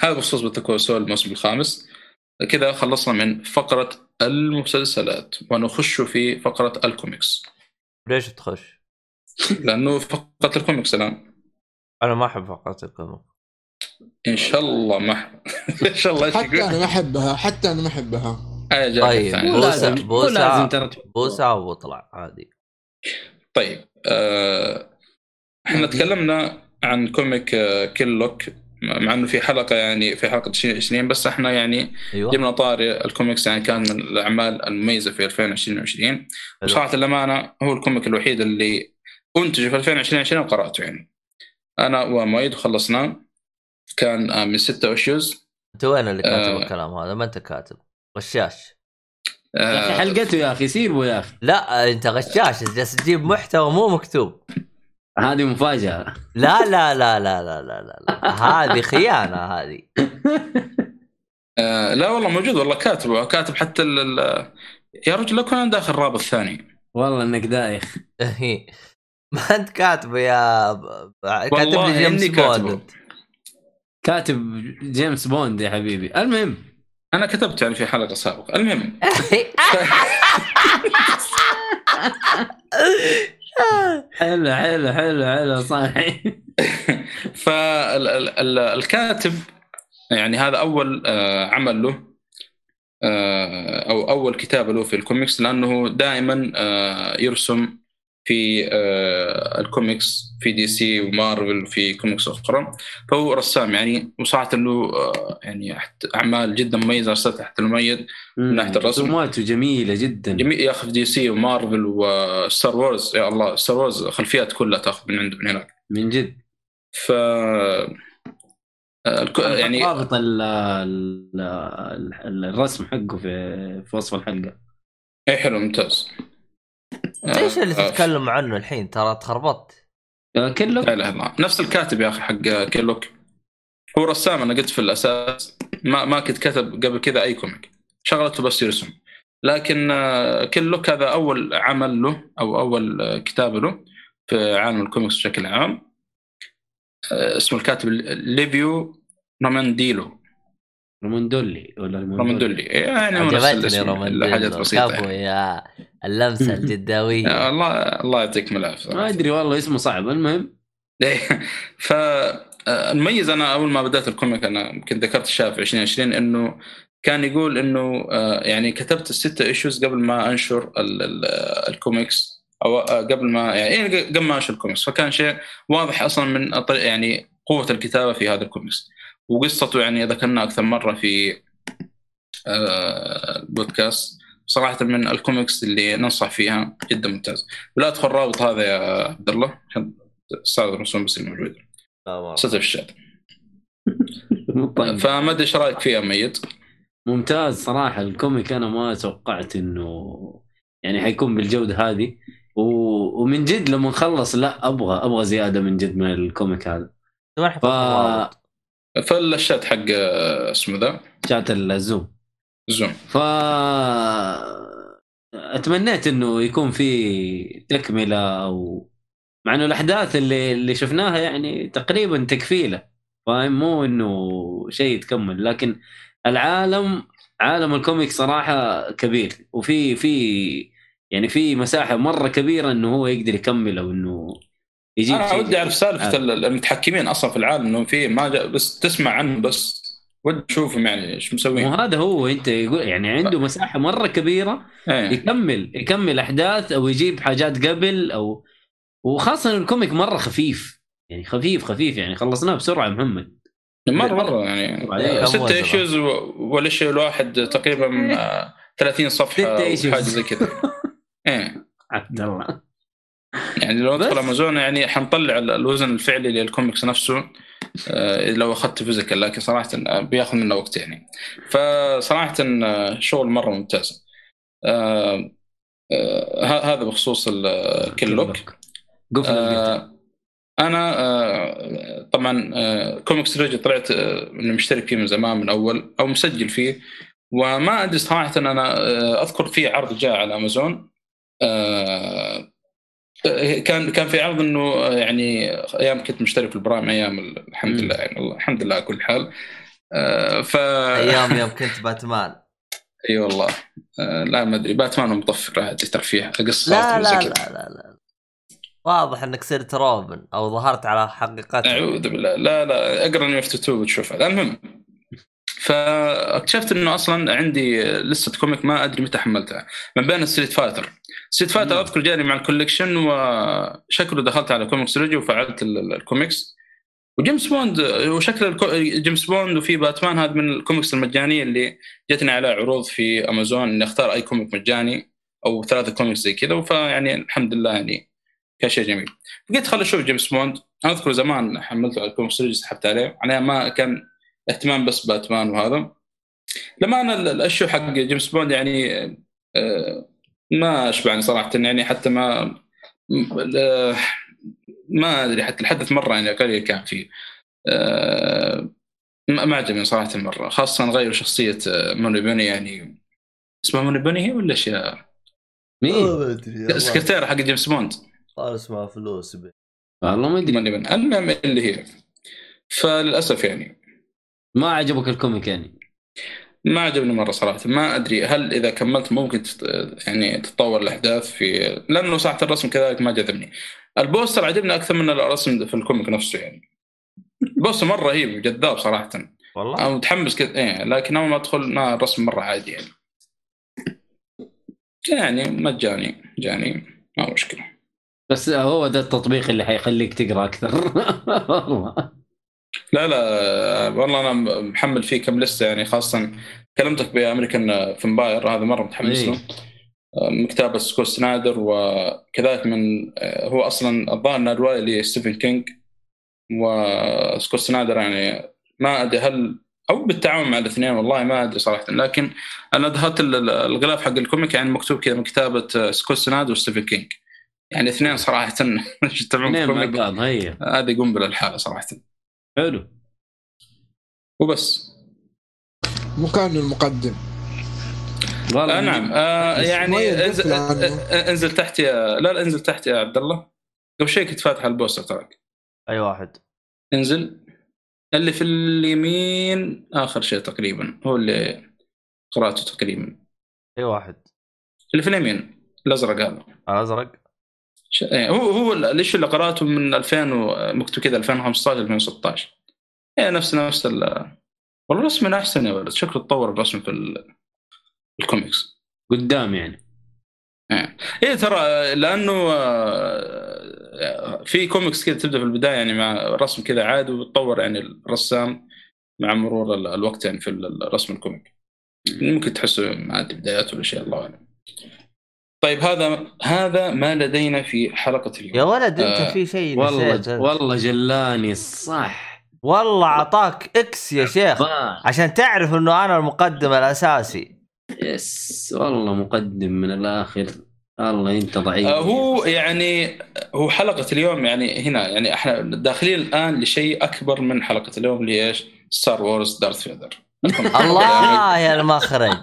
هذا بخصوص بتكو سول الموسم الخامس كذا خلصنا من فقرة المسلسلات ونخش في فقرة الكوميكس ليش تخش؟ لأنه فقرة الكوميكس الآن أنا ما أحب فقرات ال comic إن شاء الله ما إن شاء الله حتى أنا يقول؟ ما أحبها حتى أنا ما أحبها آه، طيب. ترى تحبه. بوسه واطلع هذه طيب آه، إحنا تكلمنا عن comic آه، كيل لوك مع إنه في حلقة يعني في حلقة 2020 بس إحنا يعني أيوه. جبنا طاري الكوميكس يعني كان من الأعمال المميزة في 2020 حلو. وصراحة الأمانة هو ال comic الوحيد اللي انتج في 2020 وقرأته يعني. أنا ومؤيد وخلصناه كان آه، من ستة issues أنت وين اللي كاتب آه. الكلام هذا؟ ما أنت كاتب غشاش. يا أخي حلقته يا أخي سيبه يا أخي. لا أنت غشاش جالس تجيب محتوى مو مكتوب. هذه مفاجأة. لا لا لا لا لا لا لا, لا. هذه خيانة هذه. آه لا والله موجود والله كاتبه كاتب حتى ال ال- يا رجل لو كان داخل رابط ثاني والله إنك دايخ. ما أنت كاتبه يا كاتب لي جيمس. بوند. كاتب جيمس بوند يا حبيبي. المهم. أنا كتبت يعني في حلقة سابقة. المهم. حلو حلو حلو حلو صحيح. فالكاتب يعني هذا أول آه، عمل له آه، أو أول كتابة له في الكوميكس لأنه دائما آه، يرسم في آه، الكوميكس في دي سي ومارفل وفي كوميكس أخرى. فهو رسام يعني وصراحه له آه، يعني أعمال جدا مميزة ارسلتها تحت المميز ناحية الرسم. رسوماته جميلة جدا. جميل ياخذ دي سي ومارفل وستار وورز يا الله ستار وورز خلفيات كلها تأخذ من عنده من هناك. من جد. ف الك- يعني رابط ال ال- ال- الرسم حقه في في وصف الحلقة. اي حلو ممتاز. إيش اللي آه، تتكلم عنه الحين؟ ترى تخربطت آه، كله لا الله نفس الكاتب يا أخي حق Kill Lock هو رسام أنا قلت في الأساس. ما ما كنت كتب قبل كذا أي comic شغلته بس يرسم. لكن آه، Kill Lock هذا أول عمل له أو أول آه، كتابه له في عالم الكوميكس بشكل عام. آه، اسمه الكاتب ليفيو رومانديلو رومندولي ولا رومندولي؟ يعني هو نفس عجبتني. بسيطة كفو يعني. يا اللمسة الجداوية. آه، الله الله يعطيك من العافيه ما أدري والله اسمه صعب. المهم؟ ف آه، المميز أنا أول ما بدأت ال comic أنا يمكن ذكرت الشاب في 2020 إنه كان يقول إنه آه، يعني كتبت الستة issues قبل ما أنشر ال- ال- الكوميكس أو آه، قبل ما يعني قبل ما أنشر الكوميكس. فكان شيء واضح أصلا من يعني قوة الكتابة في هذا الكوميكس. وقصته يعني ذكرناها أكثر مرة في آه، البودكاست صراحة من الكوميكس اللي ننصح فيها جدا ممتاز. ولا ادخل رابط هذا يا عبد الله عشان أستاذ الرسوم بس مرة. ستة في الشات. طيب. فما أدري إيش رأيك فيه يا ميت؟ ممتاز صراحة. ال comic أنا ما توقعت إنه يعني حيكون بالجودة هذه. و... ومن جد لما نخلص لا أبغى أبغى زيادة من جد من ال comic هذا. ف فالشات حق آه، اسمه ذا؟ chat ال Zoom. Zoom. ف اتمنيت انه يكون في تكملة أو مع انه الاحداث اللي اللي شفناها يعني تقريبا تكفيلة. فاهم؟ مو انه شيء يتكمل. لكن العالم عالم الكوميك صراحة كبير. وفي في يعني في مساحة مرة كبيرة انه هو يقدر يكمل أو انه يجيب أنا شيء ودي أعرف سالفة آه. ال- المتحكمين أصلا في العالم انه في ما بس تسمع عنهم بس ودي أشوفهم يعني إيش مسوين وهذا هو أنت يقول يعني عنده مساحة مرة كبيرة إيه. يكمل يكمل أحداث أو يجيب حاجات قبل أو وخاصة ال comic مرة خفيف. يعني خفيف خفيف يعني خلصناه بسرعة محمد. مرة مرة يعني. وزنه؟ issues وال issue الواحد تقريبا آه، 30 صفحة ستة أو issues. حاجة زي كذا. إيه. عبد الله. يعني لو ادخل بس. أمازون يعني حنطلع ال- الوزن الفعلي للكوميكس نفسه آه، لو أخذت physical لكن صراحة آه، بياخذ منا وقت يعني. فصراحة آه، شغل مرة ممتاز. هذا بخصوص ال Kill Lock أنا طبعا ComiXology طلعت إني مشترك فيه من زمان من أول أو مسجل فيه. وما أدري صراحة أنا أذكر في عرض جاء على أمازون كان كان في عرض إنه آه، يعني أيام كنت مشترك في ال Prime أيام الحمد. لله يعني الله- الحمد لله على كل حال. آه، ف أيام يوم كنت باتمان. إي والله. آه، لا ما أدري. باتمان مطفر عادي ترفيه قصة لا لا لا كذا. لا لا واضح إنك صرت روبن أو ظهرت على حقيقتك أعوذ بالله. لا لا أقرأ New 52 وتشوفها. المهم فاكتشفت إنه أصلا عندي لسه comic ما أدري متى حملتها من بين Street Fighter Street Fighter. أذكر جاني مع ال collection وشكله دخلت على ComiXology وفعلت ال- ال- الكوميكس. وجيمس بوند وشكل الكو... جيمس بوند وفي باتمان هذا من الكوميكس المجانية اللي جتني على عروض في أمازون إني أختار أي comic مجاني أو ثلاثة كوميكس زي كذا. فيعني الحمد لله يعني كان شيء جميل. فقلت خل أشوف جيمس بوند. أنا أذكر زمان حملته على ال ComiXology سحبت عليه. عليه ما كان اهتمام بس باتمان وهذا. لما أنا ال- الأشياء حق جيمس بوند يعني آه، ما أشبعني صراحة يعني حتى ما آه، ما أدري حتى الحدث مرة يعني قليل كان فيه. آه، ما عجبني صراحة مرة خاصة غيروا شخصية موني بوني يعني. اسمها موني بوني هي ولا إيش يا مين؟ السكرتيره حق جيمس بوند. قال اسمها فلوس. والله ما أدري. المهم اللي هي. فللأسف يعني ما عجبك ال comic يعني؟ ما عجبني مرة صراحة ما أدري هل إذا كملت ممكن تت... يعني تتطور الأحداث في لأنه ساعه الرسم كذلك ما جذبني. ال poster عجبني أكثر من الرسم في ال comic نفسه يعني. ال poster مرة رهيب جذاب صراحة. والله؟ أنا متحمس كذا إيه لكن أول ما أدخل ما الرسم مرة عادي يعني. يعني مجاني جاني ما مشكلة. بس هو ده التطبيق اللي حيخليك تقرأ أكثر. والله لا لا والله أنا محمل فيه كم لستة يعني خاصة كلمتك ب American Vampire هذا مرة متحمس إيه. له. من كتابة سكوت سنايدر وكذلك من هو أصلا الظاهر انها رواية لستيفن كينج وسكوت سنايدر يعني ما أدري هل أو بالتعاون مع الاثنين والله ما أدري صراحة. لكن أنا دخلت ال- الغلاف حق ال comic يعني مكتوب كذا من كتابه سكوت سنايدر وستيفن كينج يعني اثنين صراحة يجتمعون هذه قنبلة الحاله صراحة. حلو. وبس. مو كانه المقدم. والله آه نعم. آه يعني انزل, عنه. آه، انزل تحت يا لا لا انزل تحت يا عبد الله. قبل شوي كنت فاتح البوستر تراك. أي واحد. انزل. اللي في اليمين آخر شيء تقريبا. هو اللي قراته تقريبا. أي واحد. اللي في اليمين. الأزرق هذا. الأزرق؟ هو هو إيش اللي قراته من 2000 و- مكتوب كذا 2015 2016 هي نفس نفس ال والله الرسم من أحسن يا ولد. شكله تطور الرسم في ال- الكوميكس. قدام يعني. إيه. ترى لأنه آه، في كوميكس كذا تبدأ في البداية يعني مع رسم كذا عادي وتطور يعني الرسام مع مرور ال- الوقت يعني في ال- الرسم ال comic ممكن تحسه مع بداياته الاشياء الله أعلم. طيب هذا هذا ما لدينا في حلقة اليوم. يا ولد أنت آه، في شيء والله. والله جلاني صح. والله عطاك إكس يا شيخ. عشان تعرف إنه أنا المقدم الأساسي. يس والله مقدم من الآخر. والله أنت ضعيف. آه، هو يعني هو حلقة اليوم يعني هنا يعني إحنا داخلين الآن لشيء أكبر من حلقة اليوم اللي هي إيش؟ ستار وورز دارث فيدر الله يا المخرج.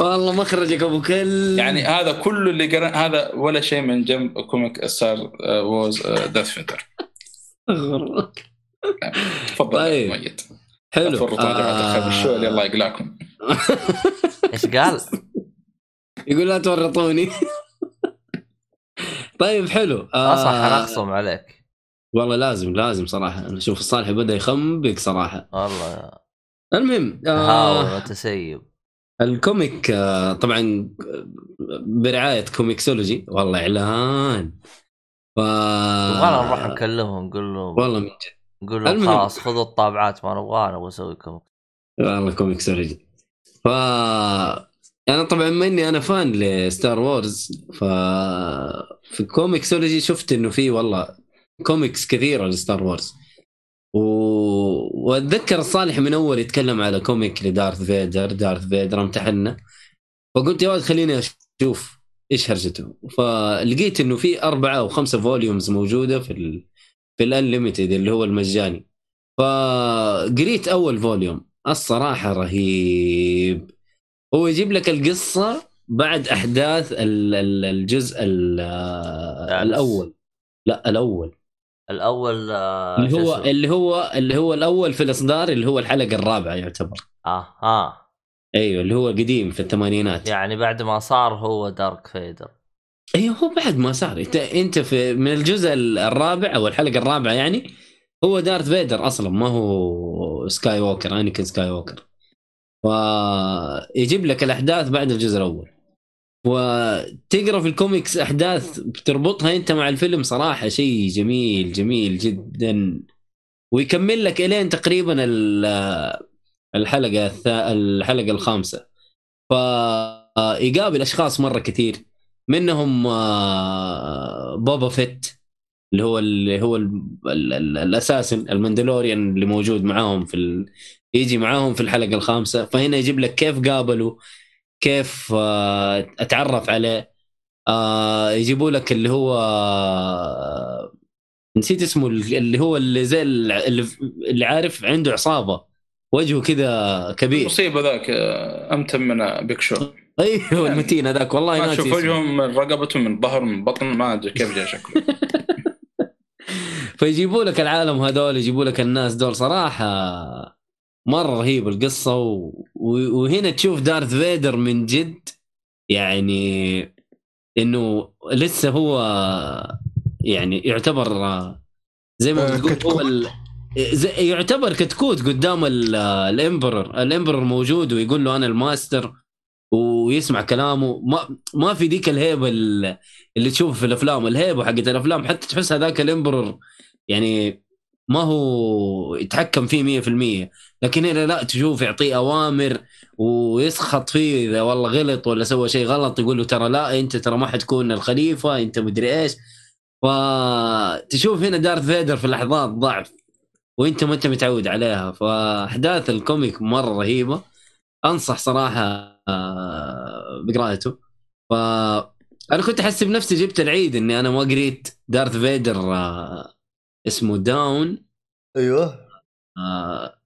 والله مخرجك أبو كل يعني هذا كله اللي قرأ هذا ولا شيء من جنب كوميك ستار وورز داث فيدر تفضل طيب. ميت. حلو. تفرطوا آه... الله يقلعكم إيش قال؟ يقول لا تورطوني. طيب حلو. آه اصح أنا اخصم عليك. والله لازم لازم صراحة. أنا أشوف الصالح بدأ يخنبق صراحة. والله. المهم آه وتسيب الكوميك آه طبعا برعاية كوميكسولوجي. والله إعلان. ف يبغانا نروح نكلمهم نقول لهم. والله من جد. نقول لهم. خلاص خذوا الطابعات ما نبغاها نبغى نسوي كم والله كوميكسولوجي. ف أنا طبعا بما اني أنا fan ل Star Wars. ف في كوميكسولوجي شفت إنه في والله كوميكس كثيرة ل Star Wars. و... واتذكر الصالح من اول يتكلم على comic ل Darth Vader Darth Vader امتحنا فقلت يا ولد خليني أشوف إيش هرجته. فلقيت انه في اربعة أو خمسة volumes موجودة في ال... في ال unlimited اللي هو المجاني. فقريت أول volume الصراحة رهيب. هو يجيب لك القصة بعد أحداث ال- ال- الجزء ال- الأول. لا الأول. الأول آه اللي هو؟ اللي هو اللي هو الأول في الإصدار اللي هو الحلقة الرابعة يعتبر. آه آه. أيوه اللي هو قديم في الثمانينات. يعني بعد ما صار هو Darth Vader أيوه هو بعد ما صار. إنت إنت في من الجزء الرابع أو الحلقة الرابعة يعني هو Darth Vader أصلا ما هو Skywalker Anakin Skywalker فيجيب لك الأحداث بعد الجزء الأول. وتقرا في الكوميكس أحداث بتربطها أنت مع الفيلم صراحة شيء جميل جميل جدا. ويكمل لك إلين تقريبا ال- الحلقة الحلقة الخامسة. فيقابل أشخاص مرة كثير منهم آه، بوبا فيت اللي هو اللي هو ال- ال- ال- الأساسن المندلوريان اللي موجود معاهم في ال... يجي معاهم في الحلقة الخامسة. فهنا يجيب لك كيف قابلوا كيف آه، أتعرف عليه. آه، يجيبوا لك اللي هو آه، نسيت اسمه اللي هو اللي زي اللي, عارف عنده عصابة. وجهه كذا كبير. المصيبة ذاك أمتن من بيك شو أيوه المتين هذاك. والله ما أشوف. وجههم من رقبتهم من ظهر من بطن ما أدري كيف جاء شكله. فيجيبوا لك العالم هذول يجيبوا لك الناس دول. صراحة مرة رهيب القصة و... وهنا تشوف دارث فيدر من جد يعني إنه لسه هو يعني يعتبر زي ما آه، بتقول هو. ال... يعتبر كتكوت قدام ال- الإمبرر الإمبرر موجود ويقول له أنا الماستر ويسمع كلامه ما ما في ذيك الهيبة ال- اللي تشوف في الأفلام الهيبة حقت الأفلام حتى تحس هذاك الإمبرر يعني ما هو يتحكم فيه 100% لكن هنا لا تشوف يعطيه أوامر ويسخط فيه إذا والله غلط ولا سوى شيء غلط يقول له ترى لا أنت ترى ما حتكون الخليفة أنت مدري إيش. فتشوف هنا Darth Vader في لحظات ضعف وأنت ما أنت متعود عليها. فأحداث ال comic مرة رهيبة. أنصح صراحة آه، بقراءته. ف أنا كنت أحس بنفسي جبت العيد إني أنا ما قريت Darth Vader آه، اسمه Down. أيوه. آه،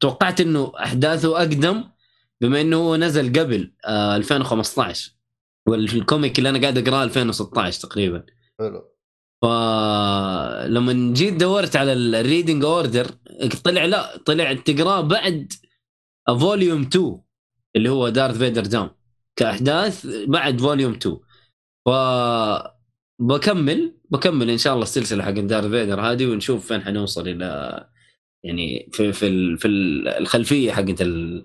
توقعت إنه أحداثه أقدم بما إنه هو نزل قبل آه، 2015 وال comic اللي أنا قاعد أقراه 2016 تقريبا. حلو. فلما جيت دورت على ال reading order طلع لا طلع تقراه بعد volume 2 اللي هو Darth Vader Down كأحداث بعد volume 2 ف بكمل بكمل إن شاء الله السلسلة حق Darth Vader هذه ونشوف فين حنوصل إلى يعني في في ال- في ال- الخلفية حقت ال-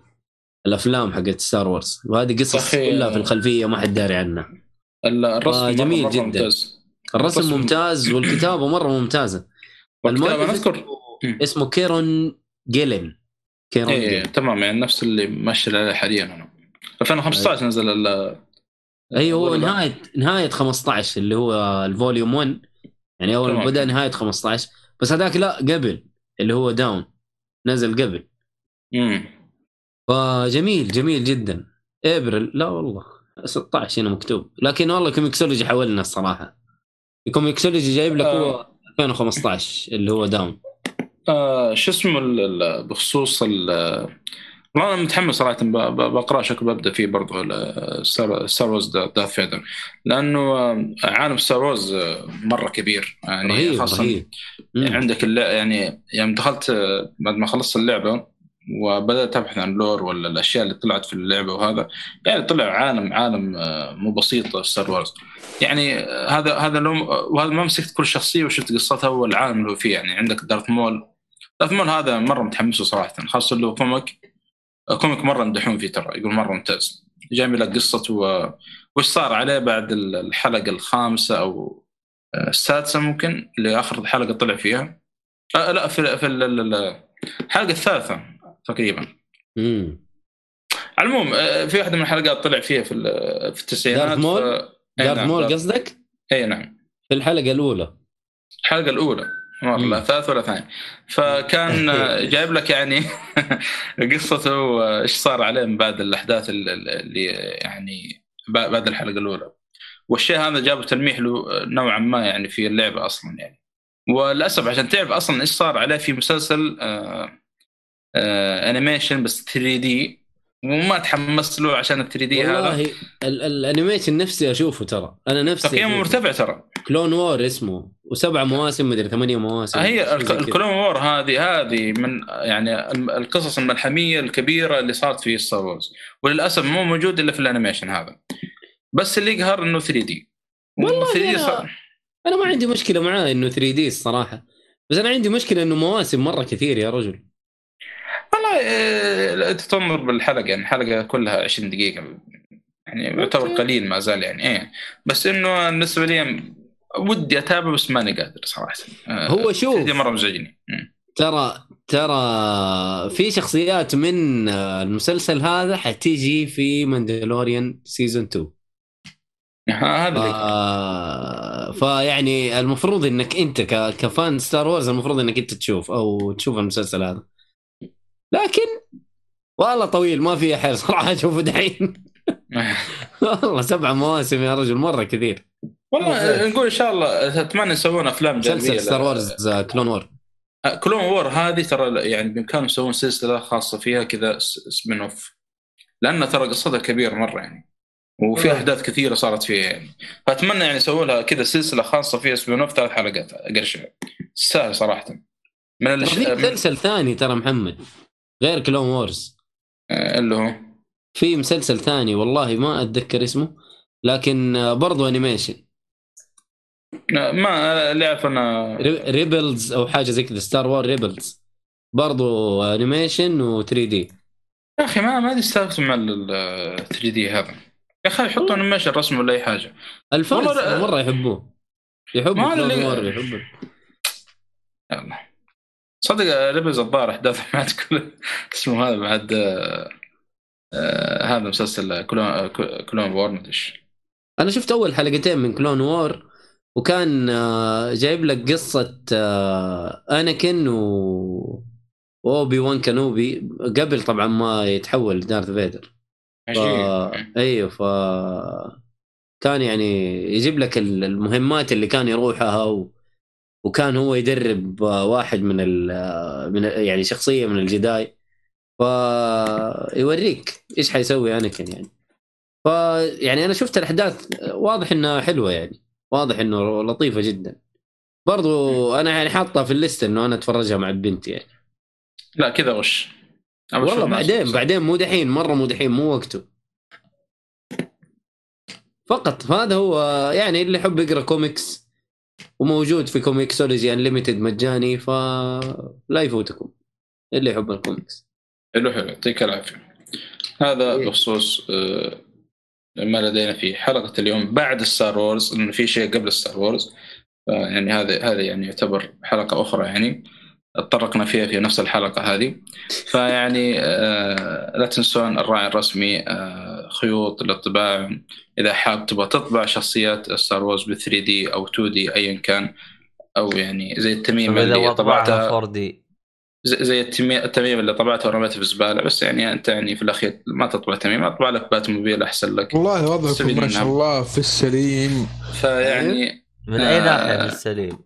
الأفلام حقت Star Wars وهذه قصص كلها في الخلفية ما حد داري عنها. ال- الرسم آه، جميل مرة جداً. ممتاز. الرسم الرسم- ممتاز والكتابة مرة ممتازة. المؤلف أنا اذكر اسمه- Kieron Gillen Kieron إيه Gillen تمام يعني نفس اللي ماشي عليه حاليا أنا 2015 نزل ال أي هو؟ نهاية نهاية 15 اللي هو ال volume 1 يعني أول ما. بدأ نهاية 15 بس هذاك لا قبل اللي هو Down. نزل قبل. مم. فجميل جميل جدا. إبريل لا والله. 16 هنا مكتوب. لكن والله كوميكسولوجي حولنا الصراحة. كوميكسولوجي جايب لك هو 2015 اللي هو Down. آه شو اسمه بخصوص ال والله أنا متحمس صراحة بقرا شكل ببدا فيه برضه Star Wars Darth Vader لأنه عالم Star Wars مرة كبير يعني رهيب خاصه رهيب. عندك. يعني يوم دخلت بعد ما خلصت اللعبة وبدأت أبحث عن lore ولا الأشياء اللي طلعت في اللعبة وهذا يعني طلع عالم عالم مو بسيط Star Wars يعني هذا هذا لو وهذا ما مسكت كل شخصية وشفت قصتها والعالم اللي هو فيه يعني عندك Darth Maul Darth Maul هذا مرة متحمس صراحة خاصة comic آه، comic مرة يمدحون فيه ترى يقول مرة ممتاز جايب لك قصته و... وش صار عليه بعد الحلقة الخامسة أو آه، السادسة ممكن اللي آخر حلقة طلع فيها آه لا في في ال- ال- ال- الحلقة الثالثة تقريبا مم. على العموم آه، في واحدة من الحلقات طلع فيها في في التسعينات Darth Maul؟ ف- Darth نعم، Maul قصدك؟ إي نعم في الحلقة الأولى الحلقة الأولى لا ثالث ولا ثاني. فكان آه، جايب لك يعني قصته وإيش صار عليه من بعد الأحداث ال- ال- اللي يعني بعد الحلقة الأولى. والشيء هذا جاب تلميح له نوعا ما يعني في اللعبة أصلا يعني. وللأسف عشان تعرف أصلا إيش صار عليه في مسلسل آه آه انيميشن بس 3 دي وما تحمست له عشان ال 3 دي هذا. والله ال- ال- ال animation نفسي اشوفه ترى. أنا نفسي تقييمه. مرتفع ترى. Clone Wars اسمه. وسبع مواسم مدري ثمانية مواسم هي. ال Clone Wars هذه هذه من يعني القصص الملحمية الكبيرة اللي صارت في Star Wars وللأسف مو موجود إلا في ال animation هذا. بس اللي يقهر إنه 3D والله 3D صار أنا ما عندي مشكلة معاه إنه 3D الصراحة. بس أنا عندي مشكلة إنه مواسم مرة كثير يا رجل. والله آه، تتمر بالحلقة يعني الحلقة كلها 20 دقيقة يعني يعتبر. قليل ما زال يعني إيه بس إنه بالنسبة لي ودي أتابع بس ماني قادر صراحة آه، هو شوف. مرة مزعجني. ترى ترى في شخصيات من آه، المسلسل هذا حتيجي في Mandalorian season 2 ها- هذا آه فيعني المفروض إنك أنت ك- ك fan Star Wars المفروض إنك أنت تشوف أو تشوف المسلسل هذا لكن والله طويل ما في حيل صراحة اشوفه دحين. والله سبع مواسم يا رجل مرة كثير. والله نقول إن شاء الله أتمنى يسوون أفلام جانبية مسلسل Star Wars Clone War Clone War هذه ترى يعني بامكانهم يسوون سلسلة خاصة فيها كذا spin off لأن ترى قصتها كبيرة مرة يعني وفي. أحداث كثيرة صارت فيها يعني. فأتمنى يعني يسووا لها كذا سلسلة خاصة فيها spin off ثلاث حلقات أقل شيء. تستاهل صراحة. من الش... مسلسل ثاني ترى محمد. غير Clone Wars. آه، اللي هو؟ في مسلسل ثاني والله ما أتذكر اسمه لكن آه، برضو animation آه، ما اللي اعرف أنا Rebels أو حاجة زي كذا Star War Rebels برضو animation و 3D يا أخي ما ما أدري استفدت مع ال 3D هذا. يا أخي يحطوا animation رسم ولا أي حاجة. ال fans والله- مرة يحبوه. يحبوا Clone War يحبوا يلا. صدق Rebels الظاهر أحداث بعد كل اسمه هذا بعد آه، هذا مسلسل Clone Clone War مدري أنا شفت أول حلقتين من Clone War وكان آه، جايب لك قصة آه، Anakin و Obi-Wan Kenobi قبل طبعا ما يتحول Darth Vader. ف... أيوه ف كان يعني يجيب لك ال- المهمات اللي كان يروحها و... وكان هو يدرب واحد من ال... من يعني شخصية من ال Jedi. فيوريك إيش حيسوي Anakin يعني. ف يعني أنا شفت الأحداث واضح إنها حلوة يعني. واضح إنه لطيفة جدا. برضو أنا يعني حاطها في ال list إنه أنا أتفرجها مع البنت يعني. لا كذا أشوف والله بعدين. بعدين مو دحين مرة مو دحين مو وقته. فقط هذا هو يعني اللي يحب يقرأ كوميكس وموجود في Comixology Unlimited مجاني فلا يفوتكم. اللي يحب الكوميكس حلو حلو يعطيك العافية. هذا إيه. بخصوص آه، ما لدينا في حلقة اليوم بعد Star Wars لأنه في شيء قبل Star Wars يعني هذا هذا يعني يعتبر حلقة أخرى يعني. تطرقنا فيها في نفس الحلقة هذه. فيعني آه، لا تنسون الراعي الرسمي آه، خيوط للطباعه إذا حاب تبغى تطبع شخصيات Star Wars ب 3D أو 2D ايا كان أو يعني زي التميمه إذا اللي طبعتها 4D زي زي التمي- التميم اللي طبعته ورميته في الزباله بس يعني أنت يعني في الأخير ما تطبع تميم أطبع لك Batmobile أحسن لك. والله وضعكم ما شاء. الله في السليم. فيعني من أي آه. ناحيه السليم؟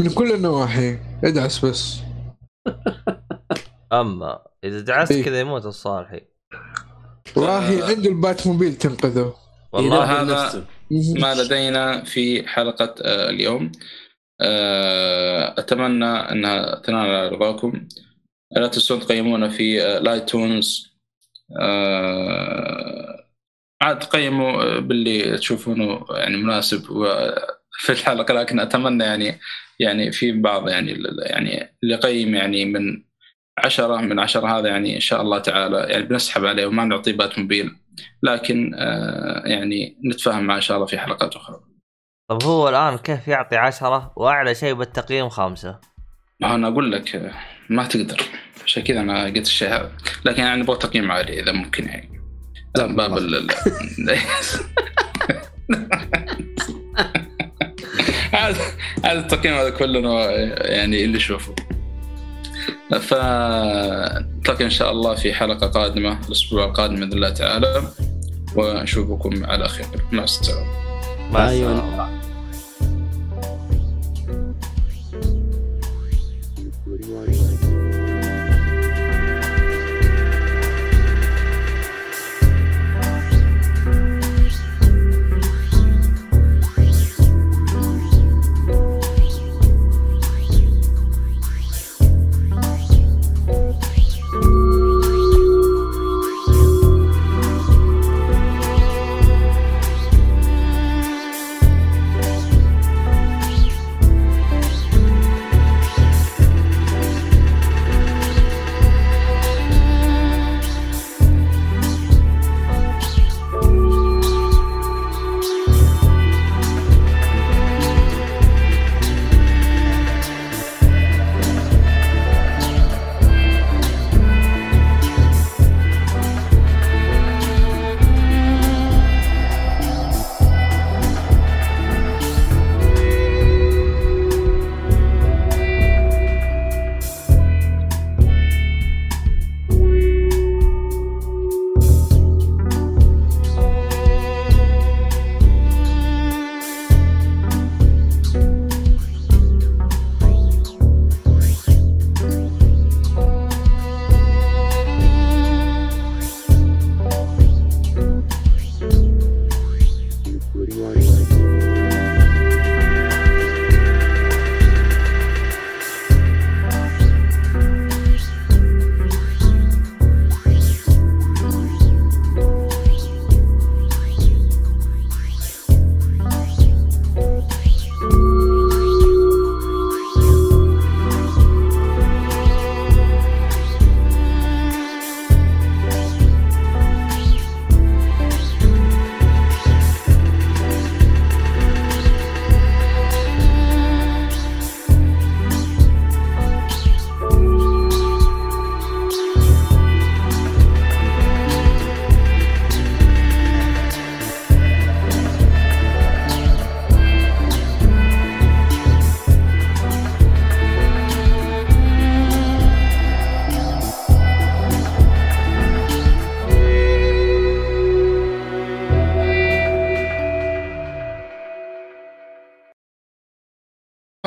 من كل النواحي ادعس بس أما إذا دعست إيه. كذا يموت الصالحي والله آه. عنده البات موبيل تنقذه والله هذا-. ما لدينا في حلقة آه، اليوم آه، أتمنى انها تنال رضاكم لا تنسون تقيمونا في آه، لايتونز عاد قيموا باللي تشوفونه يعني مناسب و- في الحلقة لكن أتمنى يعني يعني في بعض يعني يعني اللي يقيم يعني من عشرة من عشرة هذا يعني إن شاء الله تعالى يعني بنسحب عليه وما نعطيه بات موبيل. لكن آه يعني نتفاهم معه إن شاء الله في حلقات أخرى. طب هو الآن كيف يعطي عشرة؟ وأعلى شيء بالتقييم خمسة. ما أنا أقول لك ما تقدر. عشان كذا أنا قلت الشيء هذا. لكن يعني نبغى تقييم عالي إذا ممكن يعني. لا باب عاد عاد التقييم هذا كله يعني اللي يشوفه. فنلتقي إن شاء الله في حلقة قادمة الأسبوع القادم بإذن الله تعالى ونشوفكم على خير. مع السلامة. مع أيوة.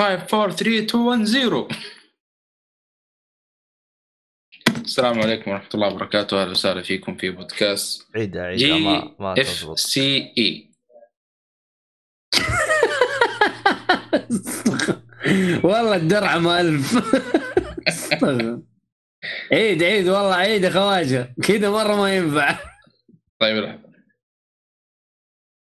5 4 3 2 1 0 السلام عليكم ورحمة الله وبركاته. أهلا وسهلا فيكم في بودكاست عيدها عيدها جي ما ما اف تزبط. سي اي والله الدرع مالف عيد عيد والله عيد يا خواجة. كذا مرة ما ينفع. طيب لحظة